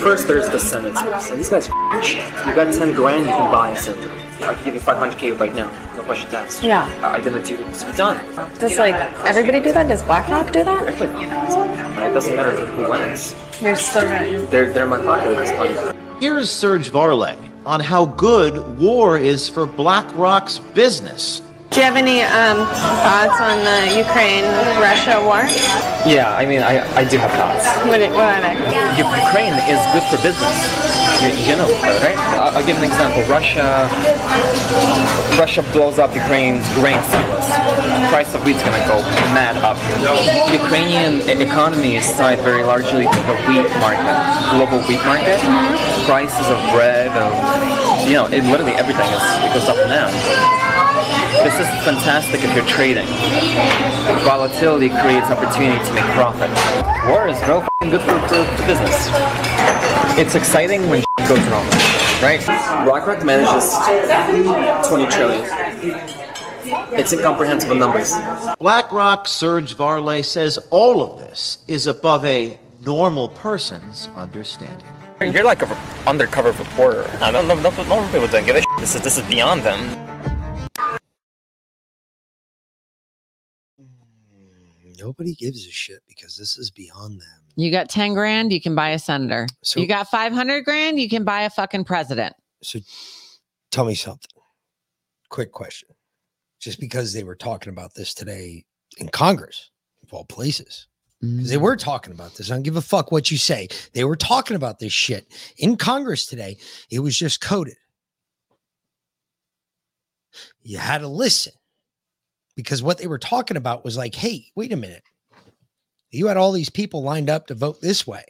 Speaker 28: First, there's the Senate. So these guys. You got 10 grand, you can buy a senator. I can give you 500k right now. No questions asked.
Speaker 30: Yeah.
Speaker 28: I didn't do it too. It's done.
Speaker 30: Does like everybody do that? Does BlackRock do that?
Speaker 28: It doesn't matter who wins.
Speaker 30: You're so right.
Speaker 28: They're they're my pocket at this point.
Speaker 29: Here's Serge Varlay on how good war is for BlackRock's business.
Speaker 30: Do you have any um, thoughts on the Ukraine-Russia war?
Speaker 28: Yeah, I mean, I, I do have thoughts.
Speaker 30: What, what are they?
Speaker 28: Ukraine is good for business. You, know, uh, right? I'll, give an example. Russia, Russia blows up Ukraine's grain silos. Price of wheat's gonna go mad up. Ukrainian e- economy is tied very largely to the wheat market, global wheat market. Mm-hmm. Prices of bread, of you know, it, literally everything is it goes up and down. This is fantastic if you're trading. Volatility creates opportunity to make profit. War is real f***ing good for, for for business. It's exciting when goes wrong, right? BlackRock manages 20 trillion. It's incomprehensible numbers.
Speaker 29: BlackRock Serge Varlay says all of this is above a normal person's understanding.
Speaker 28: You're like an undercover reporter. I don't know. No, normal people don't give a shit. This is this is beyond them.
Speaker 7: Nobody gives a shit because this is beyond them.
Speaker 8: You got 10 grand, you can buy a senator.
Speaker 7: So-
Speaker 8: you got 500 grand, you can buy a fucking president.
Speaker 7: So tell me something. Quick question. Just because they were talking about this today in Congress, of all places, because they mm. were talking about this. I don't give a fuck what you say. They were talking about this shit in Congress today. It was just coded. You had to listen because what they were talking about was like, hey, wait a minute. You had all these people lined up to vote this way,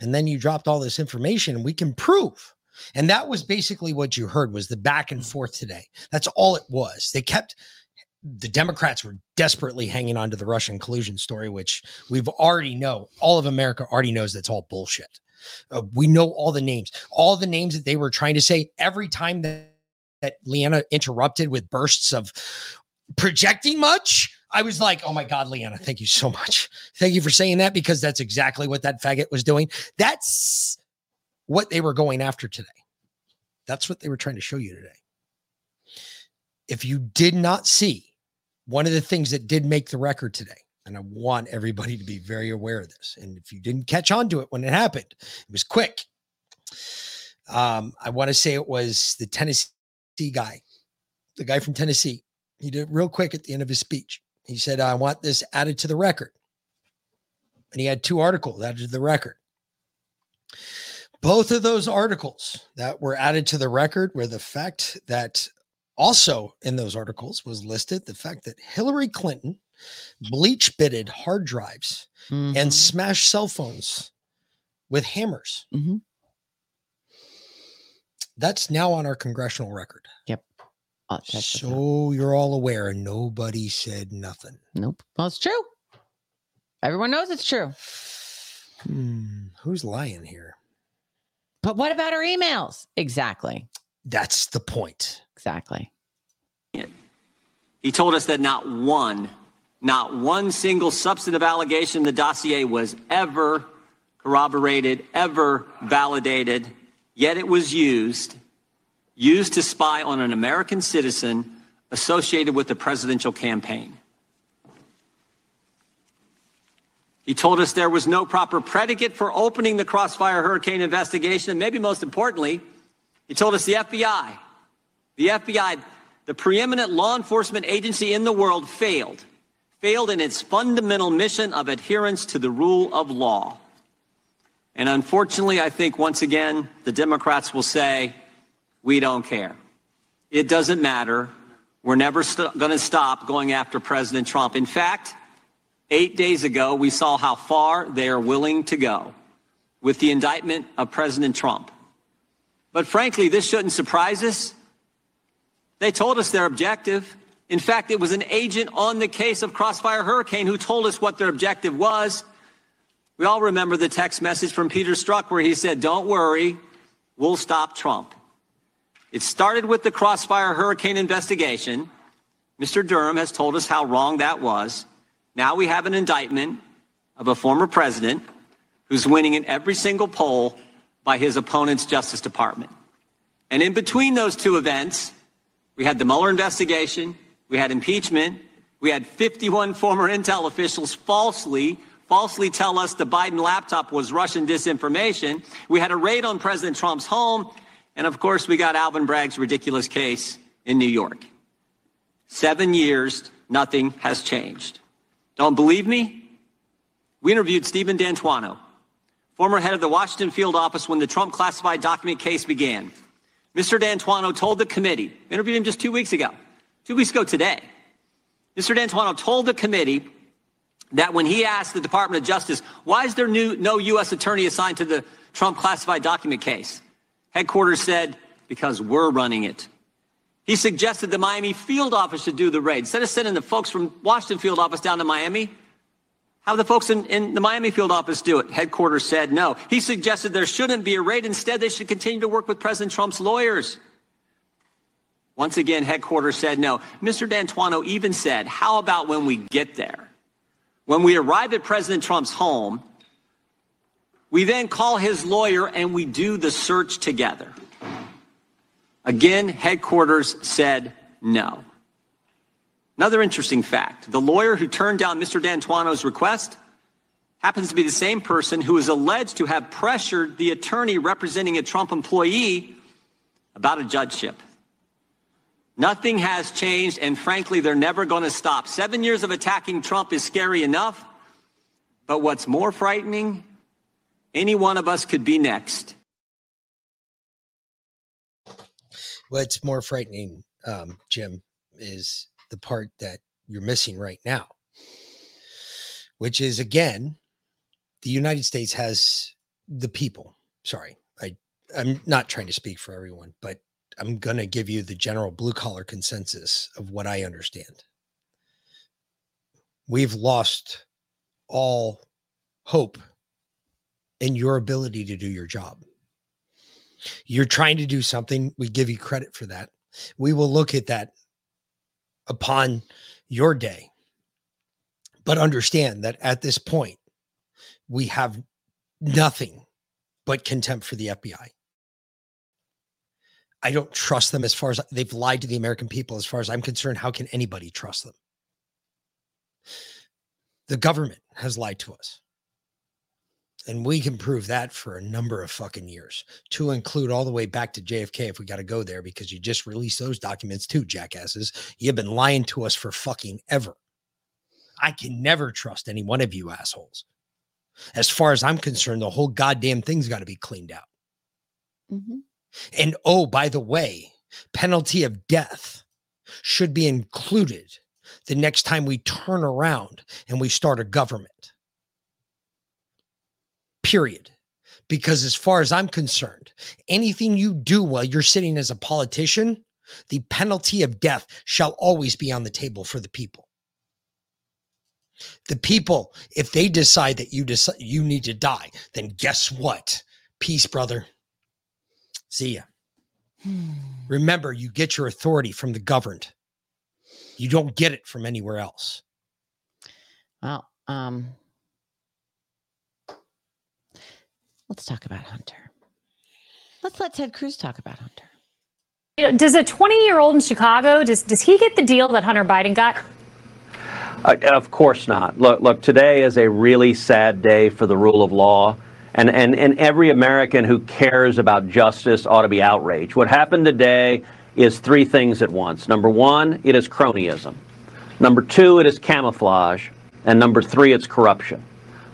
Speaker 7: and then you dropped all this information, and we can prove. And that was basically what you heard was the back and forth today. That's all it was. They kept the Democrats were desperately hanging on to the Russian collusion story, which we've already know. All of America already knows that's all bullshit. Uh, we know all the names, all the names that they were trying to say every time that that Lyanna interrupted with bursts of projecting much. I was like, oh my God, Lyanna, thank you so much. Thank you for saying that because that's exactly what that faggot was doing. That's what they were going after today. That's what they were trying to show you today. If you did not see one of the things that did make the record today, and I want everybody to be very aware of this. And if you didn't catch on to it when it happened, it was quick. Um, I want to say it was the Tennessee guy, the guy from Tennessee. He did it real quick at the end of his speech. He said, I want this added to the record. And he had two articles added to the record. Both of those articles that were added to the record were the fact that also in those articles was listed the fact that Hillary Clinton bleach bitted hard drives and mm-hmm. smashed cell phones with hammers. Mm-hmm. That's now on our congressional record.
Speaker 8: Yep.
Speaker 7: Uh, so you're all aware, and nobody said nothing.
Speaker 8: Nope. Well, it's true. Everyone knows it's true.
Speaker 7: Hmm, who's lying here?
Speaker 8: But what about our emails? Exactly.
Speaker 7: That's the point.
Speaker 8: Exactly.
Speaker 31: He told us that not one, not one single substantive allegation in the dossier was ever corroborated, ever validated, yet it was used, used to spy on an American citizen associated with the presidential campaign. He told us there was no proper predicate for opening the Crossfire Hurricane investigation. And maybe most importantly, he told us the FBI, the FBI, the preeminent law enforcement agency in the world, failed, failed in its fundamental mission of adherence to the rule of law. And unfortunately, I think once again, the Democrats will say, we don't care. It doesn't matter. We're never st- going to stop going after President Trump. In fact, Eight days ago, we saw how far they are willing to go with the indictment of President Trump. But frankly, this shouldn't surprise us. They told us their objective. In fact, it was an agent on the case of Crossfire Hurricane who told us what their objective was. We all remember the text message from Peter Strzok where he said, Don't worry, we'll stop Trump. It started with the Crossfire Hurricane investigation. Mr. Durham has told us how wrong that was. Now we have an indictment of a former president who's winning in every single poll by his opponent's Justice Department. And in between those two events, we had the Mueller investigation, we had impeachment, we had 51 former intel officials falsely falsely tell us the Biden laptop was Russian disinformation. We had a raid on President Trump's home, and of course, we got Alvin Bragg's ridiculous case in New York. 7 years, nothing has changed. Don't believe me? We interviewed Stephen D'Antuono, former head of the Washington field office when the Trump classified document case began. Mr. D'Antuono told the committee, interviewed him just two weeks ago, two weeks ago today. Mr. D'Antuono told the committee that when he asked the Department of Justice, why is there new, no U.S. attorney assigned to the Trump classified document case? Headquarters said, because we're running it. He suggested the Miami field office should do the raid. Instead of sending the folks from Washington field office down to Miami, have the folks in, in the Miami field office do it. Headquarters said no. He suggested there shouldn't be a raid. Instead, they should continue to work with President Trump's lawyers. Once again, headquarters said no. Mr. D'Antuono even said, how about when we get there? When we arrive at President Trump's home, we then call his lawyer and we do the search together. Again, headquarters said no. Another interesting fact the lawyer who turned down Mr. D'Antuono's request happens to be the same person who is alleged to have pressured the attorney representing a Trump employee about a judgeship. Nothing has changed, and frankly, they're never going to stop. Seven years of attacking Trump is scary enough, but what's more frightening, any one of us could be next.
Speaker 7: What's more frightening, um, Jim, is the part that you're missing right now, which is again, the United States has the people. Sorry, I I'm not trying to speak for everyone, but I'm going to give you the general blue collar consensus of what I understand. We've lost all hope in your ability to do your job. You're trying to do something. We give you credit for that. We will look at that upon your day. But understand that at this point, we have nothing but contempt for the FBI. I don't trust them as far as they've lied to the American people. As far as I'm concerned, how can anybody trust them? The government has lied to us. And we can prove that for a number of fucking years, to include all the way back to JFK if we got to go there, because you just released those documents too, jackasses. You've been lying to us for fucking ever. I can never trust any one of you assholes. As far as I'm concerned, the whole goddamn thing's got to be cleaned out.
Speaker 8: Mm-hmm.
Speaker 7: And oh, by the way, penalty of death should be included the next time we turn around and we start a government period. Because as far as I'm concerned, anything you do while you're sitting as a politician, the penalty of death shall always be on the table for the people. The people, if they decide that you decide you need to die, then guess what? Peace, brother. See ya. Remember, you get your authority from the governed. You don't get it from anywhere else.
Speaker 8: Well, um, let's talk about Hunter. Let's let Ted Cruz talk about Hunter.
Speaker 32: You know, Does a 20 year old in Chicago, does, does he get the deal that Hunter Biden got?
Speaker 16: Uh, of course not. Look, look. Today is a really sad day for the rule of law, and and and every American who cares about justice ought to be outraged. What happened today is three things at once. Number one, it is cronyism. Number two, it is camouflage, and number three, it's corruption.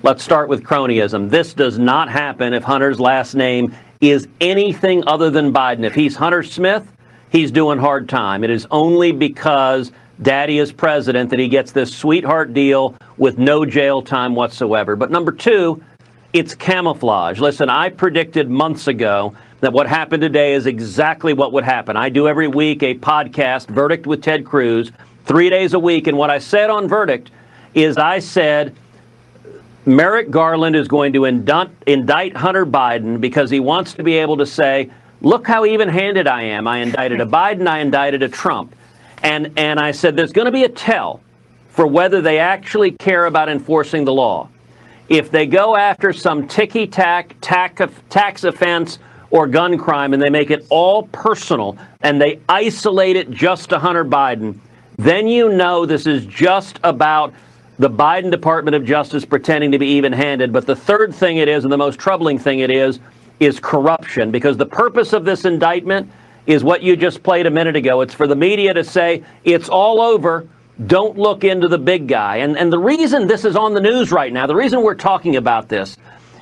Speaker 16: Let's start with cronyism. This does not happen if Hunter's last name is anything other than Biden. If he's Hunter Smith, he's doing hard time. It is only because Daddy is president that he gets this sweetheart deal with no jail time whatsoever. But number two, it's camouflage. Listen, I predicted months ago that what happened today is exactly what would happen. I do every week a podcast, Verdict with Ted Cruz, three days a week. And what I said on Verdict is I said, Merrick Garland is going to indict, indict Hunter Biden because he wants to be able to say, look how even handed I am. I indicted a <laughs> Biden, I indicted a Trump. And, and I said, there's going to be a tell for whether they actually care about enforcing the law. If they go after some ticky tack tax offense or gun crime and they make it all personal and they isolate it just to Hunter Biden, then you know this is just about the Biden Department of Justice pretending to be even handed. But the third thing it is, and the most troubling thing it is, is corruption. Because the purpose of this indictment is what you just played a minute ago. It's for the media to say, it's all over. Don't look into the big guy. And, and the reason this is on the news right now, the reason we're talking about this,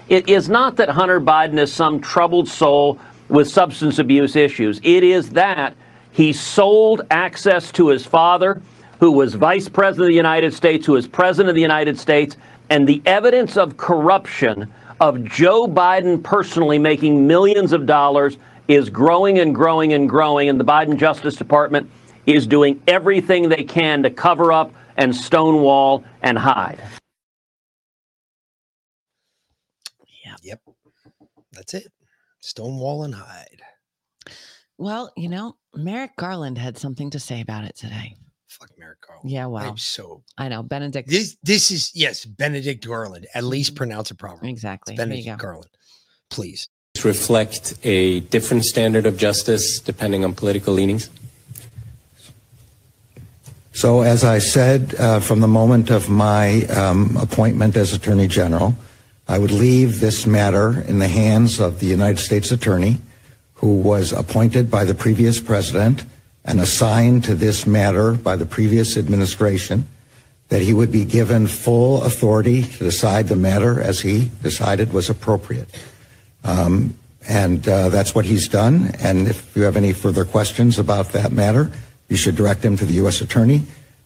Speaker 16: it is not that Hunter Biden is some troubled soul with substance abuse issues. It is that he sold access to his father who was vice president of the United States, who is president of the United States, and the evidence of corruption of Joe Biden personally making millions of dollars is growing and growing and growing, and the Biden Justice Department is doing everything they can to cover up and stonewall and hide. Yeah.
Speaker 7: Yep. That's it. Stonewall and hide.
Speaker 8: Well, you know, Merrick Garland had something to say about it today.
Speaker 7: Fuck Merrick Garland.
Speaker 8: Yeah, wow.
Speaker 7: I'm so
Speaker 8: I know Benedict.
Speaker 7: this this is yes, Benedict Garland. At least pronounce it properly.
Speaker 8: Exactly.
Speaker 7: It's Benedict. Garland. Please.
Speaker 33: reflect a different standard of justice depending on political leanings?
Speaker 34: So, as I said uh, from the moment of my um, appointment as Attorney General, I would leave this matter in the hands of the United States Attorney, who was appointed by the previous president and assigned to this matter by the previous administration, that he would be given full authority to decide the matter as he decided was appropriate. Um, and uh, that's what he's done. And if you have any further questions about that matter, you should direct them to the U.S. Attorney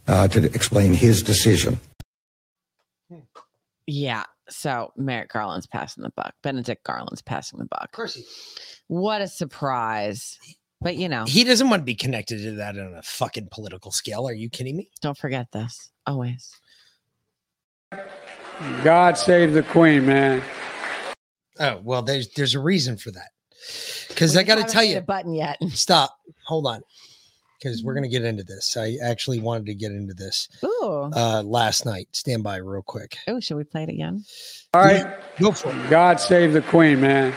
Speaker 34: uh, to explain his decision.
Speaker 8: Yeah. So Merrick Garland's passing the buck. Benedict Garland's passing the buck. Of
Speaker 7: course he.
Speaker 8: What a surprise. But you know,
Speaker 7: He doesn't want to be connected to that on a fucking political scale. Are you kidding me?
Speaker 8: don't forget this. Always.
Speaker 35: God save the Queen, man.
Speaker 7: Oh well, there's there's a reason for that. Because I got to tell you,
Speaker 8: a button yet. <laughs>
Speaker 7: stop. Hold on, because we're gonna get into this. I actually wanted to get into this
Speaker 8: Ooh.
Speaker 7: uh, last night. Stand by real quick.
Speaker 8: Oh, should we play it again?
Speaker 35: All right.
Speaker 7: Go for it.
Speaker 35: God save the Queen, man.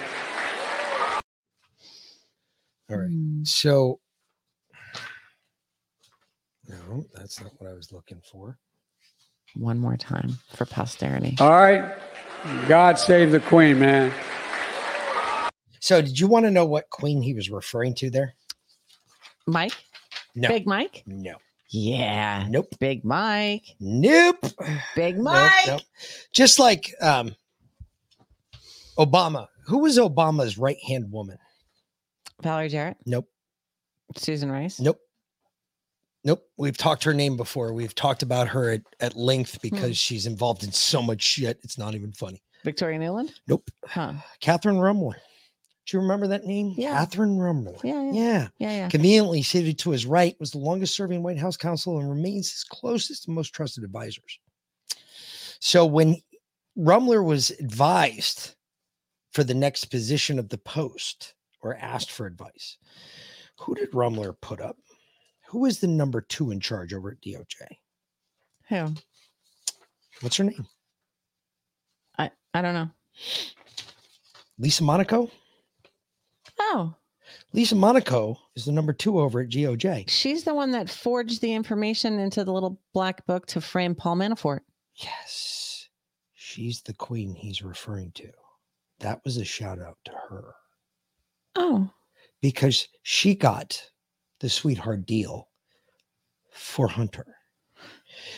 Speaker 7: All right. So, no, that's not what I was looking for.
Speaker 8: One more time for posterity.
Speaker 35: All right. God save the Queen, man.
Speaker 7: So, did you want to know what queen he was referring to there?
Speaker 8: Mike?
Speaker 7: No.
Speaker 8: Big Mike?
Speaker 7: No.
Speaker 8: Yeah.
Speaker 7: Nope.
Speaker 8: Big Mike.
Speaker 7: Nope.
Speaker 8: Big
Speaker 7: Nope,
Speaker 8: Mike.
Speaker 7: nope. Just like um, Obama. Who was Obama's right hand woman?
Speaker 8: Valerie Jarrett?
Speaker 7: Nope.
Speaker 8: Susan Rice?
Speaker 7: Nope. Nope. We've talked her name before. We've talked about her at, at
Speaker 8: Hmm.
Speaker 7: length because she's involved in so much shit. It's not even funny.
Speaker 8: Victoria Nuland?
Speaker 7: Nope.
Speaker 8: Huh.
Speaker 7: Kathryn Ruemmler. Do you remember that name?
Speaker 8: Yeah.
Speaker 7: Kathryn Ruemmler.
Speaker 8: Yeah, yeah.
Speaker 7: Yeah.
Speaker 8: Yeah, yeah.
Speaker 7: Conveniently seated to his right was the longest serving White House counsel and remains his closest and most trusted advisors. So when Ruemmler was advised for the next position of the post, or asked for advice. Who did Ruemmler put up? Who is the number two in charge over at DOJ?
Speaker 8: Who?
Speaker 7: What's her name?
Speaker 8: I I don't know.
Speaker 7: Lisa Monaco?
Speaker 8: Oh,
Speaker 7: Lisa Monaco is the number two over at GOJ.
Speaker 8: she's the one that forged the information into the little black book to frame Paul Manafort.
Speaker 7: Yes. She's the queen he's referring to. That was a shout out to her
Speaker 8: Oh,
Speaker 7: because she got the sweetheart deal for Hunter.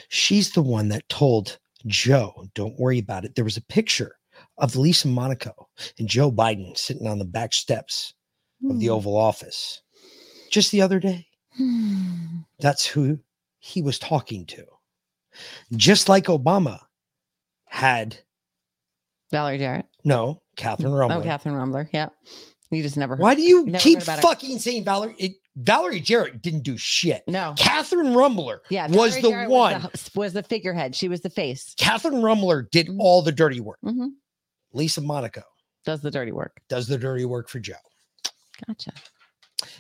Speaker 7: She's the one that told Joe, don't worry about it. There was a picture of Lisa Monaco and Joe Biden sitting on the back steps of the
Speaker 8: Hmm.
Speaker 7: Oval Office just the other day.
Speaker 8: Hmm.
Speaker 7: That's who he was talking to. Just like Obama had
Speaker 8: Valerie Jarrett.
Speaker 7: no Kathryn Ruemmler.
Speaker 8: Oh, Catherine Rumbler. Yeah. You just never.
Speaker 7: Why do you
Speaker 8: never
Speaker 7: keep fucking saying Valerie? It, Valerie Jarrett didn't do shit.
Speaker 8: No.
Speaker 7: Catherine Rumbler
Speaker 8: Yeah,
Speaker 7: was
Speaker 8: Valerie
Speaker 7: the
Speaker 8: Jarrett
Speaker 7: one.
Speaker 8: Was the, was the figurehead. She was the face.
Speaker 7: Kathryn Ruemmler did all the dirty work.
Speaker 8: Mhm.
Speaker 7: Lisa Monaco
Speaker 8: Does the dirty work.
Speaker 7: does the dirty work for Joe.
Speaker 8: Gotcha.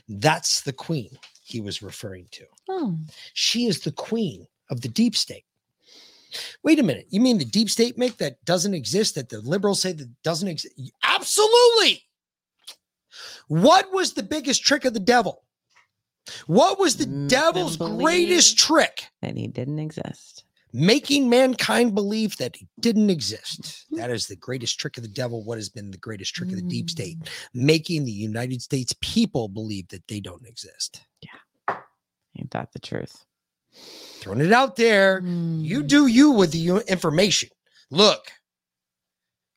Speaker 7: That's the queen he was referring to.
Speaker 8: Oh,
Speaker 7: She is the queen of the deep state. Wait a minute. You mean the deep state, Mick, that doesn't exist, that the liberals say that doesn't exist? Absolutely. What was the biggest trick of the devil? What was the mm, devil's greatest trick?
Speaker 8: and he didn't exist.
Speaker 7: Making mankind believe that he didn't exist. Mm-hmm. That is the greatest trick of the devil. What has been the greatest trick of the deep state? Mm. Making the United States people believe that they don't exist. Yeah.
Speaker 8: Ain't that the truth?
Speaker 7: Throwing it out there. You mm. do you with the information. Look,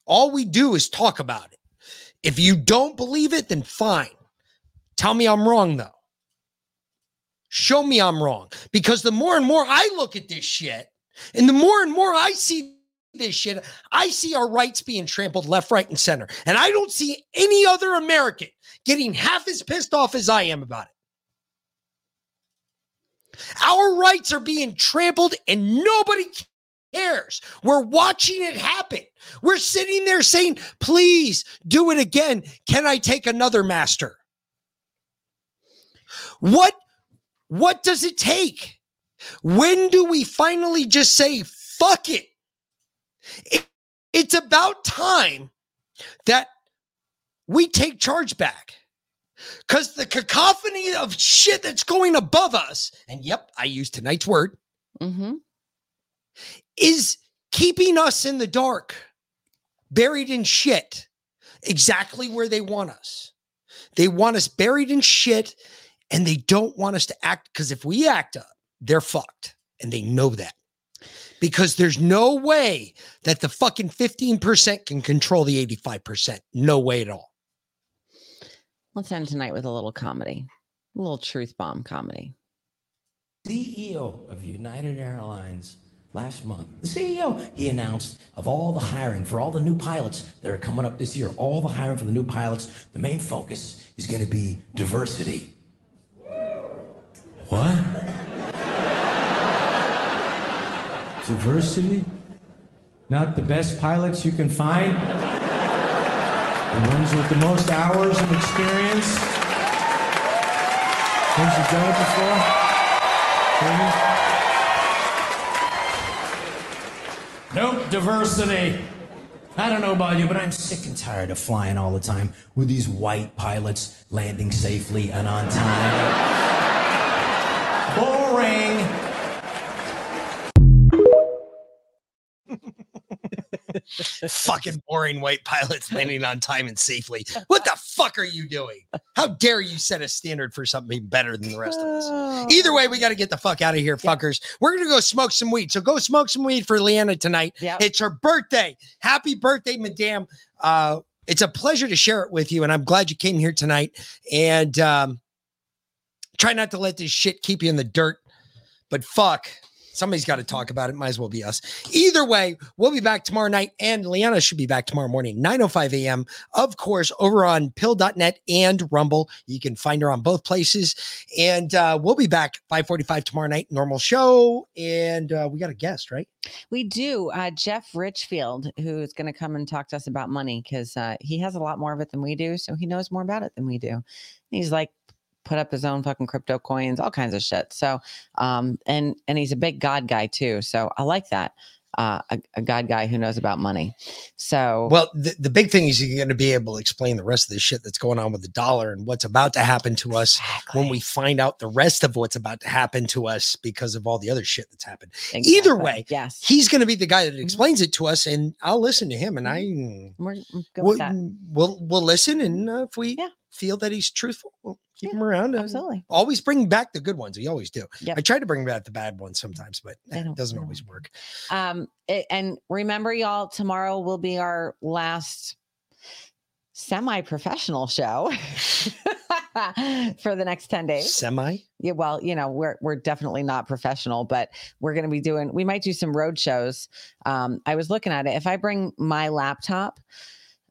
Speaker 7: all we do is talk about it. If you don't believe it, then fine. Tell me I'm wrong, though. Show me I'm wrong. Because the more and more I look at this shit, and the more and more I see this shit, I see our rights being trampled left, right, and center. And I don't see any other American getting half as pissed off as I am about it. Our rights are being trampled and nobody cares. We're watching it happen. We're sitting there saying, please do it again. Can I take another master? What what does it take? When do we finally just say fuck it? It- It's about time that we take charge back. Because the cacophony of shit that's going above us, and yep, I used tonight's word,
Speaker 8: Mm-hmm.
Speaker 7: Is keeping us in the dark, buried in shit, exactly where they want us. They want us buried in shit, and they don't want us to act because if we act up, they're fucked. And they know that. Because there's no way that the fucking 15% can control the 85%. No way at all.
Speaker 8: Let's end tonight with a little comedy, a little truth bomb comedy.
Speaker 36: CEO of United Airlines last month, the CEO, he announced of all the hiring for all the new pilots that are coming up this year, all the hiring for the new pilots, the main focus is going to be diversity. What? Diversity? Not the best pilots you can find? The ones with the most hours of experience? Ones who've done before? Nope, diversity. I don't know about you, but I'm sick and tired of flying all the time with these white pilots landing safely and on time. Boring.
Speaker 7: Fucking boring white pilots <laughs> landing on time and safely. What the fuck are you doing? How dare you set a standard for something better than the rest of us? Either way, we got to get the fuck out of here, fuckers. We're gonna go smoke some weed. So go smoke some weed for Lyanna tonight. It's her birthday. Happy birthday, madame. Uh, it's a pleasure to share it with you, and I'm glad you came here tonight. And um, try not to let this shit keep you in the dirt. But fuck, Somebody's got to talk about it. Might as well be us. Either way, we'll be back tomorrow night, and Lyanna should be back tomorrow morning, 9.05 a.m. Of course, over on Pilled.net and Rumble. You can find her on both places. And uh, we'll be back 545 tomorrow night, normal show. And uh, we got a guest, right?
Speaker 8: We do. Uh, Jeff Richfield, who is going to come and talk to us about money because uh, he has a lot more of it than we do. So he knows more about it than we do. He's like, put up his own fucking crypto coins, all kinds of shit. So, um, and and he's a big God guy too. So I like that. Uh, a, a God guy who knows about money. So
Speaker 7: Well, the, the big thing is you're going to be able to explain the rest of the shit that's going on with the dollar and what's about to happen to us when we find out the rest of what's about to happen to us because of all the other shit that's happened. Either way,
Speaker 8: yes,
Speaker 7: he's going to be the guy that explains it to us, and I'll listen to him, and I
Speaker 8: we're good
Speaker 7: we'll, we'll we'll listen, and uh, if we feel that he's truthful, we'll keep him around.
Speaker 8: absolutely.
Speaker 7: always bring back the good ones. We always do.
Speaker 8: Yep.
Speaker 7: I try to bring back the bad ones sometimes, but eh, it doesn't always work.
Speaker 8: Um, and remember, y'all, tomorrow will be our last semi-professional show <laughs> for the next 10 days.
Speaker 7: Semi.
Speaker 8: Yeah, well, you know, we're we're definitely not professional, but we're going to be doing. We might do some road shows. Um, I was looking at it. If I bring my laptop,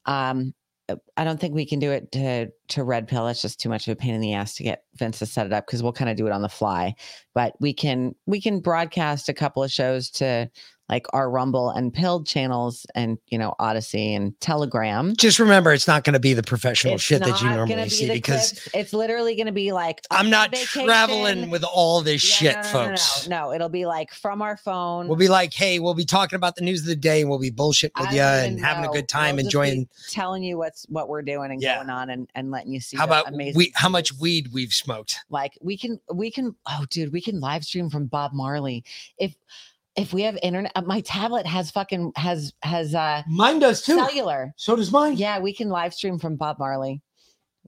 Speaker 8: um, Uh, I don't think we can do it to to Red Pill. It's just too much of a pain in the ass to get Vince to set it up because we'll kind of do it on the fly. But we can we can broadcast a couple of shows to like our Rumble and Pilled channels, and you know Odysee and Telegram.
Speaker 7: Just remember, it's not going to be the professional
Speaker 8: It's
Speaker 7: shit that you normally
Speaker 8: be
Speaker 7: see because
Speaker 8: clips. it's literally going to be like
Speaker 7: I'm not
Speaker 8: vacation.
Speaker 7: traveling with all this shit,
Speaker 8: no, no,
Speaker 7: folks.
Speaker 8: No, no, it'll be like from our phone.
Speaker 7: We'll be like, hey, we'll be talking about the news of the day, and we'll be bullshitting with you and
Speaker 8: even
Speaker 7: having a good time,
Speaker 8: We'll
Speaker 7: enjoying.
Speaker 8: telling you what's what we're doing and
Speaker 7: Yeah.
Speaker 8: going on, and and letting you see
Speaker 7: How about
Speaker 8: amazing.
Speaker 7: we? How much weed we've smoked?
Speaker 8: like we can we can oh dude we can live stream from Bob Marley if if we have internet. uh, My tablet has fucking has has uh
Speaker 7: mine does too.
Speaker 8: cellular.
Speaker 7: So does mine.
Speaker 8: Yeah, we can live stream from Bob Marley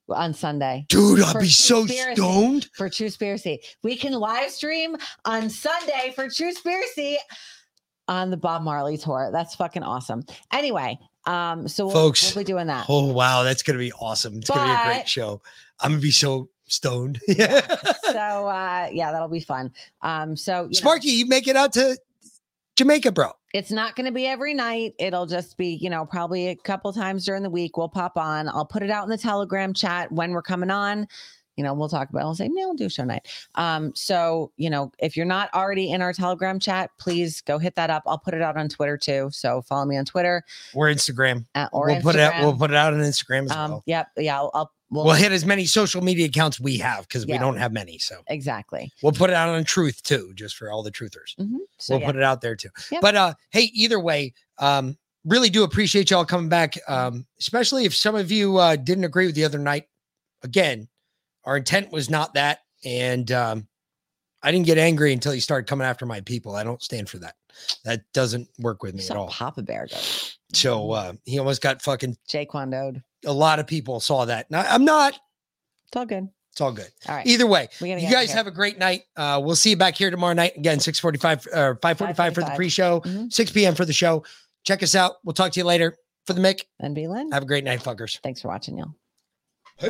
Speaker 8: on Sunday.
Speaker 7: Dude,
Speaker 8: For
Speaker 7: be so stoned.
Speaker 8: for Truspiracy. We can live stream on Sunday for Truspiracy on the Bob Marley tour. That's fucking awesome. Anyway, um, so we'll,
Speaker 7: Folks,
Speaker 8: we'll be doing that.
Speaker 7: Oh wow, that's gonna be awesome. It's gonna be a great show. I'm gonna be so stoned. <laughs> Yeah.
Speaker 8: so uh, yeah, that'll be fun. Um, so you know,
Speaker 7: Sparky, you make it out to Jamaica, bro.
Speaker 8: it's not going to be every night. It'll just be, you know, probably a couple times during the week. We'll pop on. I'll put it out in the Telegram chat when we're coming on. You know, we'll talk about. It. I'll say, no, we'll do show night. Um, so you know, if you're not already in our Telegram chat, please go hit that up. I'll put it out on Twitter too. So follow me on Twitter
Speaker 7: Or Instagram.
Speaker 8: uh, or
Speaker 7: we'll put it out. We'll put it out on Instagram as
Speaker 8: Um,
Speaker 7: well.
Speaker 8: yep, yeah, I'll, I'll we'll,
Speaker 7: We'll hit as many social media accounts we have because we don't have many. So
Speaker 8: exactly.
Speaker 7: we'll put it out on Truth too, just for all the truthers.
Speaker 8: Mhm. So,
Speaker 7: we'll
Speaker 8: yeah.
Speaker 7: put it out there too.
Speaker 8: Yep.
Speaker 7: But uh, hey, either way, um, really do appreciate y'all coming back. Um, especially if some of you uh, didn't agree with the other night. Again, our intent was not that, and um, I didn't get angry until you started coming after my people. I don't stand for that. That doesn't work with me at all.
Speaker 8: Papa Bear goes.
Speaker 7: So uh, he almost got fucking.
Speaker 8: Jaquandoed.
Speaker 7: A lot of people saw that. Now, I'm not.
Speaker 8: It's all good.
Speaker 7: It's all good.
Speaker 8: All right.
Speaker 7: Either way, you
Speaker 8: get out of
Speaker 7: guys have a great night. Uh, we'll see you back here tomorrow night again, 645 or 545 for the pre-show,
Speaker 8: Mm-hmm.
Speaker 7: 6 p.m. for the show. Check us out. We'll talk to you later. For the Mick
Speaker 8: and B Lynn.
Speaker 7: Have a great night, fuckers.
Speaker 8: Thanks for watching, y'all.
Speaker 37: I